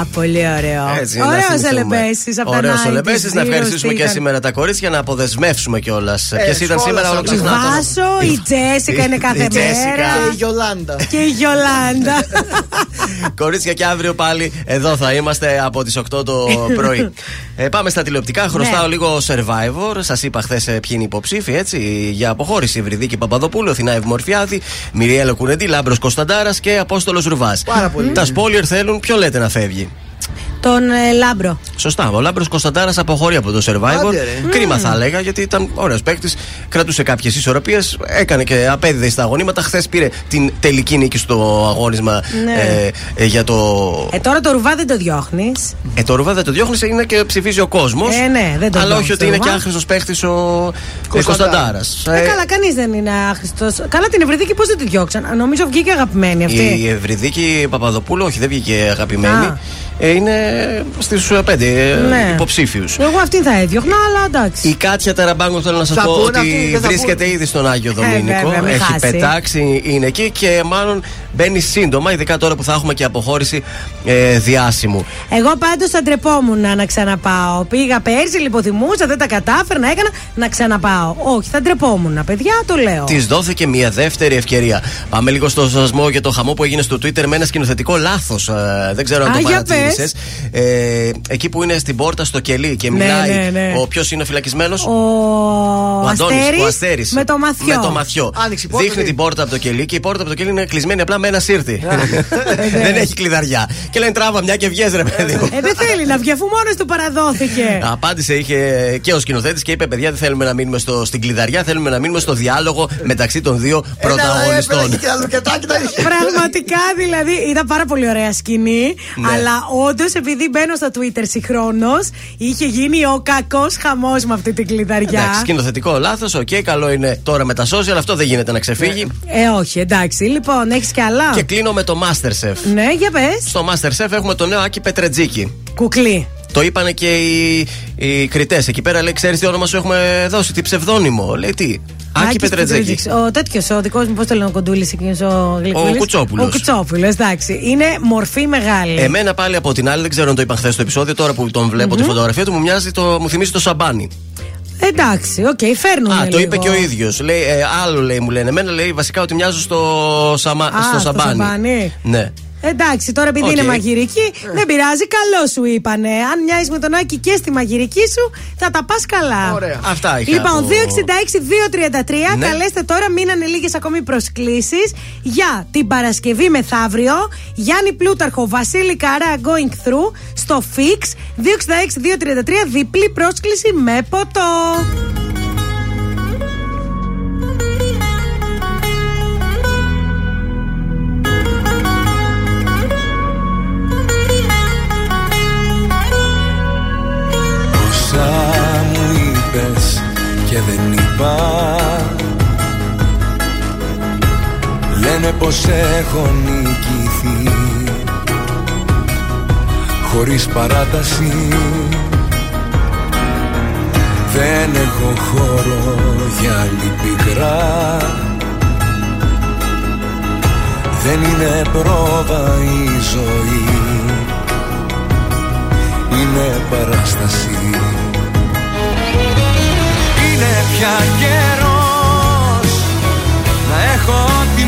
Α, πολύ ωραίο. Ωραίος ο Λεμπέση. Ωραίος ο Λεμπέση. Να ευχαριστήσουμε και σήμερα τα κορίτσια να αποδεσμεύσουμε κιόλας. Ποιες ήταν σήμερα, όλο Η Βάσο, η Τζέσικα είναι κάθε μέρα. Και η Γιολάντα. Και η Γιολάντα. (laughs) Κορίτσια και αύριο πάλι εδώ θα είμαστε από τις 8 το πρωί. (laughs) Ε, πάμε στα τηλεοπτικά. Χρωστάω λίγο Survivor. Σας είπα χθες ποιοι είναι υποψήφοι έτσι για αποχώρηση. Ευρυδίκη Παπαδοπούλου, Αθηνά Ευμορφιάδη, Μυριέλλα Κουρεντή, Λάμπρος Κωνσταντάρας και Απόστολος Ρουβάς. Τα spoiler θέλουν ποιο λέτε να φεύγει; Τον ε, Λάμπρο. Σωστά. Ο Λάμπρος Κωνσταντάρας αποχωρεί από το Survivor. Κρίμα θα έλεγα γιατί ήταν ωραίος παίκτης. Κρατούσε κάποιες ισορροπίες. Έκανε και απέδιδε στα αγωνίματα. Χθες πήρε την τελική νίκη στο αγώνισμα Ναι. ε, ε, για το. Ε, τώρα το ρουβά δεν το διώχνεις. Ε, το ρουβά δεν το διώχνεις, είναι και ψηφίζει ο κόσμος. Ε, ναι, δεν το Αλλά διώχνεις όχι ότι το είναι Ρουβά. και άχρηστος παίκτης ο Κωνσταντάρας. Ε, καλά, κανείς δεν είναι άχρηστος. Καλά, την Ευρυδίκη πώς δεν τη διώξαν; Νομίζω βγήκε αγαπημένη αυτή. Η Ευρυδίκη Παπαδοπούλου, όχι, δεν βγήκε αγαπημένη. Α. Ε, είναι στου πέντε Ναι. ε, υποψήφιους. Εγώ αυτήν θα έδιωχνα, αλλά εντάξει. Η Κάτια Τεραμπάγκο θέλω να σας Θα πω πούνε ότι αυτοί, δεν θα βρίσκεται ήδη στον Άγιο Δομήνικο. Ε, βέβαια, μην Έχει χάσει. πετάξει, είναι εκεί και μάλλον μπαίνει σύντομα, ειδικά τώρα που θα έχουμε και αποχώρηση ε, διάσημου. Εγώ πάντως θα ντρεπόμουν να ξαναπάω. Πήγα πέρσι, λιποθυμούσα, δεν τα κατάφερα, έκανα να ξαναπάω. Όχι, θα ντρεπόμουν, παιδιά, το λέω. Της δόθηκε μια δεύτερη ευκαιρία. Πάμε λίγο στο σασμό και το χαμό που έγινε στο Twitter με ένα σκηνοθετικό λάθος. δεν ξέρω αν Α, το για παρατήρησες. Ε, εκεί που είναι στην πόρτα στο κελί και Ναι, μιλάει. ναι, ναι. Ο ποιος είναι φυλακισμένος; Ο, Ο Αντώνης, Αστέρης ο Αστέρης. με το μαθιό. Με το μαθιό. Άνοιξε η πόρτα Δείχνει και- την πόρτα από το κελί και η πόρτα από το κελί είναι κλεισμένη απλά με ένα σύρτη. (laughs) Δεν έχει κλειδαριά. Και λένε τράβα μια και βγες ρε παιδί μου. Ε, δεν θέλει να βγει αφού μόνος του παραδόθηκε. Απάντησε είχε και ο σκηνοθέτης και είπε: Παιδιά, δεν θέλουμε να μείνουμε στο, στην κλειδαριά, θέλουμε να μείνουμε στο διάλογο μεταξύ των δύο πρωταγωνιστών. Πραγματικά δηλαδή ήταν πάρα πολύ ωραία σκηνή. Ναι. Αλλά όντως επειδή μπαίνω στο Twitter συγχρόνως, είχε γίνει ο κακός χαμός με αυτή την κλειδαριά. Εντάξει, σκηνοθετικό λάθος, οκ, καλό είναι τώρα με τα social, αυτό δεν γίνεται να ξεφύγει. Ε, όχι, εντάξει. Λοιπόν, έχεις κι άλλα. Και κλείνω με το Masterchef. Ναι, για πες. Στο Masterchef έχουμε το νέο Άκη Πετρετζίκη. Κουκλί. Το είπανε και οι, οι κριτές. Εκεί πέρα λέει: Ξέρεις τι όνομα σου έχουμε δώσει, τι ψευδώνυμο. Λέει τι; Άκη Άκης Πετρετζίκη. Πετρετζίκης. Ο τέτοιος, ο δικός μου, πώς το λένε, ο κοντούλης εκείνος ο Γλυκούλης. Ο Κουτσόπουλος. Ο Κουτσόπουλος, εντάξει. Είναι μορφή μεγάλη. Εμένα πάλι από την άλλη, δεν ξέρω αν το είπαν χθες στο επεισόδιο, τώρα που τον βλέπω τη φωτογραφία του, μου, μοιάζει το, μου θυμίζει το Σαμπάνη. Εντάξει, οκ, φέρνουμε. Α, το είπε λίγο. και ο ίδιος. Λέει, ε, άλλο λέει, μου λένε. Εμένα λέει βασικά ότι μοιάζω στο, Σαμπά, Α, στο στο Σαμπάνη. Σαμπάνη. Ναι. Εντάξει, τώρα επειδή Οκ. είναι μαγειρική, δεν πειράζει, καλό σου είπανε. Αν μοιάζει με τον Άκη και στη μαγειρική σου, θα τα πας καλά. Ωραία. Αυτά είχα Λοιπόν, από- 266-233, Ναι. καλέστε τώρα, μείνανε λίγες ακόμη προσκλήσεις για την Παρασκευή μεθαύριο. Γιάννη Πλούταρχο, Βασίλη Καρά, Going Through, στο Fix. 266-233, διπλή πρόσκληση με ποτό. Πως έχω νικηθεί. Χωρίς παράταση Δεν έχω χώρο για άλλη πικρά Δεν είναι πρόβα η ζωή. Είναι παράσταση. Είναι πια καιρός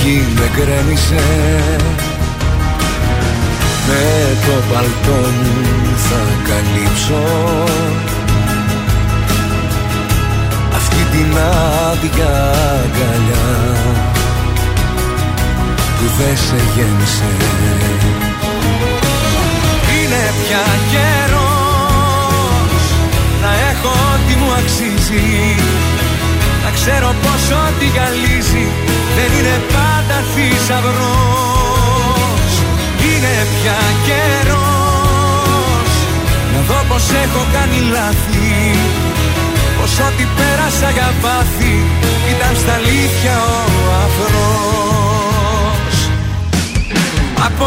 Στη γη με γκρέμισε. Με το παλτό μου θα καλύψω. Αυτή την άδεια αγκαλιά που δεν σε γέννησε Είναι πια καιρός να έχω ό,τι μου αξίζει να ξέρω πως ό,τι γυαλίζει. Δεν είναι πάντα θησαυρός. Είναι πια καιρός. Να δω πως έχω κάνει λάθη. Πως ό,τι πέρασα για πάθη ήταν στα αλήθεια ο αφρός Από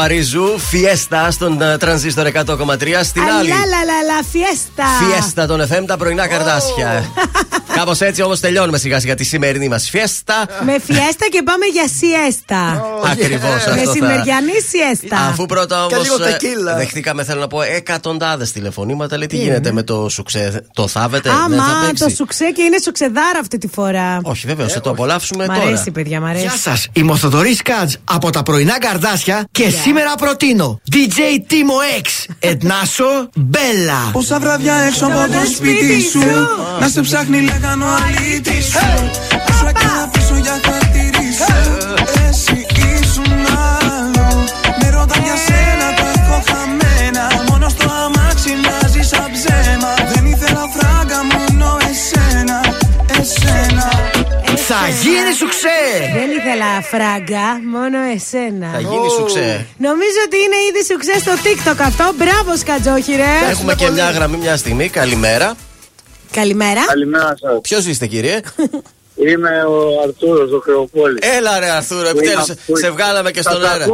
Έλενα Παπαρίζου, φιέστα στον ε, τρανζίστορ 100,3. Στην άλλη. Αλάλαλαλα, φιέστα. Φιέστα των FM, τα πρωινά καρδάσια. (laughs) Κάπως έτσι όμως τελειώνουμε σιγά σιγά τη σημερινή μας φιέστα. Με φιέστα και πάμε για σιέστα. Ακριβώς αυτό. Με θα- σημεριανή σιέστα. Αφού πρώτα Και όμως λίγο τεκίλα. δεχτήκαμε, θέλω να πω, εκατοντάδες τηλεφωνήματα. Λέει τι γίνεται με το σουξέ. Το θάβετε, δεν θα Άμα παίξει. το σουξέ και είναι σουξεδάρα αυτή τη φορά. Όχι, βέβαια, θα το απολαύσουμε Μ' τώρα. αρέσει, παιδιά, μ' αρέσει. Γεια σας, είμαι ο Θοδωρής Κάτζ από τα πρωινά καρδάσια και σήμερα προτείνω DJ Timo X, Ετνάσο, Μπέλα. Πόσα βράδια έξω από το σπίτι σου Να σε ψάχνει λέγανε ο αλήτης σου Να σου έκανα πίσω για χαρτίρι Θα γίνει σουξέ! Δεν ήθελα φράγκα, μόνο εσένα. Θα γίνει σουξέ. Νομίζω ότι είναι ήδη σουξέ στο TikTok αυτό. Μπράβο, Σκατζόχυρε. Έχουμε και μια γραμμή μια στιγμή. Καλημέρα. Καλημέρα. Καλημέρα σας. Ποιος είστε, κύριε; Είμαι ο Αρτούρος, ο Κρεοπόλη. Έλα, ρε Αρθούρο, επιτέλους σε βγάλαμε και στον αέρα.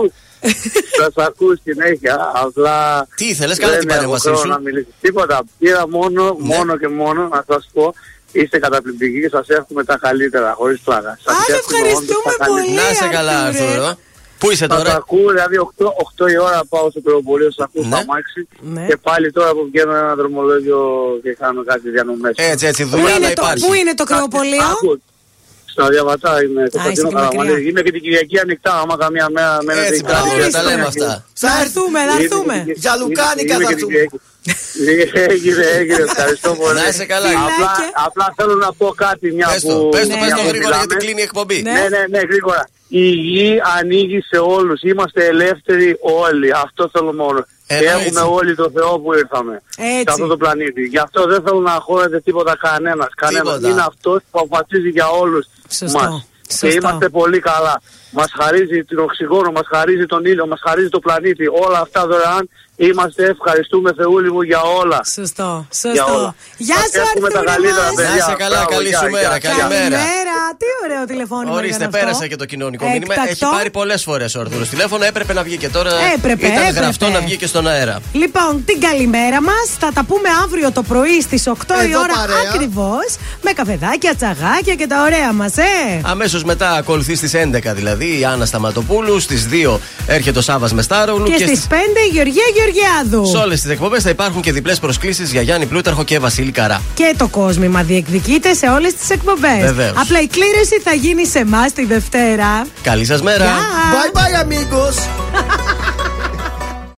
Θα ακούς συνέχεια. Απλά. Τι ήθελες, κάνε δεν την έχω παρέμβασή χρόνο σου. να μιλήσω. Τίποτα. Πήρα μόνο, μόνο και μόνο να σας πω. Είστε καταπληκτικοί και σας εύχομαι τα καλύτερα, χωρίς πλάκα. Σας Άλλο εύχομαι ευχαριστούμε όντως τα πολύ. καλύτερα. Να είσαι καλά, Αρθούρε. Αρθούρο. Πού είσαι Θα τα τώρα; ακούω, δηλαδή 8, 8 η ώρα πάω στο Κρεοπολείο, σας ακούω Ναι. στο αμάξι. Ναι. Και πάλι τώρα που βγαίνω ένα δρομολόγιο και κάνω κάτι διανομέ. Έτσι, έτσι, Πού δουλειά να είναι, το, υπάρχει. πού είναι το κρεοπολείο; Στα διαβατά είμαι το Α, Κωνσταντίνο είσαι και Καραμανλή. μακριά. Είμαι και την Κυριακή ανοιχτά. Άμα καμία μέρα μένετε Έτσι, εκεί μπράβο, κάτω. να τα λέμε αυτά. Θα έρθουμε, θα έρθουμε. Για Λουκάνικα Είμαι θα και την έρθουμε. Κυριακή. Έγινε, έγινε. Ευχαριστώ πολύ. Να είσαι καλά. Απλά, απλά θέλω να πω κάτι μια Πες που. το, πες το, μια πες το που γρήγορα μιλάμε. γιατί κλείνει η εκπομπή. Ναι. Ναι, ναι, ναι, γρήγορα. Η γη ανοίγει σε όλους. Είμαστε ελεύθεροι όλοι. Αυτό θέλω μόνο. Και Εννοείται. έχουμε όλοι το Θεό που ήρθαμε Έτσι. σε αυτό το πλανήτη. Γι' αυτό δεν θέλω να αγχώνεται τίποτα κανένας. Κανένας. Τίποτα. Είναι αυτός που αποφασίζει για όλους Σωστό. μας. Και Σωστό. είμαστε πολύ καλά. Μας χαρίζει την οξυγόνο, μας χαρίζει τον ήλιο, μας χαρίζει το πλανήτη. Όλα αυτά δωρεάν. Είμαστε ευχαριστούμε Θεούλη μου για όλα. Σωστό, Για σωστό. όλα. Γεια Σας σου, εύχομαι τα Αρθούρε καλύτερα, μας. παιδιά. Να είσαι καλά, Μπράβο, καλή γεια, σου γεια. μέρα. Καλημέρα. Καλημέρα. Τι ωραίο τηλεφώνημα Ορίστε, ήταν αυτό. πέρασε και το κοινωνικό μήνυμα. Έχει Εκτακτό. πάρει πολλές φορές ο Αρθούρο τηλέφωνο. Έπρεπε να βγει και τώρα. Έπρεπε, Ήταν έπρεπε. γραφτό να βγει και στον αέρα. Λοιπόν, την καλημέρα μας. Θα τα πούμε αύριο το πρωί στις 8 η Εδώ ώρα παρέα. ακριβώς. Με καφεδάκια, τσαγάκια και τα ωραία μας, ε. Αμέσως μετά ακολουθεί στις 11 δηλαδή η Άννα Σταματοπούλου. Στις 2 έρχεται ο Σάβα Μεστάρογλου. Και στις 5 η Γεωργία Γεωργιάδου. Σε όλες τις εκπομπές θα υπάρχουν και διπλές προσκλήσεις για Γιάννη Πλούταρχο και Βασίλη Καρά. Και το κόσμημα διεκδικείται σε όλες τις εκπομπές. Βεβαίως. Απλά η κλήρωση θα γίνει σε εμάς τη Δευτέρα. Καλή σας μέρα. Γεια. Bye bye amigos! (laughs)